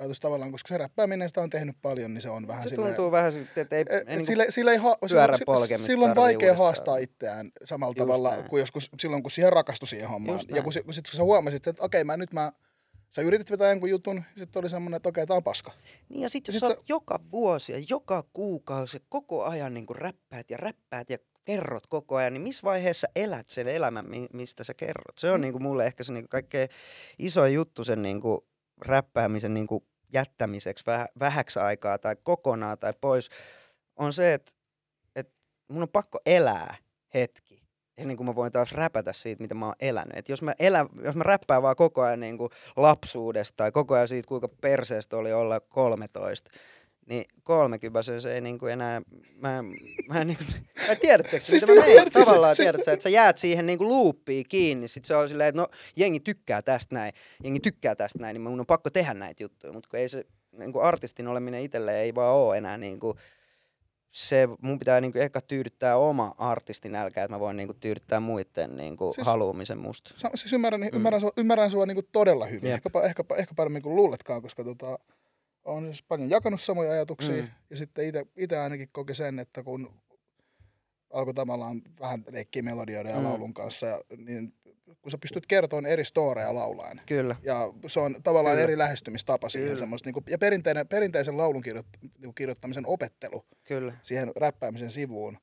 ajatus tavallaan, koska se räppääminen sitä on tehnyt paljon, niin se on vähän se silleen... tuntuu vähän sitten, että ei, et, ei sille, niin sille ei ha- silloin, silloin on vaikea haastaa itseään samalla Just tavalla näin. kuin joskus silloin, kun siihen rakastui siihen hommaan. Just ja kun, kun sitten sä huomasit, että okei, mä nyt mä Sä yritit vetää jonkun jutun, sitten oli semmoinen, että okei, tää on paska. Niin ja sitten jos sit sä sä... joka vuosi ja joka kuukausi koko ajan niin räppäät ja räppäät ja kerrot koko ajan, niin missä vaiheessa elät sen elämän, mistä sä kerrot? Se on mm. niin kuin mulle ehkä se niin kuin kaikkein iso juttu sen niin kuin räppäämisen niin kuin jättämiseksi väh, vähäksi aikaa tai kokonaan tai pois, on se, että, että mun on pakko elää hetki ennen kuin mä voin taas räpätä siitä, mitä mä oon elänyt. Et jos, mä elän, jos mä räppään vaan koko ajan niin kuin lapsuudesta tai koko ajan siitä, kuinka perseestä oli olla 13, niin 30 se ei niinku enää, mä, mä en niinku, mä tiedättekö Siis mitä mä meen? Tavallaan se- tiedät sä, että sä jäät siihen niinku loopiin kiinni, sit se on silleen, että no jengi tykkää tästä näin, jengi tykkää tästä näin, niin mun on pakko tehdä näitä juttuja, mutta kun ei se niinku artistin oleminen itselleen ei vaan ole enää niinku, se, mun pitää niinku ehkä tyydyttää oma artistin älkää, että mä voin niinku tyydyttää muiden niinku Siis- haluamisen musta. Sa- siis ymmärrän, ymmärrän, sua, ymmärrän sua niinku todella hyvin. Jep. Ehkäpä, ehkäpä, ehkä paremmin kuin luuletkaan, koska tota, on siis paljon jakanut samoja ajatuksia. Mm. Ja sitten itse ainakin koki sen, että kun alkoi tavallaan vähän leikkiä melodioiden ja Mm. laulun kanssa, ja, niin kun sä pystyt kertomaan eri storeja laulaen. Kyllä. Ja se on tavallaan Kyllä. eri lähestymistapa siihen Kyllä. semmoista, niin kuin, ja perinteinen, perinteisen laulun kirjoit, niin kirjoittamisen opettelu Kyllä. siihen räppäämisen sivuun,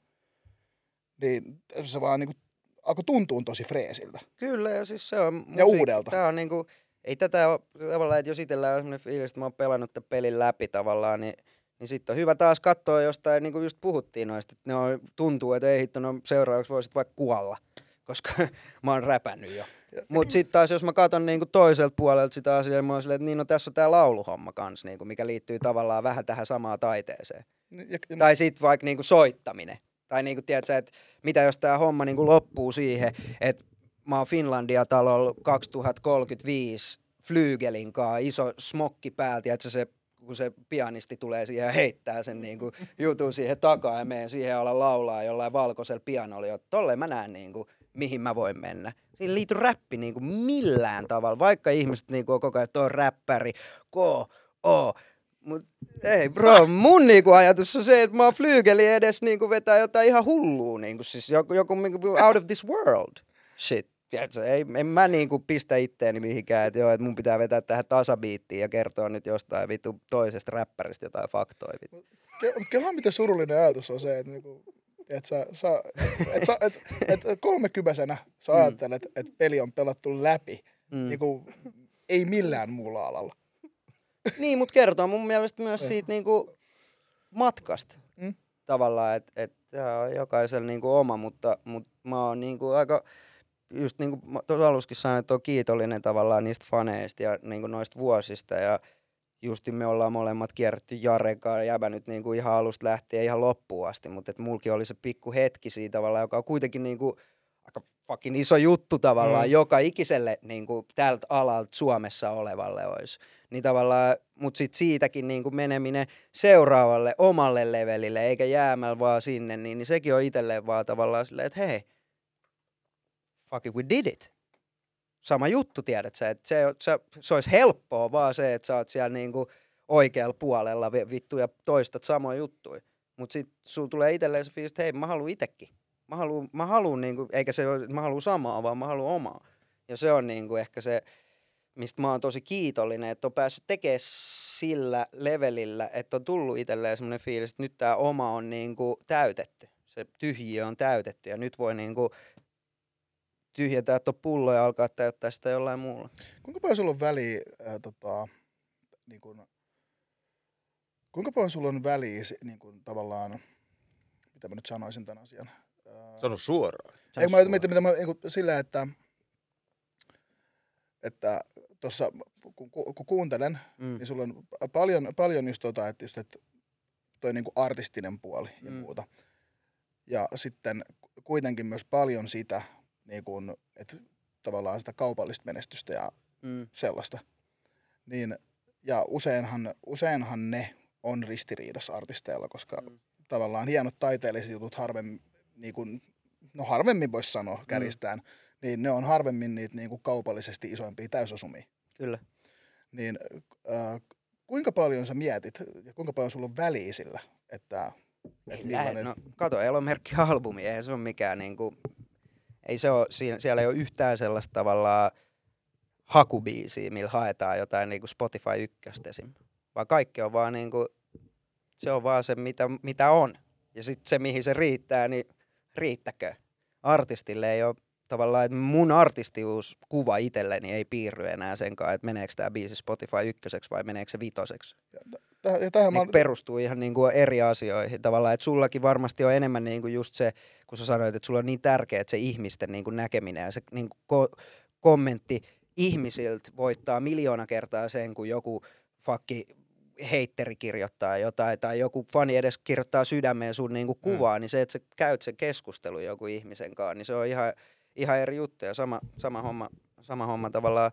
niin se vaan niin kuin, alkoi tuntua tosi freesiltä. Kyllä, ja siis se on... Ja uudelta. Tää on niinku, ei tätä ole, tavallaan, että jos itsellä on sellainen fiilis, että mä oon pelannut tämän pelin läpi tavallaan, niin, niin sitten on hyvä taas katsoa jostain, niin kuin just puhuttiin noista, että ne on, tuntuu, että ei hitto, no seuraavaksi voisit vaikka kuolla, koska mä oon räpännyt jo. Mutta sitten taas, jos mä katson niinku toiselta puolelta sitä asiaa, niin mä oon silleen, että niin no tässä on tää lauluhomma kanssa, niinku, mikä liittyy tavallaan vähän tähän samaan taiteeseen. Ja, ja, Tai sitten vaikka niinku soittaminen. Tai niinku, tiedätkö, että mitä jos tämä homma niinku loppuu siihen, että mä oon Finlandia-talolla 2035 Flygelin kaa, iso smokki päältä, että se kun se pianisti tulee siihen ja heittää sen niinku jutun siihen takaa ja menen siihen ala laulaa jollain valkoisella pianolla, jotta tolleen mä näen niinku, mihin mä voin mennä. Siinä liity räppi niinku millään tavalla, vaikka ihmiset niinku on koko ajan, että on räppäri, ko, o, Mut ei bro, mun niinku ajatus on se, että mä oon flyygeli edes niinku vetää jotain ihan hullua, niinku, siis joku, joku niinku out of this world shit. Tiedätkö, ei, en mä niinku pistä itteeni mihinkään, että joo, että mun pitää vetää tähän tasabiittiin ja kertoa nyt jostain vittu toisesta räppäristä jotain faktoja. Vittu. Ke, kelaa miten surullinen ajatus on se, että niinku, et sä, sä, et, sä, et, et kolmekymäisenä sä Mm. ajattelet, että peli on pelattu läpi, Mm. niinku, ei millään muulla alalla. Niin, mutta kertoo mun mielestä myös siitä niinku matkasta. Mm. Tavallaan, että et, tää on jokaisella niinku oma, mutta, mutta mä oon niinku aika, just niin kuin tuossa aluskin sanoin, että on kiitollinen tavallaan niistä faneista ja niinku noista vuosista ja justi me ollaan molemmat kierretty Jarekaan jäbä nyt niinku ihan alusta lähtien ihan loppuun asti, mutta et mulki oli se pikku hetki siitä tavallaan, joka on kuitenkin niinku aika fucking iso juttu tavallaan, Mm. joka ikiselle niinku tältä alalta Suomessa olevalle olisi. Niin tavallaan, mutta sitten siitäkin niinku meneminen seuraavalle omalle levelille, eikä jäämällä vaan sinne, niin, niin sekin on itselleen vaan tavallaan silleen, että hei, fuck it, we did it. Sama juttu, tiedät sä, että se, se, se olisi helppoa vaan se, että sä oot siellä niinku oikealla puolella vi- vittu ja toistat samoja juttuja. Mutta sitten sulla tulee itselleen se fiilis, että hei, mä haluan itekin. Mä haluan, mä haluan niinku, eikä se mä haluan samaa, vaan mä haluan omaa. Ja se on niinku ehkä se, mistä mä oon tosi kiitollinen, että on päässyt tekemään sillä levelillä, että on tullut itselleen semmoinen fiilis, että nyt tämä oma on niinku täytetty. Se tyhjiö on täytetty ja nyt voi niinku tyhjentää tuon pullo ja alkaa täyttää sitä jollain muulla. Kuinka paljon sulla on väliä, ää, tota, niin kun, kuinka paljon sulla on väliä niin kun, tavallaan, mitä mä nyt sanoisin tämän asian? Ää, Sano suoraan. Ei, mä mietin, mitä mä, niin kuin, sillä, että, että tuossa kun, kun, kun kuuntelen, Mm. niin sulla on paljon, paljon just tota, että, just, että toi niin kuin artistinen puoli ja Mm. muuta. Ja sitten kuitenkin myös paljon sitä, niin kuin, että tavallaan sitä kaupallista menestystä ja Mm. sellaista. Niin, ja useinhan, useinhan ne on ristiriidassa artisteilla, koska Mm. tavallaan hienot taiteelliset jutut harvemmin, niin kuin, no harvemmin voisi sanoa kärjistään, niin ne on harvemmin niitä niin kuin kaupallisesti isoimpia täysosumia. Kyllä. Niin äh, kuinka paljon sä mietit ja kuinka paljon sulla on väliä sillä, että, että millainen... No, kato, Elomerkki-albumi, eihän se ole mikään niinku, ei se ole, siellä ei ole yhtään sellaista tavallaan hakubiisiä, millä haetaan jotain niinku Spotify ykköstä esim. Vaan kaikki on vaan niinku, se on vaan se, mitä, mitä on. Ja sitten se, mihin se riittää, niin riittäkö? Artistille ei ole tavallaan, että mun artistiuskuva itselleni ei piirry enää senkaan, että meneekö tämä biisi Spotify ykköseksi vai meneekö se vitoseksi. Ja tähän mä, ne oon- perustuu ihan niin kuin eri asioihin tavallaan. Että sullakin varmasti on enemmän niin kuin just se, kun sä sanoit, että sulla on niin tärkeää että se ihmisten niin kuin näkeminen ja se niin kuin ko- kommentti ihmisiltä voittaa miljoona kertaa sen, kun joku fakki heitteri kirjoittaa jotain tai joku fani edes kirjoittaa sydämeen sun niinku kuvaa, mm. niin se, että sä käyt sen keskustelun joku ihmisen kanssa, niin se on ihan, ihan eri juttu ja sama, sama, homma, sama homma tavallaan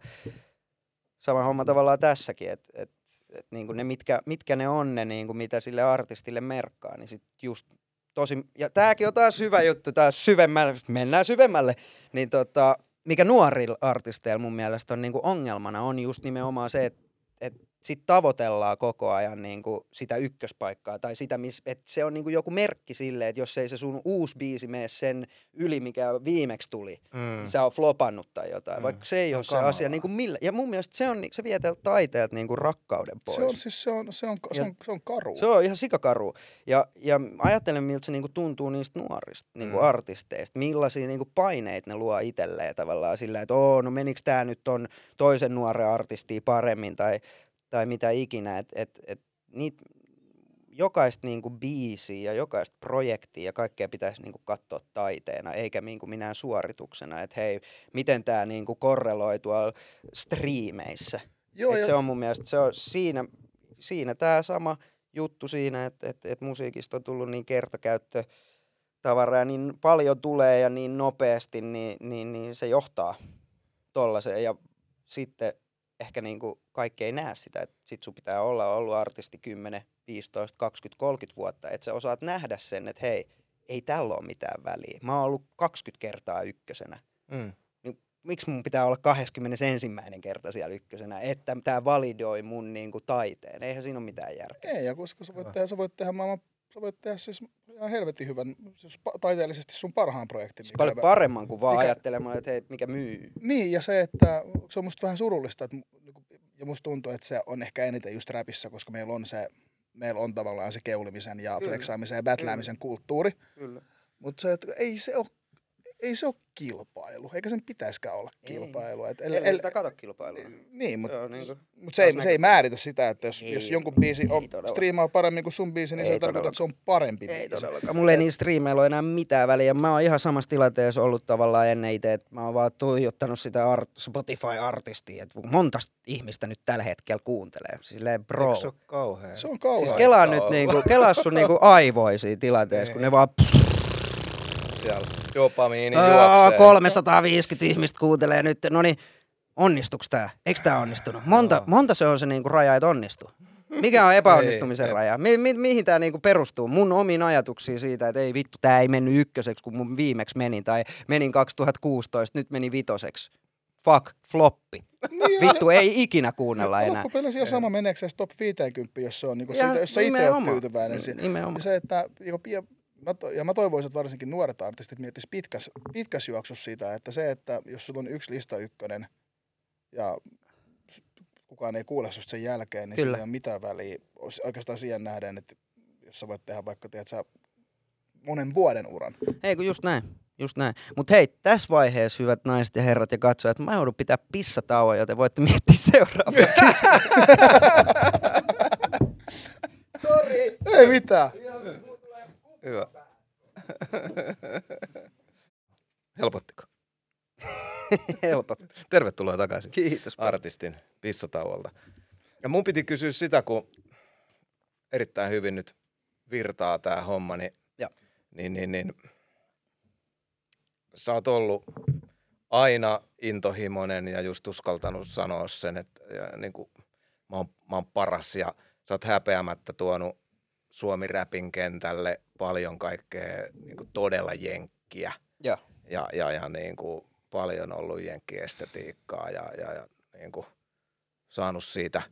sama homma tavallaan tässäkin, että et, et niinku ne mitkä, mitkä ne on ne, niinku, mitä sille artistille merkkaa, niin sit just tosi, ja tääkin on taas hyvä juttu, taas syvemmälle, mennään syvemmälle, niin tota, mikä nuorilla artisteilla mun mielestä on niinku ongelmana, on just nimenomaan se, että et sit tavoitellaan koko ajan niinku sitä ykköspaikkaa, tai sitä, että se on niinku joku merkki sille, että jos ei se sun uusi biisi mene sen yli, mikä viimeksi tuli, Mm. mm. sä oot flopannut tai jotain, Mm. vaikka se ei Se ole se kamalaa. asia niin kuin millä. Ja mun mielestä se, on, se vie tältä taiteelta niin kuin rakkauden pois. se on, siis se on, se on, se on, se on karu. Se on ihan sikakaru. Ja, ja ajattelen, miltä se niinku tuntuu niistä nuorista niinku Mm. artisteista. Millaisia niinku paineita ne luo itselleen tavallaan sillä, että oo, no menikö tämä nyt on toisen nuoren artistia paremmin tai, tai mitä ikinä. Et, et, et, niit, jokaista niinku biisiä ja jokaista projektia ja kaikkea pitäisi niinku katsoa taiteena, eikä niinku minään suorituksena, että hei, miten tämä niinku korreloi tuolla striimeissä. Joo, Et se on mun mielestä se on siinä, siinä tämä sama juttu siinä, että et, et musiikista on tullut niin kertakäyttö tavaraa niin paljon tulee ja niin nopeasti, niin, niin, niin se johtaa tollaiseen. Ja sitten ehkä niinku kaikki ei näe sitä, että sit sun pitää olla ollut artisti 10, 15, 20, 30 vuotta, että sä osaat nähdä sen, että hei, ei tällä ole mitään väliä. Mä oon ollut 20 kertaa ykkösenä Mm. miksi mun pitää olla 21. kerta siellä ykkösenä, että tämä validoi mun niinku taiteen. Eihän siinä ole mitään järkeä. ei, ja koska sä voit tehdä, sä voit tehdä maailman, sä voit tehdä siis ihan helvetin hyvän, siis taiteellisesti sun parhaan projektin. Mikä- paljon paremman kuin vaan mikä- ajattelemaan, että hei, mikä myy. Niin, ja se, että se on musta vähän surullista, että, niinku- ja musta tuntuu, että se on ehkä eniten just räpissä, koska meillä on se, meillä on tavallaan se keulimisen ja Kyllä. fleksaamisen ja battleämisen kulttuuri, Kyllä. mutta se, että ei se ole ei se ole kilpailu, eikä sen pitäisikään olla Ei. kilpailu. Et, Ei, ei sitä kato kilpailua. niin, mutta Se on niinku, mut se, ei, se ei määritä sitä, että jos, Ei, jos jonkun biisi ei on, striimaa paremmin kuin sun biisi, niin se Ei ei tarkoita, että se on parempi ei biisi. todellakaan. Mulla ei niillä striimeillä ole enää mitään väliä. Mä oon ihan samassa tilanteessa ollut tavallaan ennen itse, että mä oon vaan tuijottanut sitä art, Spotify-artistia, että monta ihmistä nyt tällä hetkellä kuuntelee. Silleen bro. Eikö se ole kauhea? Se on kauhean. Siis kelaa nyt niinku, kelaa sun niinku aivoja siinä tilanteessa, kun ne vaan Siellä dopamiini juoksee. 350 ihmistä kuuntelee nyt. No niin, onnistuks tää? Eikö tää onnistunut? Monta, Joo. monta se on se niinku raja, että onnistuu? Mikä on epäonnistumisen Ei, raja? Mi- mi- mihin tämä niinku perustuu? Mun omiin ajatuksiin siitä, että ei vittu, tämä ei mennyt ykköseksi, kun mun viimeksi meni, tai menin 2016, nyt meni vitoseksi. Fuck, floppi. Niin, Vittu, ei ikinä kuunnella enää. Loppupeleissä ihan sama meneekö se top 50, jos se on, niin Ja siitä, jos sä itse oot tyytyväinen. Si- Nimenomaan. Ja se, että, mä, to- ja mä toivoisin, että varsinkin nuoret artistit miettisivät pitkäs, pitkäs juoksussa sitä, että se, että jos sulla on yksi lista ykkönen ja kukaan ei kuule susta sen jälkeen, niin Kyllä. sillä ei ole mitään väliä Ois oikeastaan siihen nähden, että jos sä voit tehdä vaikka, tiedät sä, monen vuoden uran. Ei kun just näin. Just näin. Mutta hei, tässä vaiheessa, hyvät naiset ja herrat ja katsojat, mä joudun pitää pissatauon, joten voitte miettiä seuraavaa kysymystä. Ei mitään. Hyvä. Helpottiko? Helpot. Tervetuloa takaisin Kiitos. artistin pissatauolta. Ja mun piti kysyä sitä, kun erittäin hyvin nyt virtaa tämä homma, niin, Joo. niin, niin, niin sä oot ollut aina intohimoinen ja just uskaltanut sanoa sen, että ja niin kuin, mä, oon, mä oon paras ja sä oot häpeämättä tuonut Suomi-räpin kentälle paljon kaikkea niin kuin todella jenkkiä Joo. ja, ja, ja niin kuin paljon ollut jenkkiestetiikkaa ja, ja, ja niin kuin saanut siitä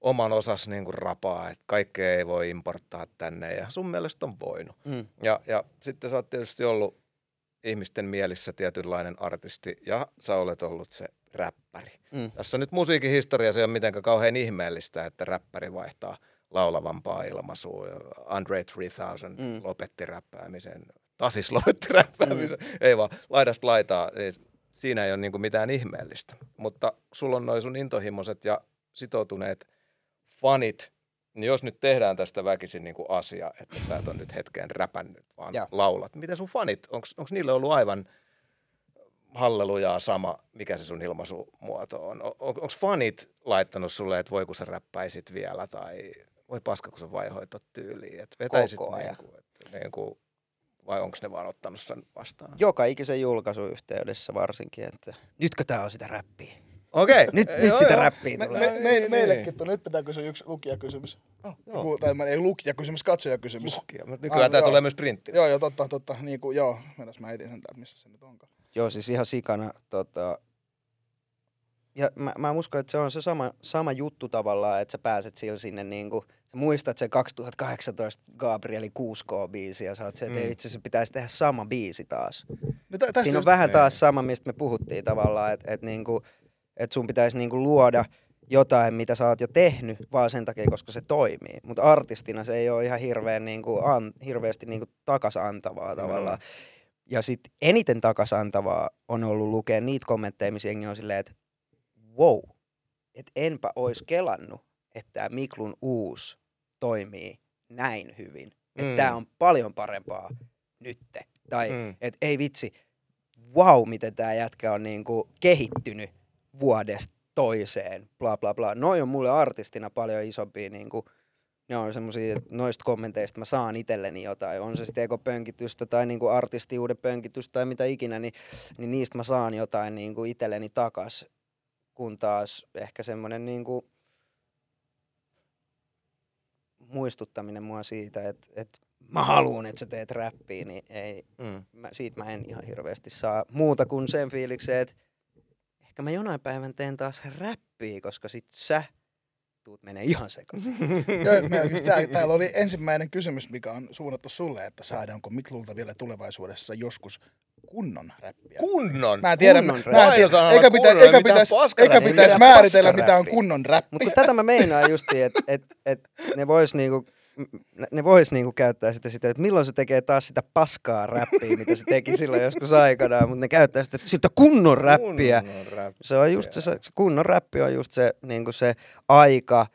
oman osas niin kuin rapaa, että kaikkea ei voi importtaa tänne ja sun mielestä on voinut. Mm. Ja, ja sitten sä oot tietysti ollut ihmisten mielissä tietynlainen artisti ja sä olet ollut se räppäri. Mm. Tässä nyt musiikin historiassa ei ole mitenkään kauhean ihmeellistä, että räppäri vaihtaa laulavampaa ilmaisua. Andre 3000 Mm. mm. lopetti räppäämisen. Tasis lopetti räppäämisen. Mm. Ei vaan, laidasta laitaa. Siis siinä ei ole niinku mitään ihmeellistä. Mutta sulla on noin sun intohimoiset ja sitoutuneet fanit niin jos nyt tehdään tästä väkisin niin kuin asia, että sä et ole nyt hetken räpännyt, vaan Joo. laulat. Miten sun fanit, onko niille ollut aivan hallelujaa sama, mikä se sun ilmaisumuoto on? on Onko fanit laittanut sulle, että voi kun sä räppäisit vielä, tai voi paska kun sä vaihoit tot tyyliin, että vetäisit Koko ajan. niin kuin, että niin kuin, vai onko ne vaan ottanut sen vastaan? Joka ikisen julkaisun yhteydessä varsinkin, että nytkö tää on sitä räppiä? Okei. Nyt, Joo, nyt sitä joo. räppiä Me, tulee. me, me, Niin, meillekin tuli, nyt pitää kysyä yksi lukijakysymys. Oh, joo. Joku, tai mä- ei lukijakysymys, katsojakysymys. Lukija. Mutta nykyään Ah, tää joo. tulee myös printti. Joo, joo, totta, totta. Niin kuin, joo, mennäs mä etin sen täältä, missä se nyt onkaan. Joo, siis ihan sikana. Tota... Ja mä, mä uskon, että se on se sama, sama juttu tavallaan, että sä pääset sillä sinne niinku, sä muistat sen 2018 Gabrielin 6K-biisi ja sä oot se, että Mm. mm. itse asiassa pitäisi tehdä sama biisi taas. No, tä, Siinä on just- vähän Niin. taas sama, mistä me puhuttiin tavallaan, että et niinku, et sun pitäisi niinku luoda jotain, mitä sä oot jo tehnyt, vaan sen takia, koska se toimii. Mutta artistina se ei ole ihan hirveän niinku an, hirveästi niinku takasantavaa tavallaan. Ja sitten eniten takasantavaa on ollut lukea niitä kommentteja, missä jengi on silleen, että wow, että enpä ois kelannut, että tämä Miklun uusi toimii näin hyvin. Että Mm. tämä on paljon parempaa nytte. Tai Mm. että ei vitsi, wow, miten tämä jätkä on niinku kehittynyt vuodesta toiseen, bla bla bla. Noi on mulle artistina paljon isompia, niinku, ne on semmosia, että noista kommenteista mä saan itselleni jotain. On se sitten pönkitystä tai niinku artistiuden pönkitystä tai mitä ikinä, niin, niin niistä mä saan jotain niinku itselleni takas. Kun taas ehkä semmonen niinku muistuttaminen mua siitä, että, että mä haluan, että sä teet räppiä, niin ei, Mm. mä, siitä mä en ihan hirveästi saa muuta kuin sen fiiliksen, että ehkä mä jonain päivän teen taas räppiä, koska sit sä tuut menee ihan sekaisin. Tää, täällä oli ensimmäinen kysymys, mikä on suunnattu sulle, että saadaanko Miklulta vielä tulevaisuudessa joskus kunnon räppiä. Kunnon. Mä en tiedä, Kunnon mä, räppi. mä en tiedä, eikä, kunnon, pitä, eikä mitään pitäisi, paskarappia. eikä Ei pitäisi mitään määritellä, mitä on kunnon räppi. Mutta tätä mä meinaan justi, että et, et ne vois niinku, ne- vois niinku käyttää sitä, sitä, että milloin se tekee taas sitä paskaa räppiä, mitä se teki silloin joskus aikanaan, mutta ne käyttää sitä, sitä kunnon räppiä. Kunnon räppiä. Se on just se, se kunnon räppi on just se, niinku se aika,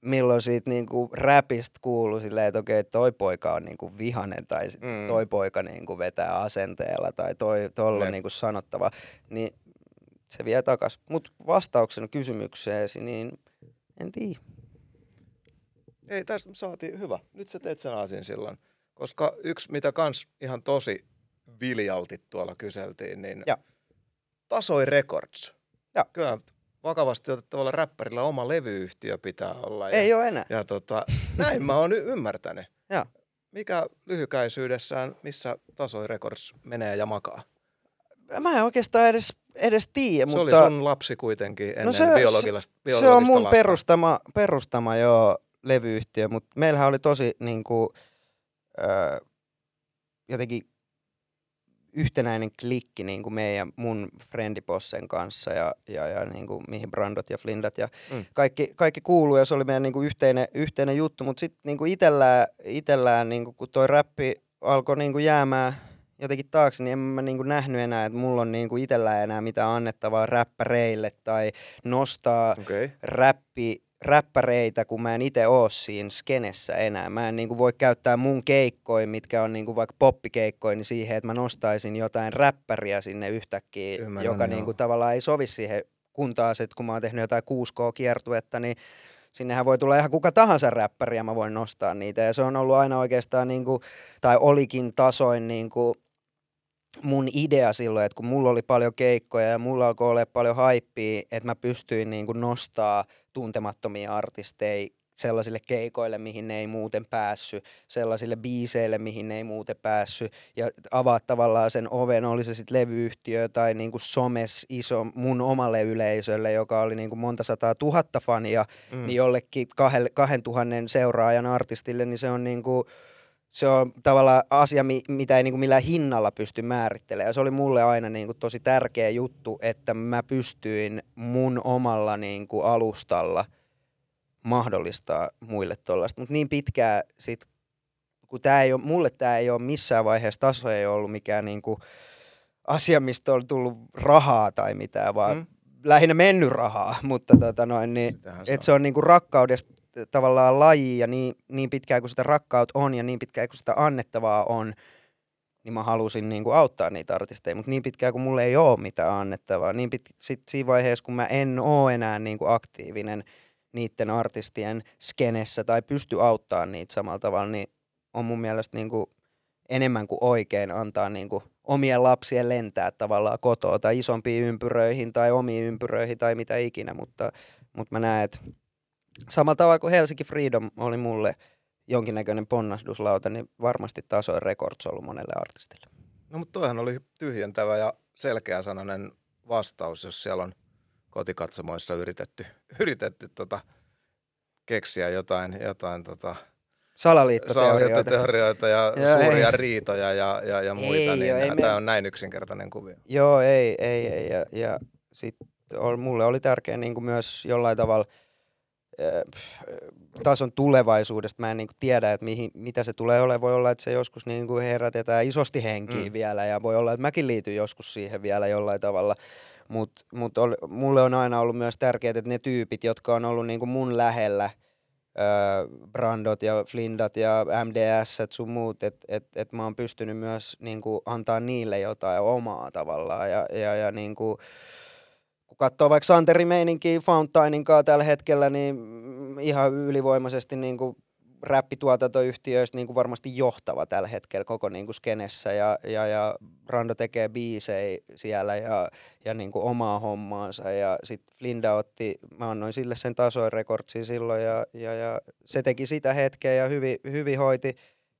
milloin siitä niinku räpistä kuuluu silleen, että okei, toi poika on niinku vihanen tai sit Mm. toi poika niinku vetää asenteella tai toi, tolla on niinku sanottava, niin se vie takas. Mutta vastauksen kysymykseesi, niin en tiedä. Ei, tässä saatiin hyvä. Nyt sä teet sen asian silloin. Koska yksi, mitä kans ihan tosi viljalti tuolla kyseltiin, niin Ja. Tasoi Records. Ja. Kyllä vakavasti otettavalla räppärillä oma levyyhtiö pitää olla. Ei ja, ole enää. ja tota, näin mä oon ymmärtänyt. Ja. Mikä lyhykäisyydessään, missä Tasoi Records menee ja makaa? Mä en oikeastaan edes, edes tiedä, Se oli mutta sun lapsi kuitenkin ennen No se- biologista, se biologista on mun lasta. perustama, perustama jo levyyhtiö, mutta meillähän oli tosi niinku, öö, jotenkin yhtenäinen klikki niin kuin meidän mun friendipossen kanssa ja, ja, ja niin kuin mihin Brandot ja Flindat ja Mm. kaikki, kaikki kuuluu ja se oli meidän niin kuin yhteinen, yhteinen juttu, mutta sitten niin kuin itellään, itellään niin kuin, kun toi räppi alkoi niin kuin jäämään jotenkin taakse, niin en mä niin kuin nähnyt enää, että mulla on niin kuin itellään enää mitään annettavaa räppäreille tai nostaa. Okay. räppi, räppäreitä, kun mä en itse oo siinä skenessä enää. Mä en niinku voi käyttää mun keikkoja, mitkä on niinku vaikka poppikeikkoja, niin siihen, että mä nostaisin jotain räppäriä sinne yhtäkkiä, Ymmärrän, joka joo. niinku tavallaan ei sovi siihen, kun taas, että kun mä oon tehnyt jotain 6K-kiertuetta, niin sinnehän voi tulla ihan kuka tahansa räppäri ja mä voin nostaa niitä. Ja se on ollut aina oikeastaan, niinku, tai olikin tasoin niinku, mun idea silloin, että kun mulla oli paljon keikkoja ja mulla alkoi olla paljon haippia, että mä pystyin niinku nostaa tuntemattomia artisteja sellaisille keikoille, mihin ne ei muuten päässyt, sellaisille biiseille, mihin ne ei muuten päässyt, ja avaa tavallaan sen oven, oli se sitten levyyhtiö tai niinku somes iso mun omalle yleisölle, joka oli niinku monta sataa tuhatta fania, mm. niin jollekin kahden, kahden tuhannen seuraajan artistille, niin se on niinku, se on tavallaan asia, mi- mitä ei niinku millään hinnalla pysty määrittelemään. Ja se oli mulle aina niinku tosi tärkeä juttu, että mä pystyin mun omalla niinku alustalla mahdollistaa muille tollaista. Mutta niin pitkään sit, kun tää ei ole, mulle tämä ei ole missään vaiheessa taso ei ollut mikään niinku asia, mistä on tullut rahaa tai mitään, vaan Mm. lähinnä mennyt rahaa, mutta tota noin, niin Sitähän et se se on niinku rakkaudesta, tavallaan laji ja niin, niin pitkään kuin sitä rakkautta on ja niin pitkään kuin sitä annettavaa on, niin mä halusin niin kuin auttaa niitä artisteja, mutta niin pitkään kuin mulla ei ole mitään annettavaa, niin pit, sit siinä vaiheessa kun mä en ole enää niin kuin aktiivinen niiden artistien skenessä tai pysty auttamaan niitä samalla tavalla, niin on mun mielestä niin kuin enemmän kuin oikein antaa niin kuin omien lapsien lentää tavallaan kotoa tai isompiin ympyröihin tai omiin ympyröihin tai mitä ikinä, mutta, mutta mä näen, että samalla tavalla kuin Helsinki Freedom oli mulle jonkinnäköinen ponnahduslauta, niin varmasti tasoin records ollut monelle artistille. No mutta toihan oli tyhjentävä ja selkeä sananen vastaus, jos siellä on kotikatsomoissa yritetty, yritetty tota, keksiä jotain, jotain tota, Salaliittoteorioita. Salaliittoteorioita ja Joo, suuria ei. riitoja ja, ja, ja muita, Ei, niin joo, ei tämä me- on näin yksinkertainen kuvio. Joo, ei, ei, ei. Ja, ja sit ol, mulle oli tärkeää niin myös jollain tavalla tason tulevaisuudesta. Mä en niin tiedä, että mihin, mitä se tulee olemaan. Voi olla, että se joskus niin herätetään isosti henkiä Mm. vielä ja voi olla, että mäkin liityn joskus siihen vielä jollain tavalla. Mutta mut mulle on aina ollut myös tärkeää, että ne tyypit, jotka on ollut niin mun lähellä, öö, Brandot ja Flindat ja MDS et sun muut, että et, et mä oon pystynyt myös niinku, antaa niille jotain omaa tavallaan. Ja, ja, ja niinku, kun katsoo vaikka Santeri Meininkin Fountainin kanssa tällä hetkellä, niin ihan ylivoimaisesti niinku räppituotantoyhtiöistä niinku varmasti johtava tällä hetkellä koko niinku skenessä. Ja, ja, ja Brando tekee biisejä siellä ja, ja niinku omaa hommaansa. Ja sitten Flinda otti, mä annoin sille sen tasoin rekordsia silloin ja, ja, ja se teki sitä hetkeä ja hyvin, hyvin hoiti.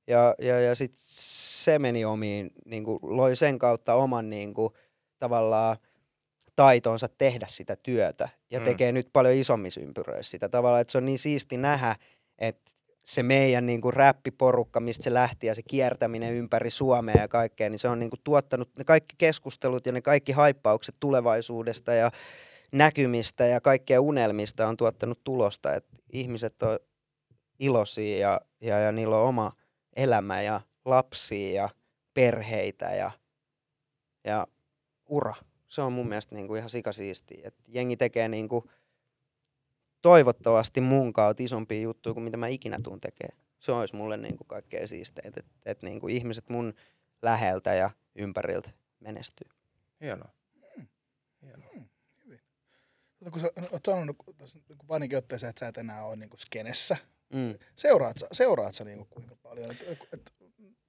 Ja, ja, ja sitten se meni omiin, niinku, loi sen kautta oman niinku, tavallaan taitonsa tehdä sitä työtä ja Mm. tekee nyt paljon isommissa ympyröissä sitä tavallaan, että se on niin siisti nähdä, että se meidän niin kuin räppiporukka, mistä se lähti ja se kiertäminen ympäri Suomea ja kaikkea, niin se on niin kuin tuottanut ne kaikki keskustelut ja ne kaikki haippaukset tulevaisuudesta ja näkymistä ja kaikkea unelmista on tuottanut tulosta, että ihmiset on iloisia ja, ja, ja niillä on oma elämä ja lapsia ja perheitä ja, ja ura. Se on mun mielestä niinku ihan sikasiistiä, että jengi tekee niinku toivottavasti mun kautta isompia juttuja kuin mitä mä ikinä tuun tekemään. Se olisi mulle niinku kaikkein siisteintä, että et niinku ihmiset mun läheltä ja ympäriltä menestyy. Hienoa. Hienoa. Tota, kun sä oot sanonut niin panikin otteeseen, että sä et enää ole niin skenessä. Mm. Seuraat sä, seuraat sä niin kuinka paljon? Et, et,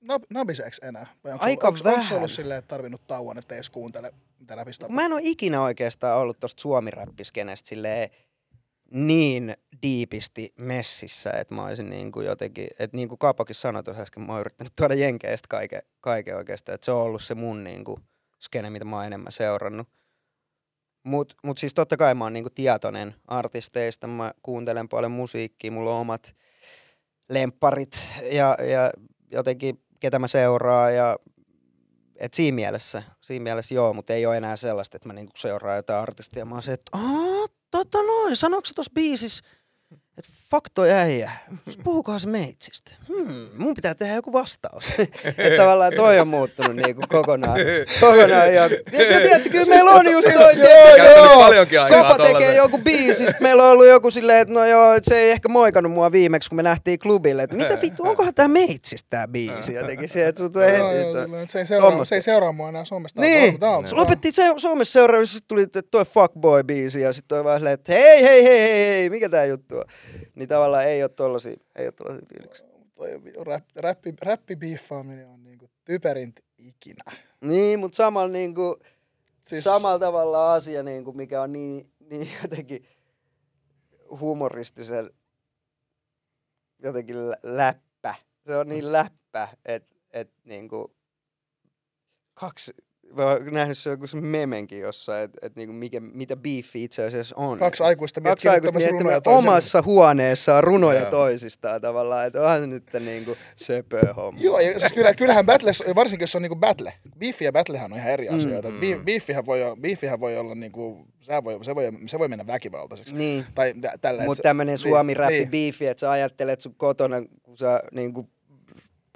nab, nabiseeks enää? Vai onko Aika onko, onko se vähän. ollut silleen, että tarvinnut tauon, että edes kuuntele, mitä räpistä Kun Mä en ole ikinä oikeastaan ollut tosta suomiräppiskenestä silleen niin diipisti messissä, että mä olisin niin kuin jotenkin, että niin kuin Kaapakin sanoi tuossa äsken, mä oon yrittänyt tuoda jenkeistä kaiken, kaiken oikeastaan, että se on ollut se mun niin kuin skene, mitä mä oon enemmän seurannut. Mut, mut siis totta kai mä oon niinku tietoinen artisteista, mä kuuntelen paljon musiikkia, mulla on omat lempparit ja, ja jotenkin ketä mä seuraan ja et siinä mielessä, siinä mielessä joo, mutta ei ole enää sellaista, että mä niinku seuraan jotain artistia. Mä oon se, että tota noin, sanoiko se tossa biisissä, että toi äijä, puhukohan se meitsistä? Hmm, mun pitää tehdä joku vastaus. että tavallaan toi on muuttunut niinku kokonaan, kokonaan. Ja, ja, tiedätkö, kyllä meillä on just toi, joo, paljonkin aikaa Kopa tekee joku biisi, sit meillä on ollut joku silleen, että no joo, et se ei ehkä moikannut mua viimeksi, kun me nähtiin klubille, että mitä vittu, onkohan tää meitsistä tää biisi jotenkin se, että tulee Joo, heti, joo, se, ei seuraa, se ei seuraa mua enää somesta. niin, Tää on, se lopetti se Suomessa seuraavaksi, sitten tuli toi Fuckboy-biisi ja sitten toi vaan silleen, että hei, hei, hei, hei, hei, mikä tää juttu on? Niin tavallaan ei ole tollasia, ei ole tollasia fiiliksiä. Toi rap, räppi, räppibiiffaaminen on niinku typerintä ikinä. Niin, mutta samalla niinku, Siis, samalla tavalla asia, niinku, mikä on niin, niin jotenkin humoristisen jotenkin lä- läppä. Se on niin läppä, että et, niinku, kaksi, mä oon nähnyt se joku se memenkin jossain, että et, niinku, mikä, mitä beefi itse asiassa on. Kaksi aikuista miestä Kaksi aikuista kirjoittamassa runoja omassa huoneessaan runoja Joo. toisistaan tavallaan, että onhan se nyt niinku söpö homma. Joo, ja siis kyllä, kyllähän Battles, varsinkin jos on niinku battle, beefi ja battlehan on ihan eri Mm. asioita. Mm. Mm. Beefihän voi, olla- beefihän voi olla niinku, se voi, se voi, se voi mennä väkivaltaiseksi. Niin. Tai tä- tällä, Mutta tämmönen suomi räppi niin. biifi, että sä ajattelet sun kotona, kun sä niinku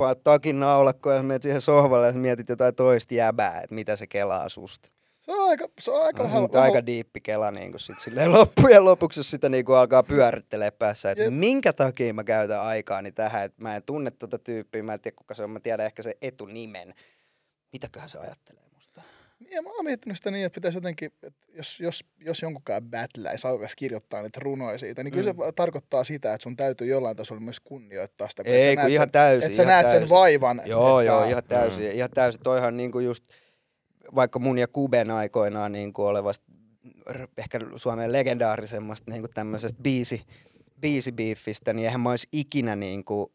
paat takin naulakkoon ja menet siihen sohvalle ja mietit jotain toista jäbää, että mitä se kelaa susta. Se on aika, se on aika vähän... nyt aika diippi kela niin sit silleen loppujen lopuksi, jos sitä niin alkaa pyörittelee päässä, että Jep. minkä takia mä käytän aikaani tähän, että mä en tunne tuota tyyppiä, mä en tiedä kuka se on, mä tiedän ehkä se etunimen. Mitäköhän se ajattelee ja mä oon miettinyt sitä niin, että pitäisi jotenkin, että jos, jos, jos jonkunkaan battleisi alkaisi kirjoittaa niitä runoja siitä, niin kyllä Mm. se tarkoittaa sitä, että sun täytyy jollain tasolla myös kunnioittaa sitä. Ei, kun ihan sen, täysin. Että sä näet sen täysin. vaivan. Joo, että, joo, ihan täysin. Mm. Ihan täysin. Toihan niinku just, vaikka mun ja Kuben aikoinaan niinku olevasta ehkä Suomen legendaarisemmasta niinku tämmöisestä biisi, biisibiiffistä, niin eihän mä olisi ikinä niinku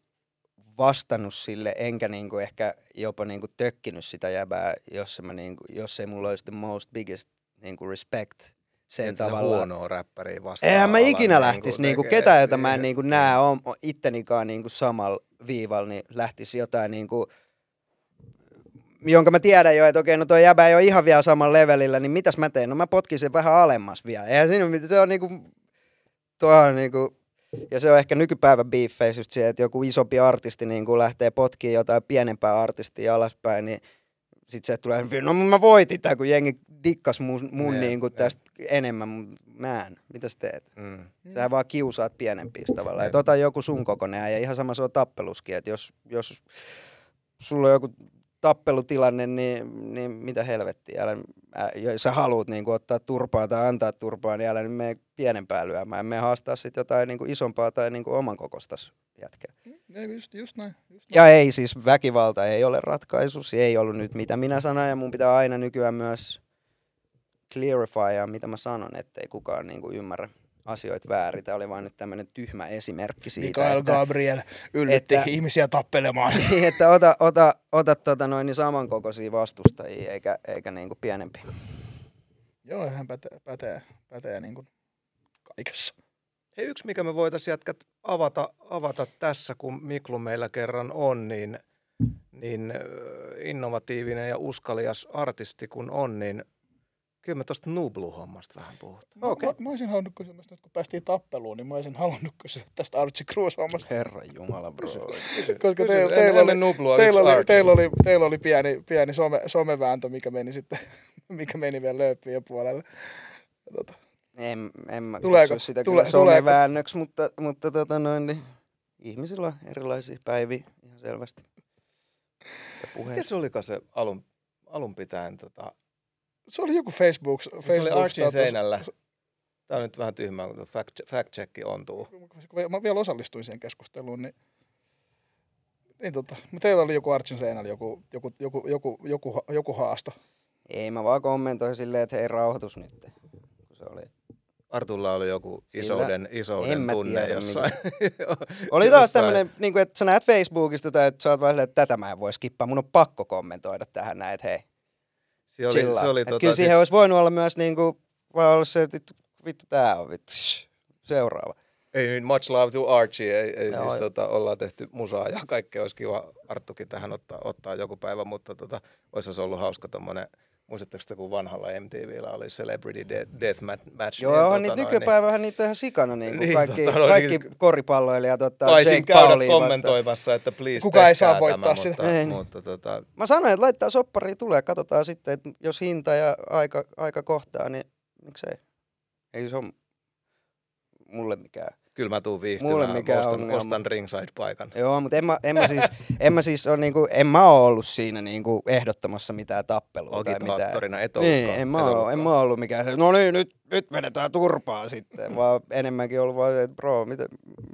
vastannut sille, enkä niinku ehkä jopa niinku tökkinyt sitä jäbää, jos, mä niinku, jos ei mulla olisi the most biggest niinku respect sen se tavalla. huonoa räppäriä vastaan. Eihän mä ikinä niinku lähtisi niinku ketään, jota mä en Niin. niinku näe on, ittenikaan niinku samalla viivalla, niin lähtisi jotain niinku, jonka mä tiedän jo, että okei, no toi jäbä ei ole ihan vielä samalla levelillä, niin mitäs mä teen? No mä potkin sen vähän alemmas vielä. Eihän siinä mitään, se on niinku, tuohan niinku, ja se on ehkä nykypäivän biiffeissä just se, että joku isompi artisti niinku lähtee potkiin jotain pienempää artistia alaspäin, niin sit se tulee, no mä voitin tää, kun jengi dikkas mun, mun Jep, niinku jep. tästä enemmän, mä en. Mitäs teet? Mm. Sähän vaan kiusaat pienempiä tavallaan. Jep. Että ota joku sun kokonaan ja ihan sama se on tappeluskin, että jos, jos sulla on joku tappelutilanne, niin, niin mitä helvettiä, älä, ä, jos sä haluat niin ottaa turpaa tai antaa turpaa, niin älä nyt mene pienempää lyömään. Me haastaa sitten jotain niin isompaa tai niin oman kokostas jätkää. Ei, just, just näin. Just näin. Ja ei siis, väkivalta ei ole ratkaisu, se ei ollut nyt mitä minä sanoin ja mun pitää aina nykyään myös clarifya, mitä mä sanon, ettei kukaan niin kuin ymmärrä asioita väärin. Tämä oli vain nyt tämmöinen tyhmä esimerkki siitä, Mikael että, Gabriel yllytti että- ihmisiä tappelemaan. niin, että ota, ota, ota tota noin, niin samankokoisia vastustajia eikä, eikä niin kuin pienempiä. Joo, hän pätee, pätee, pätee niin kuin kaikessa. Hei, yksi mikä me voitaisiin jätkät avata, avata tässä, kun Miklu meillä kerran on, niin, niin innovatiivinen ja uskalias artisti kun on, niin kyllä me tuosta Nublu-hommasta vähän puhutaan. Okei. Mä, mä, olisin halunnut kysyä nyt, kun päästiin tappeluun, niin mä olisin halunnut kysyä tästä Archie Cruz-hommasta. Herra Jumala, bro. Koska Kysy, teillä, teillä, oli, Nublua teillä, oli, teillä, oli, teillä oli pieni, pieni some, somevääntö, mikä meni sitten, mikä meni vielä lööppien puolelle. Tota, En, en mä Tuleeko- kutsu sitä tule- kyllä mutta, mutta tota noin, niin ihmisillä on erilaisia päiviä ihan selvästi. Ja Mikä se olikaan se alun, alun pitäen? Tota, se oli joku Facebook, se oli Facebook Archin seinällä. Tämä on nyt vähän tyhmää, kun fact, fact check ontuu. Mä vielä osallistuin siihen keskusteluun, niin, niin tota, mutta teillä oli joku Archin seinällä joku, joku, joku, joku, joku, joku haasto. Ei, mä vaan kommentoin silleen, että hei, rauhoitus nyt. Kun se oli, Artulla oli joku isouden, en isouden tunne tiedä, jossain. oli taas tämmönen, niin kuin, että sä näet Facebookista tai että sä oot vaan että tätä mä en voi skippaa. Mun on pakko kommentoida tähän näin, että hei, Se oli, chillaa. se oli tota, kyllä siihen siis, olisi voinut olla myös niin kuin, vaan olla se, että vittu, tää on vittu. Seuraava. ei niin much love to Archie, ei, ei Joo. siis tota, ollaan tehty musaa ja kaikkea olisi kiva Arttukin tähän ottaa, ottaa joku päivä, mutta tota, olisi ollut hauska tommonen, muistatteko te, kun vanhalla MTVllä oli Celebrity De- Death Mat- Match? Joo, niin, tota niitä noin, nykypäivänä niitä ihan sikana, niin kuin Niin, kaikki, tota, no, kaikki niin- koripalloilijat ottaa Taisin Jake käydä Pauliin kommentoimassa, että please Kuka ei saa voittaa tämä, sitä. Mutta, Ei. mutta tota, Mä sanoin, että laittaa soppari tulee, katsotaan sitten, että jos hinta ja aika, aika kohtaa, niin miksei. Ei se ole mulle mikään. Kyllä mä tuun Mulle viihtymään, mikään ostan, ongelma. ostan ringside-paikan. Joo, mutta en mä, en mä siis, en mä siis ole niinku, en mä oo ollut siinä niinku ehdottamassa mitään tappelua tai mitään. Et ollutkaan. Niin, en mä, oo, ollutkaan. en mä ollut mikään, se, no niin, nyt, nyt vedetään turpaa sitten, vaan enemmänkin ollut vaan se, että bro, mitä,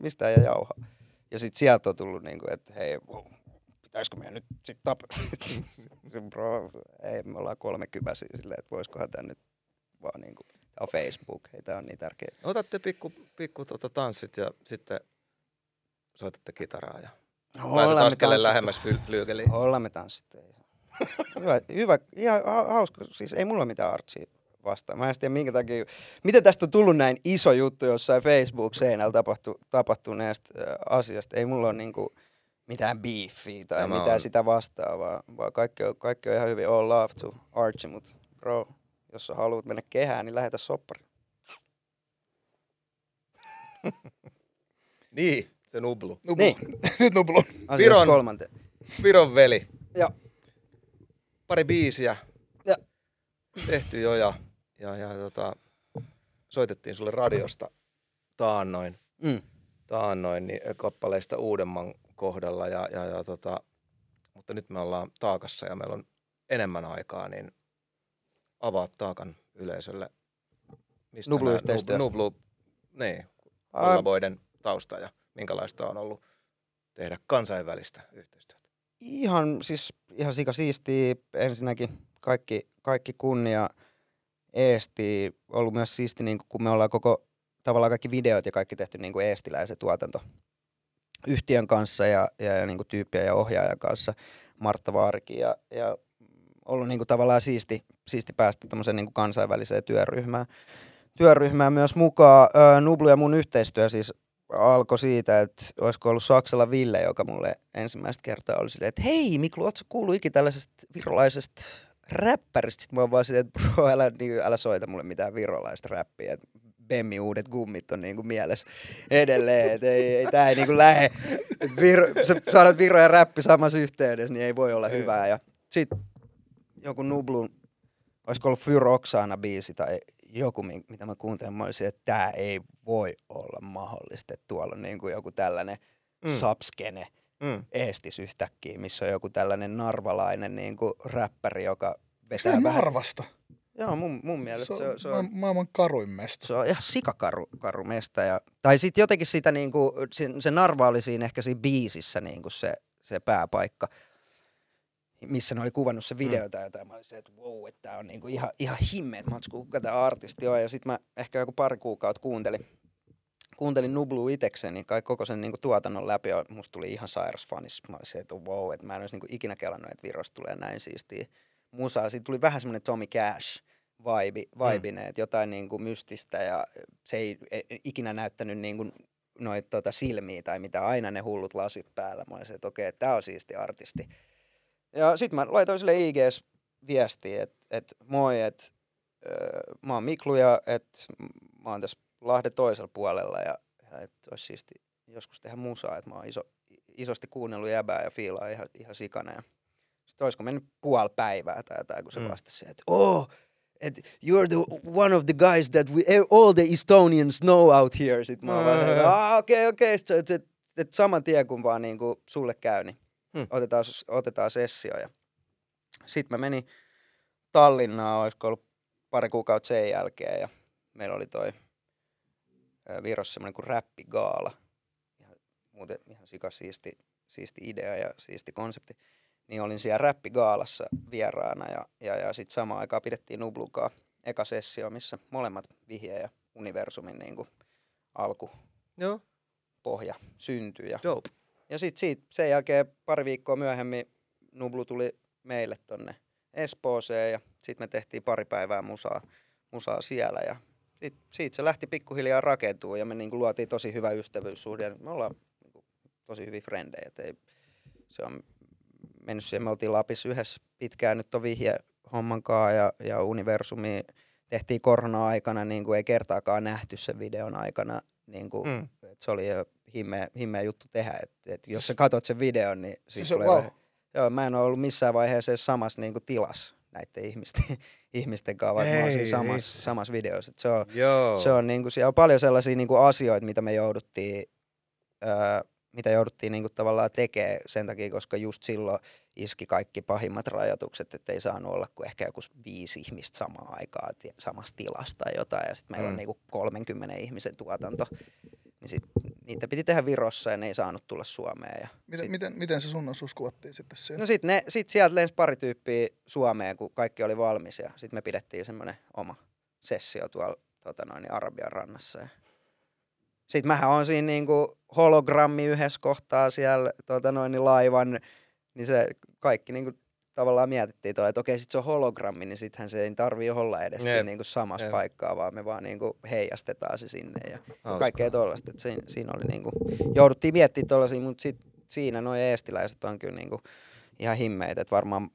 mistä ei jauha. Ja sit sieltä on tullut niinku, että hei, wow, pitäisikö meidän nyt sit tapella? Bro, ei, me ollaan kolmekypäisiä silleen, että voisikohan tää nyt vaan niinku, on Facebook, ei tää on niin tärkeä. Otatte pikku, pikku tota tanssit ja sitten soitatte kitaraa ja pääset Ollaan me askeleen lähemmäs fly- flyygeliin. Ollaan me tanssittu. se- hyvä, hyvä, ihan ha- hauska. Siis ei mulla mitään Archia vastaan. Mä en tiedä minkä takia. Miten tästä on tullut näin iso juttu jossain Facebook-seinällä tapahtu, tapahtuneesta asiasta? Ei mulla ole niinku mitään beefiä tai Tämä mitään on- sitä vastaavaa, vaan kaikki on, kaikki on ihan hyvin all love to Archie, mutta bro, jos sä haluat mennä kehään, niin lähetä soppari. Niin, se nublu. Nublu. Niin. Nyt Nublu. Viron- kolmanteen. Viron veli. Joo. Pari biisiä. Ja. tehty jo ja, ja, ja tota, soitettiin sulle radiosta taannoin, Mm. taannoin niin kappaleista uudemman kohdalla, ja, ja, ja tota, mutta nyt me ollaan taakassa ja meillä on enemmän aikaa, niin avaa taakan yleisölle. Mistä Nublu-yhteistyö. Nub- Nublu, niin, kollaboiden tausta ja minkälaista on ollut tehdä kansainvälistä yhteistyötä. Ihan siis ihan sika siistiä. Ensinnäkin kaikki, kaikki kunnia Eesti. Ollut myös siisti, niin kun me ollaan koko tavallaan kaikki videot ja kaikki tehty niin kuin eestiläisen tuotanto yhtiön kanssa ja, ja, ja niin kuin tyyppien ja ohjaajan kanssa, Martta Vaarikin ja, ja ollut niin kuin tavallaan siisti, siisti päästä tämmöiseen niin kuin kansainväliseen työryhmään. Työryhmään myös mukaan. Öö, Nublu ja mun yhteistyö siis alkoi siitä, että olisiko ollut Saksalla Ville, joka mulle ensimmäistä kertaa oli silleen, että hei Miklu, ootko kuullut ikinä tällaisesta virolaisesta räppäristä? Sitten mä oon vaan silleen, että bro, älä, niin, älä soita mulle mitään virolaista räppiä. Bemmi uudet gummit on niinku mielessä edelleen, että ei, ei, tää ei niinku lähe. Viro, sä saadaan Viro ja räppi samassa yhteydessä, niin ei voi olla hyvää. Ja sit joku Nublun, olisiko ollut Fyr Oksana biisi tai joku, mi- mitä mä kuuntelin, mä olisin, että tää ei voi olla mahdollista, että tuolla on niinku joku tällainen Mm. subskene Mm. eestis yhtäkkiä, missä on joku tällainen narvalainen niinku räppäri, joka vetää Kyllä vähän... Narvasta. Joo, mun, mun mielestä se, on- se on ma- maailman karuin mesta. se on ihan sikakaru karu mesta. Ja, tai sitten jotenkin sitä niinku, se, se Narva oli siinä ehkä siinä biisissä niinku se, se pääpaikka, missä ne oli kuvannut se video tai jotain. Mä olin se, että wow, että tää on niinku ihan, ihan himmeet matsku, kuka tämä artisti on. Ja sitten mä ehkä joku pari kuukautta kuuntelin, kuuntelin Nublu itekseen, niin kai koko sen niinku tuotannon läpi ja musta tuli ihan sairas fanis. Mä olin se, että wow, että mä en olisi niinku ikinä kelannut, että Virosta tulee näin siistiä musaa. Siitä tuli vähän semmoinen Tommy Cash vibe, vibine, että jotain niinku mystistä ja se ei, ei ikinä näyttänyt niinku noita tota silmiä tai mitä, aina ne hullut lasit päällä. Mä olin se, että okei, okay, tää on siisti artisti. Ja sit mä laitoin sille IGS viestiä, että et, moi, että mä oon Miklu ja että mä oon tässä Lahden toisella puolella ja, ja että olisi siisti joskus tehdä musaa, että mä oon iso, isosti kuunnellut jäbää ja fiilaa ihan, ihan sikana. Ja sitten olisiko mennyt puoli päivää tai jotain, kun se Mm. mm. vastasi että oh, että you're the one of the guys that we, e, all the Estonians know out here. Sitten mä oon vaan, että ah, okei, okei. Sitten et, et, et saman tien kun vaan niinku sulle käy, niin Mm. otetaan, otetaan sessio. Ja sitten mä menin Tallinnaan, olisiko ollut pari kuukautta sen jälkeen ja meillä oli toi Virossa semmoinen kuin räppigaala. Ihan, muuten ihan sika siisti, siisti idea ja siisti konsepti. Niin olin siellä räppigaalassa vieraana ja, ja, ja sitten samaan aikaan pidettiin Nublukaa eka sessio, missä molemmat vihje ja universumin niin kuin alkupohja Joo, syntyi. Ja, dope. Ja sitten siitä, sen jälkeen pari viikkoa myöhemmin Nublu tuli meille tonne Espooseen ja sitten me tehtiin pari päivää musaa, musaa siellä ja sit, siitä se lähti pikkuhiljaa rakentuu ja me niinku luotiin tosi hyvä ystävyyssuhde. ja Me ollaan niinku tosi hyviä frendejä. et Ei, se on mennyt siihen, me oltiin Lapissa yhdessä pitkään nyt on vihje hommankaa ja, ja Universumi tehtiin korona-aikana, niin kuin ei kertaakaan nähty sen videon aikana. Niin kuin, Mm. se oli jo himmeä, himmeä juttu tehdä. Et, et jos sä katot sen videon, niin Siis tulee wow. vähän- Joo, mä en ole ollut missään vaiheessa edes samassa niin kuin tilassa näiden ihmisten, ihmisten kanssa, vaikka mä siinä samassa, samassa videossa. Et se on, Joo. se on, niinku, siellä on paljon sellaisia niinku, asioita, mitä me jouduttiin, öö, mitä jouduttiin niinku, tavallaan tekemään sen takia, koska just silloin iski kaikki pahimmat rajoitukset, että ei saanut olla kuin ehkä joku viisi ihmistä samaan aikaan ti- samassa tilassa tai jotain, ja sitten meillä Mm. on niinku 30 ihmisen tuotanto, niin sit niitä piti tehdä Virossa ja ne ei saanut tulla Suomeen. Ja Miten, sit- miten, miten se sun osuus kuvattiin sitten siellä? No sit, ne, sit sieltä lensi pari tyyppiä Suomeen, kun kaikki oli valmis ja sit me pidettiin semmoinen oma sessio tuolla tota noin, niin Arabian rannassa. Ja sitten mähän on siinä niinku hologrammi yhdessä kohtaa siellä tota noin, niin laivan, niin se kaikki niinku tavallaan mietittiin tuolla, että okei sit se on hologrammi, niin sittenhän se ei tarvii olla edes Jep, siinä niinku samassa jep. paikkaa, vaan me vaan niinku heijastetaan se sinne ja Hauskaa. kaikkea tuollaista. että Siinä, siinä oli niinku, jouduttiin miettimään tuollaisia, mutta sit siinä noin eestiläiset on kyllä niinku ihan himmeitä, että varmaan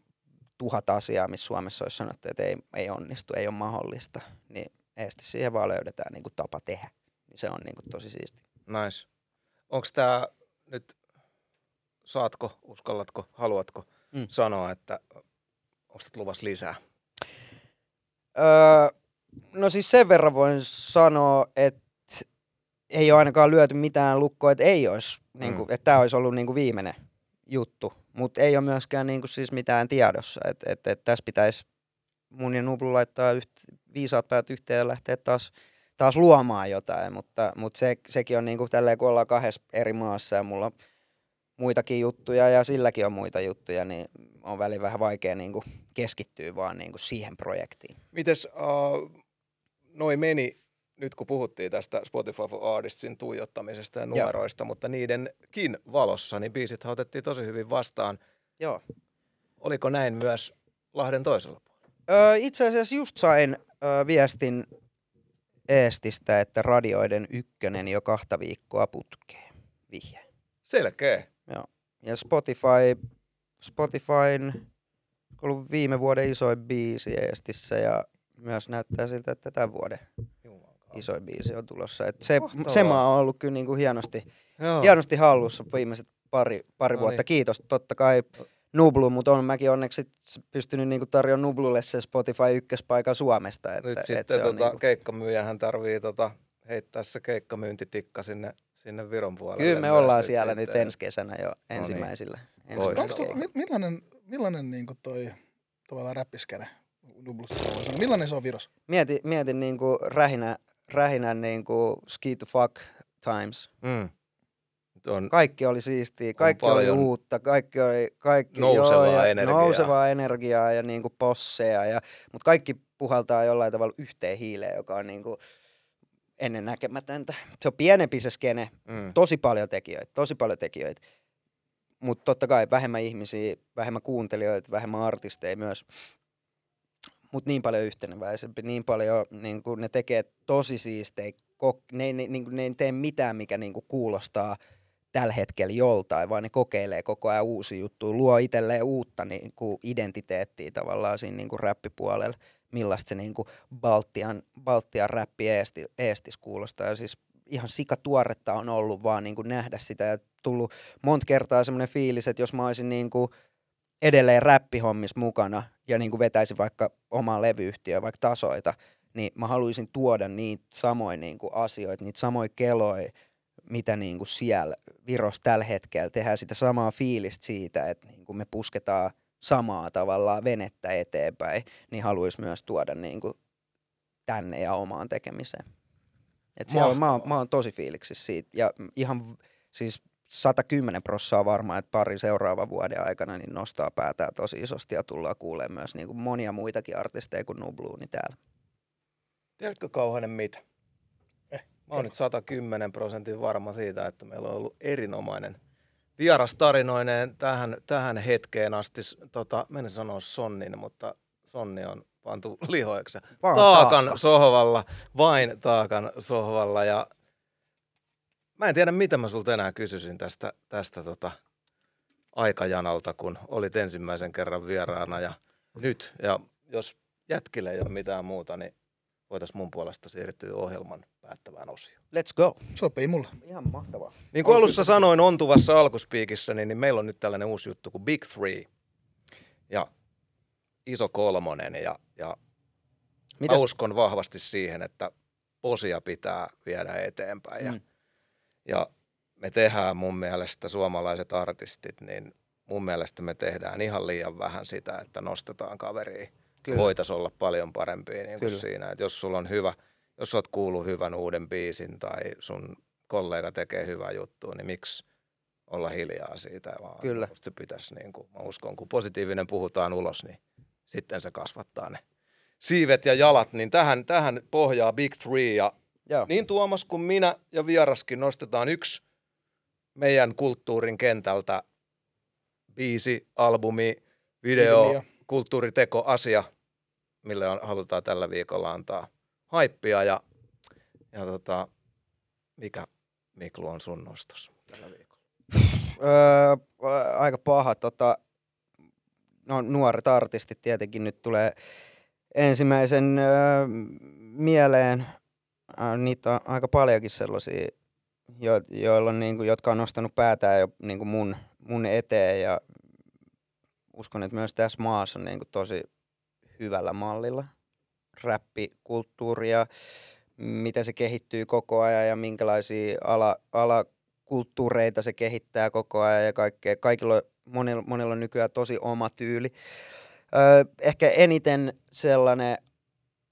tuhat asiaa, missä Suomessa olisi sanottu, että ei, ei onnistu, ei ole mahdollista, niin eesti siihen vaan löydetään niinku tapa tehdä. Niin se on niinku tosi siisti. Nice. Onko tämä nyt, saatko, uskallatko, haluatko Mm. sanoa, että onko luvassa lisää? Öö, no siis sen verran voin sanoa, että ei ole ainakaan lyöty mitään lukkoa, että ei olisi, mm. niin kuin, että tämä olisi ollut niin kuin viimeinen juttu. Mutta ei ole myöskään niin kuin siis mitään tiedossa, että et, et tässä pitäisi mun ja Nublu laittaa yht, viisaat päät yhteen ja lähteä taas, taas luomaan jotain, mutta, mutta se, sekin on niin kuin tälleen, kun ollaan kahdessa eri maassa ja mulla on muitakin juttuja ja silläkin on muita juttuja, niin on väliin vähän vaikea niin kuin keskittyä vaan niin kuin siihen projektiin. Mites uh, noi meni, nyt kun puhuttiin tästä Spotify for Artistsin tuijottamisesta ja numeroista, Joo. mutta niidenkin valossa, niin biisit otettiin tosi hyvin vastaan. Joo. Oliko näin myös Lahden toisella puolella? Öö, itse asiassa just sain öö, viestin Eestistä, että radioiden ykkönen jo kahta viikkoa putkeen. Vihje. Selkeä. Ja Spotify, Spotifyn ollut viime vuoden isoin biisi Eestissä ja myös näyttää siltä, että tämän vuoden isoin biisi on tulossa. Et se, se maa on ollut kyllä niinku hienosti, hienosti hallussa viimeiset pari, pari no vuotta. Niin. Kiitos totta kai Nublu, mutta on mäkin onneksi pystynyt niinku tarjoamaan Nublulle se Spotify ykköspaikan Suomesta. Että, Nyt et sitten se tota, niinku... keikkamyyjähän tarvii tota, heittää se keikkamyyntitikka sinne, sinne Viron puolelle. Kyllä me ollaan siellä sitten. nyt ensi kesänä jo ensimmäisillä. No niin. ensimmäisillä millainen, millainen niinku toi tavallaan räppiskene Nublussa Millainen se on Virossa? Mieti, mietin niinku rähinä, rähinän niinku ski to fuck times. Mm on, kaikki oli siistiä, kaikki oli uutta, kaikki oli kaikki, nousevaa, joo, ja energiaa. nousevaa energiaa ja niinku posseja, ja, mutta kaikki puhaltaa jollain tavalla yhteen hiileen, joka on niinku ennen näkemätöntä. Se on pienempi se skene, mm. tosi paljon tekijöitä, tosi paljon tekijöitä. Mutta totta kai vähemmän ihmisiä, vähemmän kuuntelijoita, vähemmän artisteja myös. Mutta niin paljon yhteneväisempi, niin paljon niin ne tekee tosi siistejä. Ne, ne, ne, ne ei tee mitään, mikä niin kuulostaa – tällä hetkellä joltain, vaan ne kokeilee koko ajan uusi juttu, luo itselleen uutta niin kuin identiteettiä tavallaan siinä niin kuin räppipuolella, millaista se kuin Baltian, Baltian räppi eesti, eestis kuulostaa. Ja siis ihan sikatuoretta on ollut vaan niin kuin nähdä sitä ja tullut monta kertaa semmoinen fiilis, että jos mä olisin kuin edelleen räppihommissa mukana ja niin kuin vetäisin vaikka omaa levyyhtiöä, vaikka tasoita, niin mä haluaisin tuoda niitä samoja niin kuin asioita, niitä samoja keloja, mitä niin kuin siellä Virossa tällä hetkellä tehdään sitä samaa fiilistä siitä, että niin kuin me pusketaan samaa tavallaan venettä eteenpäin, niin haluaisi myös tuoda niin kuin tänne ja omaan tekemiseen. Et siellä mä, oon, mä oon tosi fiiliksissä siitä ja ihan siis 110 prossaa varmaan, että pari seuraavan vuoden aikana niin nostaa päätään tosi isosti ja tullaan kuulemaan myös niin kuin monia muitakin artisteja kuin Nubluuni täällä. Tiedätkö Kauhanen mitä? Mä oon nyt 110 prosentin varma siitä, että meillä on ollut erinomainen vieras tarinoineen tähän, tähän hetkeen asti. Tota, menen sanoa Sonnin, mutta Sonni on pantu lihoiksi. Taakan taakka. sohvalla, vain Taakan sohvalla. Ja mä en tiedä, mitä mä sulta enää kysyisin tästä, tästä tota aikajanalta, kun olit ensimmäisen kerran vieraana ja nyt. Ja jos jätkille ei ole mitään muuta, niin voitaisiin mun puolesta siirtyä ohjelman päättävään osioon. Let's go. Sopii mulle. Ihan mahtavaa. Niin kuin alussa sanoin ontuvassa alkuspiikissä, niin, niin meillä on nyt tällainen uusi juttu kuin Big Three. Ja iso kolmonen ja, ja Mitäs? mä uskon vahvasti siihen, että posia pitää viedä eteenpäin. Ja, mm. ja me tehdään mun mielestä suomalaiset artistit, niin mun mielestä me tehdään ihan liian vähän sitä, että nostetaan kaveria – voitaisiin olla paljon parempia niin kuin siinä. Että jos sulla on hyvä, jos oot kuullut hyvän uuden biisin tai sun kollega tekee hyvää juttua, niin miksi olla hiljaa siitä, vaan Kyllä. se pitäisi, niin kuin, mä uskon, kun positiivinen puhutaan ulos, niin sitten se kasvattaa ne siivet ja jalat, niin tähän, tähän pohjaa Big Three ja Joo. niin Tuomas kuin minä ja vieraskin nostetaan yksi meidän kulttuurin kentältä biisi, albumi, video, Ilmiö kulttuuriteko asia, mille on, halutaan tällä viikolla antaa haippia ja, ja tota, mikä Miklu on sun nostos tällä viikolla? Öö, aika paha. Tota, no, nuoret artistit tietenkin nyt tulee ensimmäisen öö, mieleen. Niitä on aika paljonkin sellaisia, jo, joilla on, niin kuin, jotka on nostanut päätään jo niin kuin mun, mun eteen ja uskon, että myös tässä maassa on niin kuin tosi hyvällä mallilla räppikulttuuria, miten se kehittyy koko ajan ja minkälaisia ala, alakulttuureita se kehittää koko ajan ja kaikkea. Kaikilla on, monilla, monilla on nykyään tosi oma tyyli. Öö, ehkä eniten sellainen,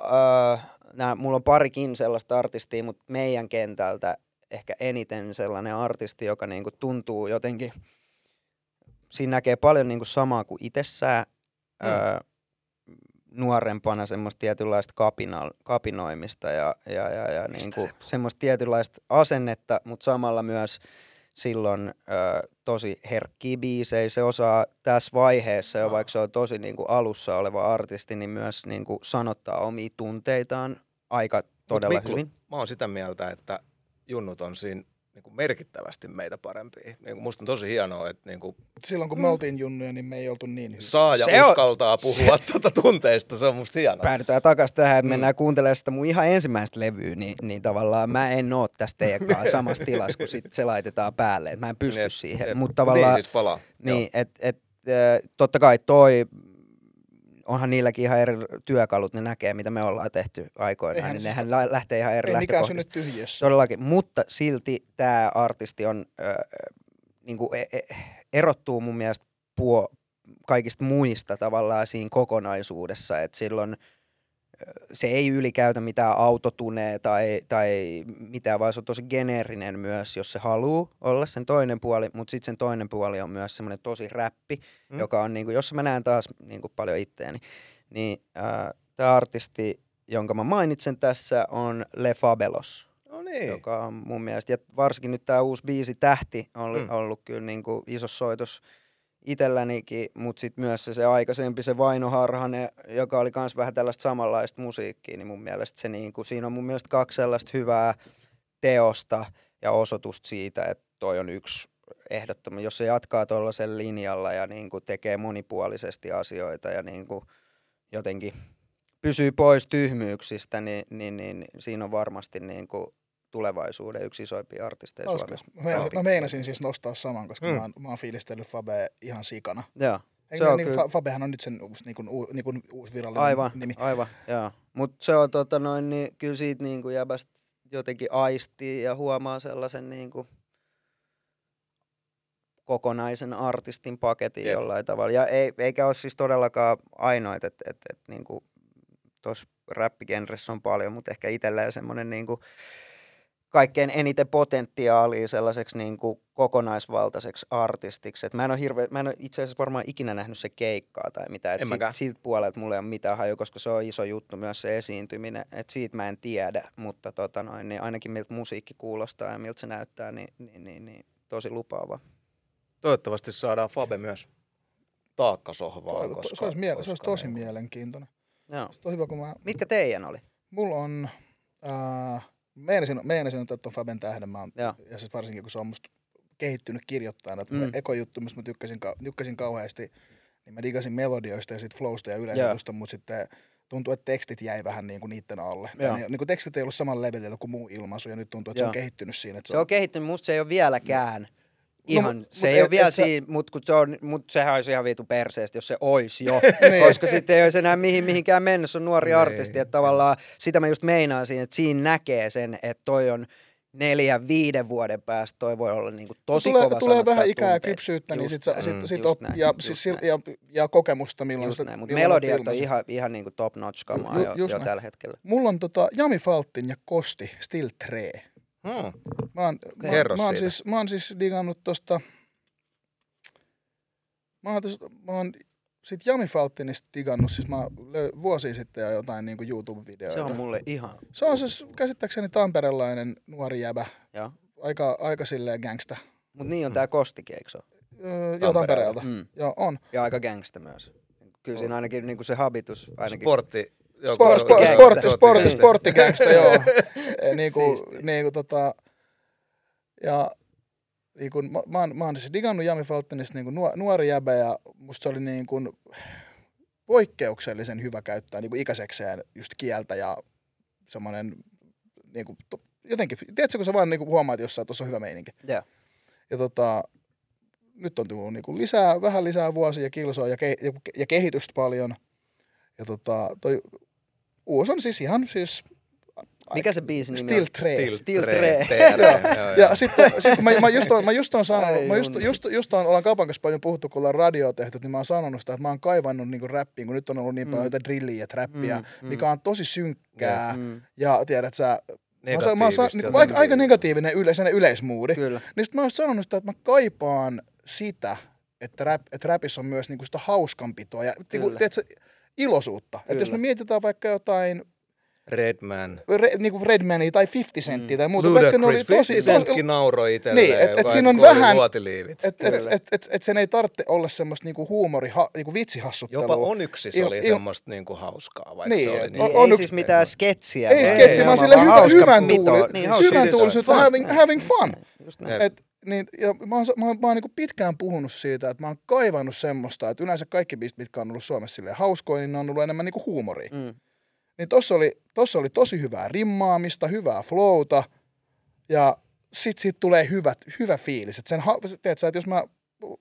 öö, nää, mulla on parikin sellaista artistia, mutta meidän kentältä ehkä eniten sellainen artisti, joka niinku tuntuu jotenkin, siinä näkee paljon niinku samaa kuin itsessään, mm. öö, nuorempana semmoista tietynlaista kapina, kapinoimista ja, ja, ja, ja niin kuin semmoista tietynlaista asennetta, mutta samalla myös silloin ö, tosi herkkiä biisejä. Se osaa tässä vaiheessa, jo vaikka se on tosi niin kuin alussa oleva artisti, niin myös niin kuin sanottaa omia tunteitaan aika todella Miklu, hyvin. Mä oon sitä mieltä, että junnut on siinä niin kuin merkittävästi meitä parempia. Niin kuin musta on tosi hienoa, että... Niin kuin, Silloin kun me oltiin junnuja, niin me ei oltu niin hyviä. Saa ja se uskaltaa on, puhua se, tuota tunteista, se on musta hienoa. Päädytään takaisin tähän, että mm. mennään kuuntelemaan sitä mun ihan ensimmäistä levyä, niin, niin tavallaan mä en oo tästä teidän samassa tilassa, kun sit se laitetaan päälle. Että mä en pysty niin, siihen. Et, Mutta tavallaan... Niin siis palaa. Niin, että et, totta kai toi onhan niilläkin ihan eri työkalut, ne näkee, mitä me ollaan tehty aikoinaan, Eihän niin se nehän lä- lähtee ihan eri Ei mikään synny tyhjössä. Todellakin, mutta silti tämä artisti on, äh, niinku, e- e- erottuu mun mielestä puo, kaikista muista tavallaan siinä kokonaisuudessa, että silloin se ei ylikäytä mitään autotunee tai, tai mitään, vaan se on tosi geneerinen myös, jos se haluaa olla sen toinen puoli, mutta sitten sen toinen puoli on myös semmoinen tosi räppi, mm. joka on, niinku, jos mä näen taas niinku, paljon itteeni, niin äh, tämä artisti, jonka mä mainitsen tässä, on Le Fabelos. No niin. Joka on mun mielestä, ja varsinkin nyt tämä uusi biisi Tähti on mm. ollut kyllä niinku, iso soitos itsellänikin, mutta sitten myös se, se aikaisempi, se Vaino Harhanen, joka oli myös vähän tällaista samanlaista musiikkia, niin mun mielestä se niin kuin, siinä on mun mielestä kaksi sellaista hyvää teosta ja osoitusta siitä, että toi on yksi ehdottoman. Jos se jatkaa tuollaisen linjalla ja niin kuin tekee monipuolisesti asioita ja niin kuin jotenkin pysyy pois tyhmyyksistä, niin, niin, niin, siinä on varmasti niin kuin tulevaisuuden yksi isoimpia artisteja Olisiko? Suomessa. Mä, mä meinasin siis nostaa saman, koska mm. mä, oon, mä oon fiilistellyt Fabe ihan sikana. Joo. Se on niin, kyllä... Fabehan on nyt sen uusi, niin kuin, niin kuin, uusi virallinen aivan, nimi. Aivan, joo. Mutta se on tota noin, niin kyllä siitä niin kuin jäbästä jotenkin aistii ja huomaa sellaisen niin kuin kokonaisen artistin paketin Jep. jollain tavalla. Ja ei, eikä ole siis todellakaan ainoita, että et, et, niin tuossa räppigenressä on paljon, mutta ehkä itsellä semmoinen niin kuin, kaikkein eniten potentiaalia sellaiseksi niin kuin kokonaisvaltaiseksi artistiksi. Et mä en ole, hirve, mä en ole itse asiassa varmaan ikinä nähnyt se keikkaa tai mitään. Et siitä, siitä puolelta mulla ei ole mitään haju, koska se on iso juttu myös se esiintyminen. Et siitä mä en tiedä, mutta tota noin, niin ainakin miltä musiikki kuulostaa ja miltä se näyttää, niin, niin, niin, niin tosi lupaava. Toivottavasti saadaan Fabe myös taakkasohvaan. Koska, se, olisi, mie- se olisi tosi mielenkiintoinen. Joo. Se on hyvä, kun mä... Mitkä teidän oli? Mulla on... Äh, meinasin, meinasin ottaa tuon Faben tähden, mä, ja. ja siis varsinkin kun se on musta kehittynyt kirjoittajana. Mm. Eko juttu, mistä mä tykkäsin, tykkäsin kauheasti, niin mä digasin melodioista ja sit flowsta ja yleisöstä, mutta sitten tuntuu, että tekstit jäi vähän niin kuin niiden alle. Ja. Niin, kuin tekstit ei ollut saman levelillä kuin muu ilmaisu, ja nyt tuntuu, että Joo. se on kehittynyt siinä. Että se, on... on kehittynyt, musta se ei ole vieläkään ihan, no, se ei ole vielä siinä, mutta kun se on, mut sehän olisi ihan vitu perseestä, jos se olisi jo, niin. koska sitten ei olisi enää mihin, mihinkään mennä, se on nuori niin. artisti, että tavallaan sitä mä just meinaan siinä, että siinä näkee sen, että toi on neljän, viiden vuoden päästä toi voi olla niinku tosi tulee, kova Tulee vähän ikää ja kypsyyttä niin sit, sit, mm, sit op, ja, siis, ja, ja, kokemusta, milloin just näin, mutta melodiat on ihan, ihan niinku top notch kamaa ju, jo, jo tällä hetkellä. Mulla on tota Jami Faltin ja Kosti Still Tree. Mä oon, okay. mä, mä, oon siis, mä oon siis digannut tosta, mä oon, tosta, mä oon sit Jami Faltinista digannut, siis mä löy, vuosi sitten jo jotain niinku YouTube-videoita. Se on mulle ihan... Se on siis käsittääkseni tamperelainen nuori jäbä. Ja. Aika, aika silleen gangsta. Mut niin on tää Kostikin, eikö se öö, Joo, Tampereelta. Mm. Joo, on. Ja aika gangsta myös. Kyllä siinä ainakin niinku se habitus... Ainakin... Sportti Sport, sport, sportti, sportti, sporttigangsta, joo. niin kuin, niin kuin tota, ja niin kuin, mä, mä, oon, mä oon siis digannut Jami Faltenista niin kuin nuori jäbä ja musta se oli niin kuin poikkeuksellisen hyvä käyttää niin kuin ikäisekseen just kieltä ja semmoinen niin kuin, jotenkin, tiedätkö kun sä vaan niin kuin huomaat jossain, että tuossa on hyvä meininki. Yeah. Ja tota, nyt on tullut niin kuin lisää, vähän lisää vuosia ja kilsoa ja, ke, ja, ja kehitystä paljon. Ja tota, toi uusi on siis ihan siis... Mikä se biisin nimi Still on? Tre. Still Still Tre. Ja sitten sit mä, mä, just on, mä just on sanonut, Ai mä just, just, just on, ollaan kaupan kanssa paljon puhuttu, kun ollaan radioa tehty, niin mä oon sanonut sitä, että mä oon kaivannut niin räppiin, kun nyt on ollut niin paljon jotain drilliä ja trappia, Mm, mikä on tosi synkkää. Mm, ja tiedät sä, mä oon, sa- mä oon, sa- Negatiivista niin, aika, aika negatiivinen yle, sellainen yleismoodi. kyllä. Niin sit mä oon sanonut sitä, että mä kaipaan sitä, että, rap, että rapissa on myös niinku sitä hauskanpitoa ja niinku, tiedätkö, iloisuutta. Että jos me mietitään vaikka jotain Redman. re, niinku Redmania tai 50 Centtiä Mm. tai muuta, vaikka ne oli Ludacris. tosi... 50 tosi nauroi itselleen. Niin, et- et siinä on oli vähän- Luotiliivit. et, et, et, et, et sen ei tarvitse olla semmoista niinku huumori, ha, niinku vitsihassuttelua. Jopa Onyxis Il- oli il- semmoista niinku hauskaa, vaikka Niin, se oli niin. on- Ei, on ei yksi- siis mitään sketsiä. Ei vaan sketsi, vaan sille hyvä, hyvän tuuli, Niin, hyvän Fun. having, having fun. Et, niin, ja mä oon, mä oon, mä oon niin pitkään puhunut siitä, että mä oon kaivannut semmoista, että yleensä kaikki biisit, mitkä on ollut Suomessa silleen hauskoja, niin ne on ollut enemmän niin huumoria. Mm. Niin tossa oli, tossa oli tosi hyvää rimmaamista, hyvää flowta ja sit siitä tulee hyvät, hyvä fiilis. Et sen, tiedät sä, että jos mä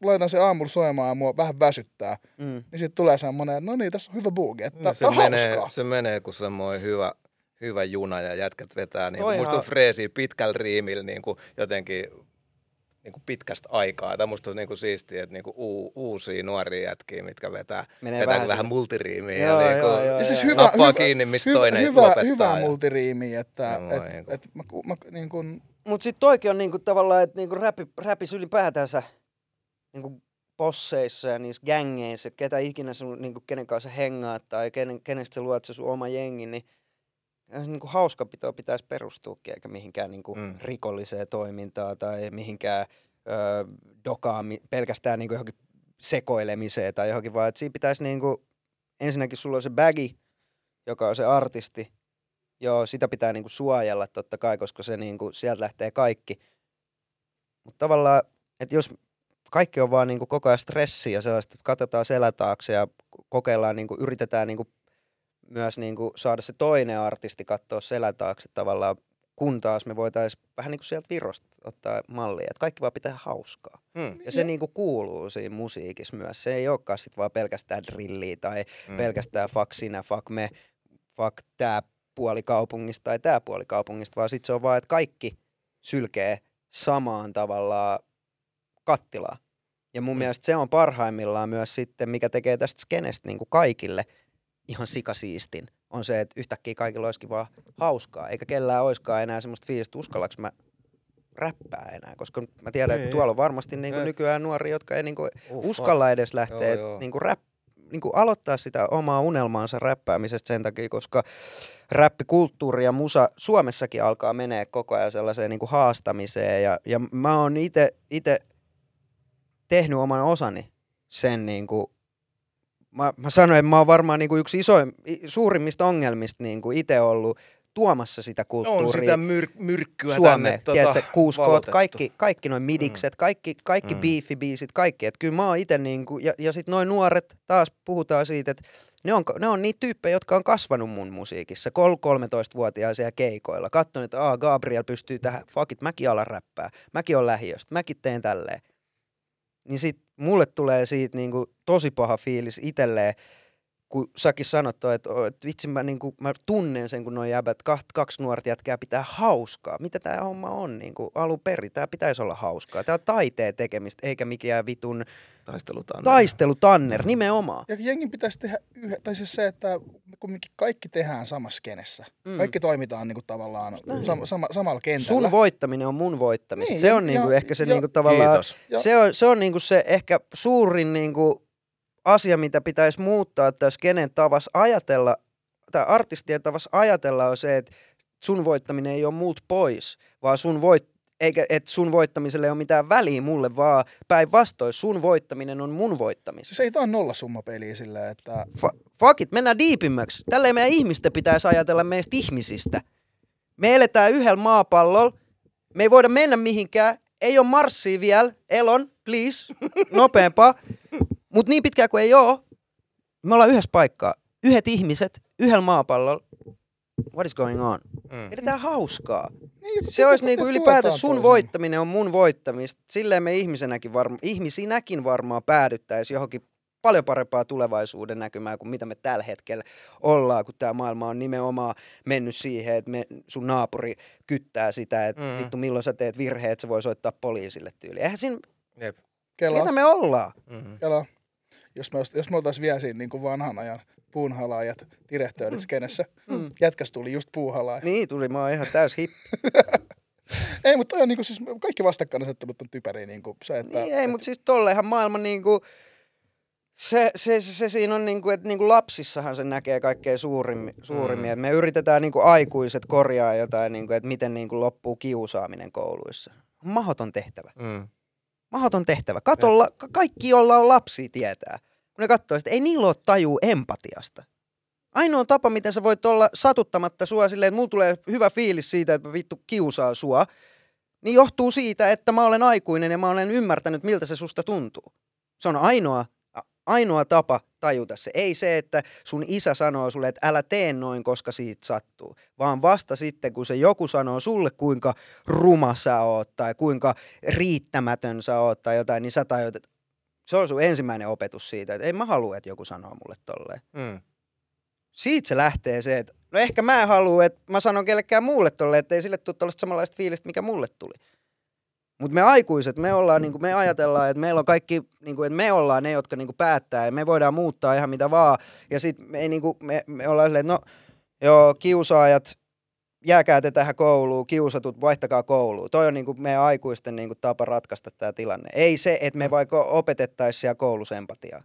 laitan sen aamulla soimaan ja mua vähän väsyttää, Mm. niin sitten tulee semmoinen, että no niin, tässä on hyvä boogie, että No, se, menee, hauskaa. se menee kuin semmoinen hyvä, hyvä juna ja jätkät vetää. Niin musta freesi pitkällä riimillä niin kuin jotenkin niin kuin pitkästä aikaa. Tai musta on niin kuin siistiä, että niin kuin uu, uusia nuoria jätkiä, mitkä vetää, Menee vetää vähän vähän, sinne- multiriimiä Joo, ja niin joo, kuin joo, Ja siis joo. hyvä, nappaa hyvä, kiinni, mistä hyvä, toinen hyvä, lopettaa. hyvä ja- multiriimi, että Samoin, et, kun- et, mä, mä, niin kun, Mut sit toikin on niinku tavallaan, että niinku räpi, räpis ylipäätänsä niinku bosseissa ja niissä gängeissä, ketä ikinä sun, niinku, kenen kanssa hengaat tai kenen, kenestä sä luot se sun oma jengi, niin ja se niinku hauskapitoa pitäisi perustuukin, eikä mihinkään niinku Mm. mm. rikolliseen toimintaan tai mihinkään öö, dokaami, pelkästään niinku johonkin sekoilemiseen tai johonkin, vaan että siinä pitäisi niinku, ensinnäkin sulla on se bagi, joka on se artisti, Joo, sitä pitää niinku suojella totta kai, koska se niinku, sieltä lähtee kaikki. Mutta tavallaan, että jos kaikki on vaan niinku koko ajan stressiä ja sellaista, että katsotaan selä taakse ja kokeillaan, niinku, yritetään niinku myös niinku saada se toinen artisti katsoa selä taakse tavallaan, kun taas me voitaisiin vähän niin kuin sieltä Virosta ottaa mallia, että kaikki vaan pitää hauskaa. Hmm. Ja se niinku kuuluu siinä musiikissa myös. Se ei olekaan sit vaan pelkästään drilliä tai Mm. pelkästään fuck sinä, fuck me, fuck tää puoli kaupungista tai tää puoli kaupungista, vaan sit se on vaan, että kaikki sylkee samaan tavallaan kattilaa. Ja mun mm. mielestä se on parhaimmillaan myös sitten, mikä tekee tästä skenestä niin kuin kaikille ihan sikasiistin, on se, että yhtäkkiä kaikilla olisikin vaan hauskaa, eikä kellään olisikaan enää semmoista fiilistä, uskallaks mä räppää enää, koska mä tiedän, Ei, että tuolla on varmasti niin kuin nykyään nuoria, jotka ei niin kuin Uh, uskalla edes lähteä Joo, joo. niin kuin rap, niin kuin aloittaa sitä omaa unelmaansa räppäämisestä sen takia, koska räppikulttuuri ja musa Suomessakin alkaa menee koko ajan sellaiseen niin kuin haastamiseen ja, ja mä oon itse tehnyt oman osani sen niin kuin, mä, mä sanoin, että mä oon varmaan niin kuin yksi isoin, suurimmista ongelmista niin kuin itse ollut tuomassa sitä kulttuuria. On sitä myr- myrkkyä Suomeen, tänne. tota, tiedätkö, kuuskoot, kaikki, kaikki noin midikset, kaikki, kaikki Mm. mm. beefibiisit, kaikki. Et kyllä mä oon itse niinku, ja, ja sitten noin nuoret, taas puhutaan siitä, että ne on, ne on niitä tyyppejä, jotka on kasvanut mun musiikissa, kol 13-vuotiaisia keikoilla. Katson, että Aa, Gabriel pystyy tähän, fuck it, mäkin alan räppää, mäkin on lähiöstä, mäkin teen tälleen. Niin sit mulle tulee siitä niinku tosi paha fiilis itselleen, kun säkin sanot, toi, että, että vitsi mä, niin kuin, mä tunnen sen, kun noin jäbät, kaksi, kaksi nuorta jätkää pitää hauskaa. Mitä tämä homma on niin kuin, alun perin? Tämä pitäisi olla hauskaa. Tämä on taiteen tekemistä, eikä mikään vitun Taistelutanne. taistelutanner, nimenomaan. Ja jengin pitäisi tehdä yhä, tai siis se, että kumminkin kaikki tehdään samassa skenessä. Mm. Mm. Kaikki toimitaan niin kuin tavallaan sam, sama, samalla kentällä. Sun voittaminen on mun voittamista. Niin, se ja- on niinku ja- ehkä se ja- niinku tavallaan, Kiitos. Se on, se on niinku se ehkä suurin niinku asia, mitä pitäisi muuttaa tässä kenen tavas ajatella, tai artistien tavas ajatella on se, että sun voittaminen ei ole muut pois, vaan sun voit, eikä että sun voittamiselle ei ole mitään väliä mulle, vaan päinvastoin sun voittaminen on mun voittamista. Siis ei tää on nollasummapeliä sillä, että Fa- fuck it, mennään diipimmäksi. Tälleen meidän ihmistä pitäisi ajatella meistä ihmisistä. Me eletään yhdellä maapallolla, me ei voida mennä mihinkään, ei ole marssia vielä, Elon, please, nopeampaa. Mutta niin pitkään kuin ei ole, me ollaan yhdessä paikkaa. Yhdet ihmiset, yhdellä maapallolla. What is going on? Mm. Edetään hauskaa. niin, Se olisi niinku ylipäätään sun toisiaan. voittaminen on mun voittamista. Silleen me ihmisenäkin varma, ihmisinäkin varmaan päädyttäisiin johonkin paljon parempaa tulevaisuuden näkymää kuin mitä me tällä hetkellä ollaan, kun tämä maailma on nimenomaan mennyt siihen, että me, sun naapuri kyttää sitä, että Mm. vittu milloin sä teet virheet, että se voi soittaa poliisille tyyli. Eihän siinä, Jep. Kela, ketä me ollaan? Mm-hmm. kela. Jos me, jos me oltaisiin vielä siinä niin kuin vanhan ajan puunhalaajat, direktöörit skenessä, Mm. jätkäs tuli just puuhalaaja. Niin tuli, mä oon ihan täys hip. Ei, mutta toi on niin kuin, siis kaikki vastakkainasettelut on typeriä. Niin kuin se, että, Niin, ei, mutta siis tollehan maailma niinku, se, se, se, se siinä on niinku, että niinku lapsissahan se näkee kaikkein suurimmin. suurimmin. Mm. Mm. Me yritetään niinku aikuiset korjaa jotain, niinku, että miten niinku loppuu kiusaaminen kouluissa. Mahoton tehtävä. Mm. Mahoton tehtävä. Kato, la, ka- kaikki, joilla on lapsia, tietää. Kun ne katsoo, että ei niillä ole tajuu empatiasta. Ainoa tapa, miten sä voit olla satuttamatta sua silleen, että mulla tulee hyvä fiilis siitä, että vittu kiusaa sua, niin johtuu siitä, että mä olen aikuinen ja mä olen ymmärtänyt, miltä se susta tuntuu. Se on ainoa, ainoa tapa tajuta se. Ei se, että sun isä sanoo sulle, että älä tee noin, koska siitä sattuu. Vaan vasta sitten, kun se joku sanoo sulle, kuinka ruma sä oot tai kuinka riittämätön sä oot tai jotain, niin sä tajut, että se on sun ensimmäinen opetus siitä, että ei mä halua, että joku sanoo mulle tolleen. Mm. Siitä se lähtee se, että no ehkä mä en halua, että mä sanon kellekään muulle tolle, että ei sille tule tällaista samanlaista fiilistä, mikä mulle tuli. Mutta me aikuiset, me ollaan, niin me ajatellaan, että meillä on kaikki, niin kuin, että me ollaan ne, jotka niin päättää ja me voidaan muuttaa ihan mitä vaan. Ja sitten me, niin kuin, me, me ollaan silleen, että no joo, kiusaajat, jääkää te tähän kouluun, kiusatut, vaihtakaa kouluun. Toi on niin kuin meidän aikuisten niin kuin tapa ratkaista tämä tilanne. Ei se, että me vaikka opetettaisiin siellä koulussa empatiaa.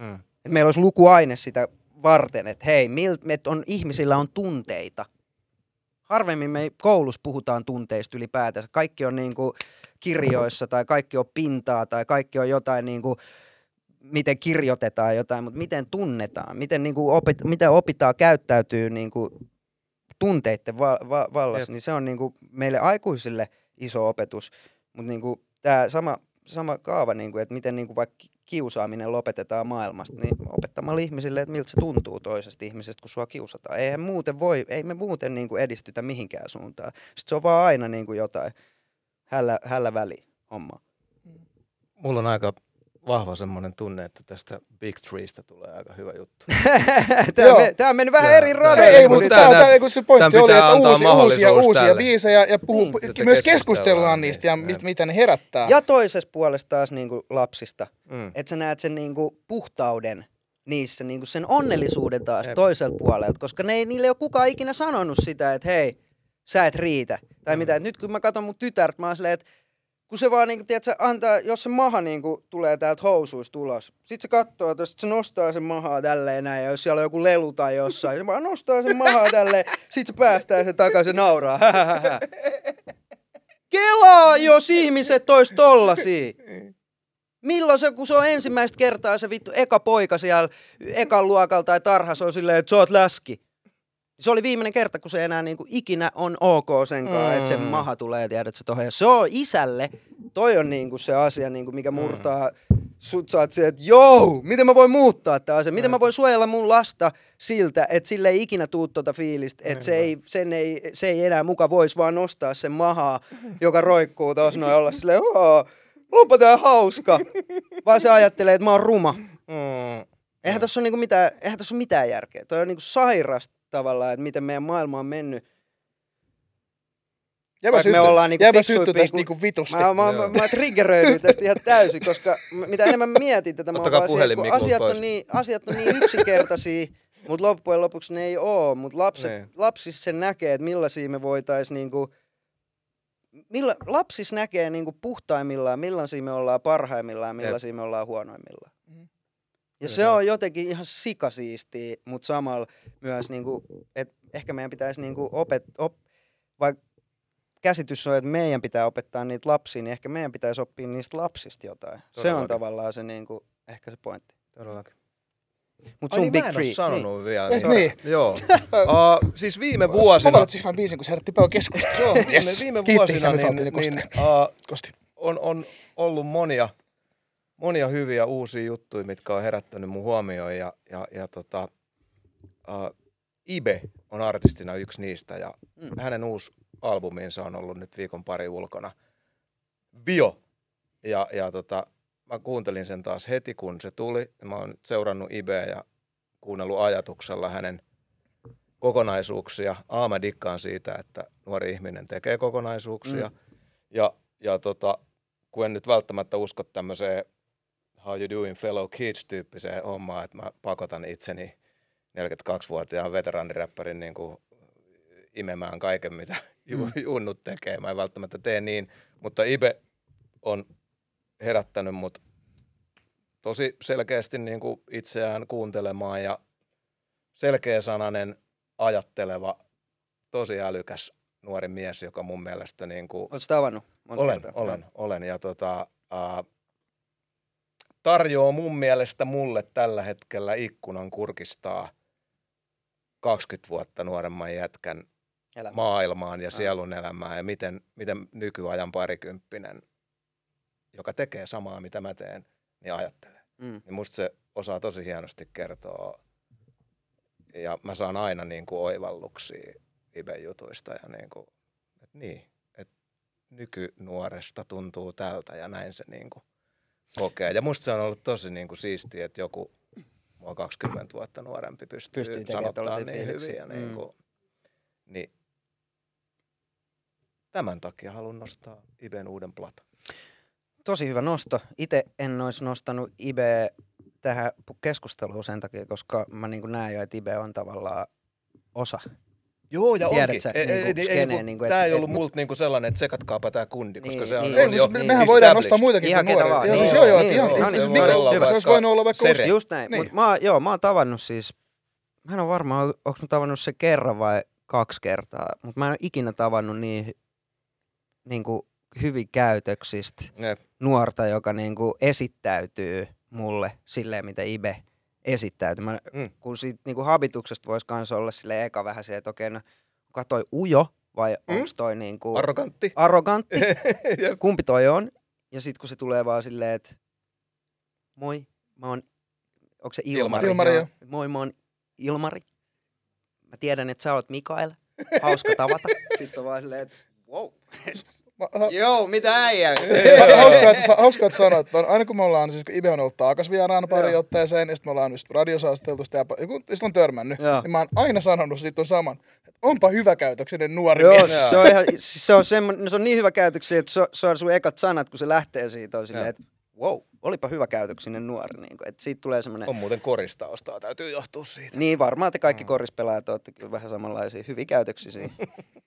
Mm. Et meillä olisi lukuaine sitä varten, että hei, mil, et on, ihmisillä on tunteita. Harvemmin me koulussa puhutaan tunteista ylipäätänsä. Kaikki on niinku kirjoissa tai kaikki on pintaa tai kaikki on jotain niinku, miten kirjoitetaan jotain, mutta miten tunnetaan, miten, niinku opit, miten opitaan käyttäytyy niinku tunteiden va- va- vallassa, niin se on niinku meille aikuisille iso opetus. Mutta niinku tämä sama, sama kaava, niinku, että miten niinku vaikka ki- kiusaaminen lopetetaan maailmasta, niin opettamalla ihmisille, että miltä se tuntuu toisesta ihmisestä, kun sua kiusataan. Eihän muuten voi, ei me muuten niinku edistytä mihinkään suuntaan. Sitten se on vaan aina niinku jotain hällä, hällä väli homma. Mulla on aika vahva semmoinen tunne, että tästä Big Threestä tulee aika hyvä juttu. tämä, me, tämä on mennyt vähän Joo. eri Ei, radoille. ei, mutta tämä, tää- tämä, kun se pointti oli, että antaa uusia, uusia, tälle. biisejä ja puhu, Niin. niin, myös keskustellaan keskustellaan niistä ja niin, mit, mitä ne herättää. Ja toisessa puolessa taas niinku lapsista. Mm. että sä näet sen niinku puhtauden niissä, niinku sen onnellisuuden taas Jep. toiselta puolelta, koska ne ei, niille ei ole kukaan ikinä sanonut sitä, että hei, sä et riitä. Tai Mm. mitä, että nyt kun mä katson mun tytärtä, mä oon silleen, että kun se vaan niinku, tiedät, sä antaa, jos se maha niinku tulee täältä housuista ulos, sit se katsoo, että se nostaa sen mahaa tälleen näin, ja jos siellä on joku lelu tai jossain, se vaan nostaa sen mahaa tälleen, sit se päästää sen takaisin nauraa. Kelaa, jos ihmiset ois tollasia. Milloin se, kun se on ensimmäistä kertaa se vittu eka poika siellä ekan luokalla tai tarhassa on silleen, että sä oot läski. Se oli viimeinen kerta, kun se enää niinku ikinä on ok sen kanssa, mm. että se Mm. maha tulee, tiedät sä tohon. Ja se on isälle, toi on niinku se asia, niinku, mikä murtaa sut saat se, että joo, miten mä voin muuttaa tämä asia, miten mä voin suojella mun lasta siltä, että sille ei ikinä tuu tuota fiilistä, että se ei, sen ei, se ei enää muka voisi vaan nostaa sen mahaa, joka roikkuu tuossa noin olla silleen, "Oo, onpa tää hauska, vaan se ajattelee, että mä oon ruma. Mm. Eihän tossa ole niinku mitään, eihän tossa ole mitään järkeä. Toi on niinku sairasta tavallaan, että miten meidän maailma on mennyt. Jäbä Vaikka me ollaan niinku jäbä fiksuimpia syttyi tästä kuin- niinku vitusti. Mä, mä, mä, mä triggeröidyin tästä ihan täysin, koska mitä enemmän mä mietin tätä, mä vaan siihen, kun asiat on, niin, asiat on niin yksinkertaisia, mutta loppujen lopuksi ne ei oo. Mutta lapset, Niin. lapsissa se näkee, että millaisia me voitaisiin niinku, milla, lapsis näkee niinku puhtaimmillaan, millaisia me ollaan parhaimmillaan, millaisia me ollaan huonoimmillaan. Ja se on. jotenkin ihan sikasiistiä, mutta samalla myös, niinku, että ehkä meidän pitäisi niinku opet, op, vaikka käsitys on, että meidän pitää opettaa niitä lapsia, niin ehkä meidän pitäisi oppia niistä lapsista jotain. Se on Todellakin. tavallaan se niinku, ehkä se pointti. Todellakin. Ai sun niin, Big mä en Three. oo sanonut vielä. Eh, niin. Joo. Uh, siis viime vuosina... Mä valitsin hyvän biisin, kun se herätti paljon keskustelua. Joo, Yes. yes. viime vuosina niin, Faltini niin, Kosti. uh, Kosti. on, on ollut monia, monia hyviä uusia juttuja, mitkä on herättänyt mun huomioon ja, ja, ja tota, uh, Ibe on artistina yksi niistä ja Mm. hänen uusi albuminsa on ollut nyt viikon pari ulkona. Vio. Ja, ja tota, mä kuuntelin sen taas heti, kun se tuli. Mä oon seurannut Ibeä ja kuunnellut ajatuksella hänen kokonaisuuksia. A, mä dikkaan siitä, että nuori ihminen tekee kokonaisuuksia. Mm. Ja, ja tota, kun en nyt välttämättä usko tämmöiseen how you doing fellow kids-tyyppiseen hommaan, että mä pakotan itseni 42-vuotiaan veteraaniräppärin niin kuin imemään kaiken, mitä ju- junnut tekee. Mä en välttämättä tee niin, mutta Ibe on herättänyt mut tosi selkeästi niin kuin itseään kuuntelemaan ja selkeä sananen, ajatteleva, tosi älykäs nuori mies, joka mun mielestä niin kuin, Oletko tavannut? monta olen, kertaa? olen, olen. Ja tota, äh, tarjoaa mun mielestä mulle tällä hetkellä ikkunan kurkistaa 20 vuotta nuoremman jätkän Elämä. maailmaan ja sielun elämään ja miten, miten nykyajan parikymppinen, joka tekee samaa mitä mä teen, niin ajattelee. Mm. Niin musta se osaa tosi hienosti kertoa ja mä saan aina niin kuin oivalluksia Ibe-jutuista ja niin kuin, että niin, että nykynuoresta tuntuu tältä ja näin se niin kuin kokee. Ja musta se on ollut tosi niin kuin siistiä, että joku mua 20 vuotta nuorempi pystyy, Pystyy sanottaa niin hyvin. Ja niin Mm. kuin, niin tämän takia haluan nostaa Iben uuden platan. Tosi hyvä nosto. Itse en olisi nostanut Ibe tähän keskusteluun sen takia, koska mä niin näen jo, että Ibe on tavallaan osa. Joo, ja Tiedät onkin. sä, Ei, niinku, ei, ei, skeneen, niinku, niinku, et- tää ei et- ollut multa niinku sellainen, että sekatkaapa tää kundi, koska Niin, se on, niin. Ei, on siis jo me, niin, mehän voidaan nostaa muitakin Ihan kuin nuoria. vaan, Ja niin siis joo, joo, joo, niin ihan, joo. ihan, No niin, siis voi mikä, olla se olisi vaikka voinut olla vaikka Sere. usko. Just näin. Niin. Mut mä, oon- joo, mä oon tavannut siis, mä en ole varma, onko mä tavannut se kerran vai kaksi kertaa, mutta mä en ole ikinä tavannut niin, niin kuin hyvin käytöksistä nuorta, joka niin kuin esittäytyy mulle silleen, mitä Ibe esittäytyy. Mä, Mm. kun siitä niin kuin habituksesta voisi kans olla sille eka vähän se, että okei, no onko toi ujo vai Mm. onko toi niin kuin Arrogantti. arrogantti? Kumpi toi on. Ja sitten kun se tulee vaan silleen, että moi, mä oon, onko se Ilmari? Ilmari, joo. Moi, mä oon Ilmari. Mä tiedän, että sä oot Mikael. Hauska tavata. Sitten on vaan silleen, että wow. Joo, mitä äijä? Ha- Hauskaa, että, hauskaa, että sanoit, että on, aina kun me ollaan, siis kun Ibe on ollut taakas vieraana pari Joo. otteeseen, ja sitten me ollaan just radiosaasteteltu sitä, ja kun sitten on törmännyt, Joo. niin mä oon aina sanonut siitä on saman, että onpa hyväkäytöksinen nuori Joo, mies. se on, ihan, se, on semmo, se on niin hyvä käytöksiä, että se, se on sun ekat sanat, kun se lähtee siitä, on silleen, että wow, olipa hyvä käytöksinen nuori. Niin kuin, että siitä tulee semmoinen, On muuten koristaustaa, täytyy johtua siitä. niin varmaan te Mm. kaikki korispelaajat olette kyllä vähän samanlaisia, hyviä käytöksisiä.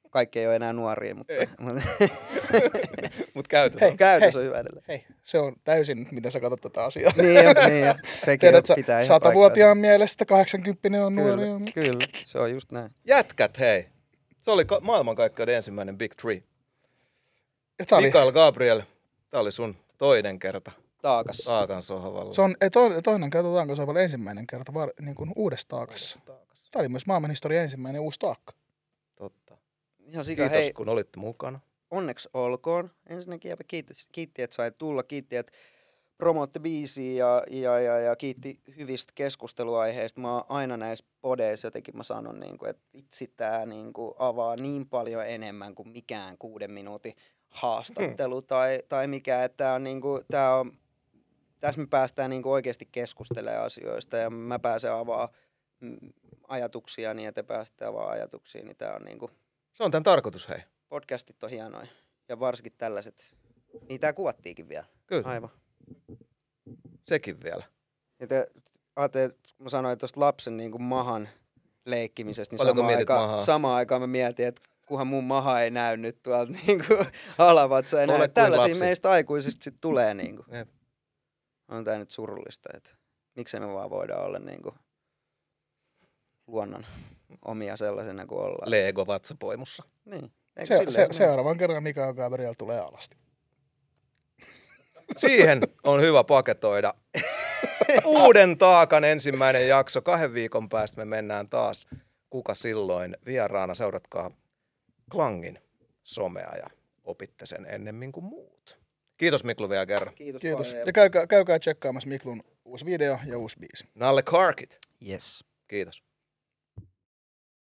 Kaikki ei ole enää nuoria, mutta, mutta Mut käytös Hei. on. käytös on hyvä edelleen. Hei, se on täysin miten sä katsot tätä asiaa. Niin jo, niin jo. Sekin Tiedät sä, pitää ihan satavuotiaan mielestä 80 on nuori. paikkaansa. Kyllä, kyllä, se on just näin. Jätkät, hei. Se oli ka- maailmankaikkeuden ensimmäinen Big Three. Oli, Mikael Gabriel, tää oli sun toinen kerta Taakas. Taakan sohvalla. se on ei, to, toinen kerta on vielä ensimmäinen kerta var, niin kuin uudessa taakassa. Taakassa. Tämä oli myös maailman historian ensimmäinen uusi taakka. Totta. Ihan sika, Kiitos, hei, kun olitte mukana. onneksi olkoon. Ensinnäkin kiitti, kiitti, että sai tulla, kiitti, että promootte biisiä ja, ja, ja, ja, kiitti hyvistä keskusteluaiheista. Mä oon aina näissä podeissa jotenkin mä sanon, niin kuin, että vitsi tää niin kuin, avaa niin paljon enemmän kuin mikään kuuden minuutin haastattelu tai, tai mikä, että tää on, niin kuin, tää on, tässä me päästään niin kuin oikeasti keskustelemaan asioista ja mä pääsen avaa mm, ajatuksia niin, että te pääsette avaa ajatuksia, niin tää on niin kuin, Se on tämän tarkoitus, hei. podcastit on hienoja. Ja varsinkin tällaiset. Niin tää kuvattiinkin vielä. Kyllä, Aivan. sekin vielä. Ja te, aate, kun mä sanoin tuosta lapsen niin kuin mahan leikkimisestä, niin Paljonko samaan aikaan, mahaa? samaan aikaan mä mietin, että kunhan mun maha ei näy nyt tuolta niin kuin alavatsa enää. Ole Tällaisia lapsi. meistä aikuisista sit tulee. Niin kuin. Jep. On tää nyt surullista, että miksei me vaan voida olla niin kuin luonnon omia sellaisena kuin ollaan. Lego vatsapoimussa. niin. Eikö Se, silleen se, seuraavan kerran Mikael Gabriel tulee alasti. Siihen on hyvä paketoida. Uuden taakan ensimmäinen jakso. Kahden viikon päästä me mennään taas. Kuka silloin vieraana? Seuratkaa Klangin somea ja opitte sen ennemmin kuin muut. Kiitos Miklu vielä kerran. Kiitos, Kiitos. paljon. Ja käykää, käykää tsekkaamassa Miklun uusi video ja uusi biisi. Nalle Karkit. Yes. Kiitos.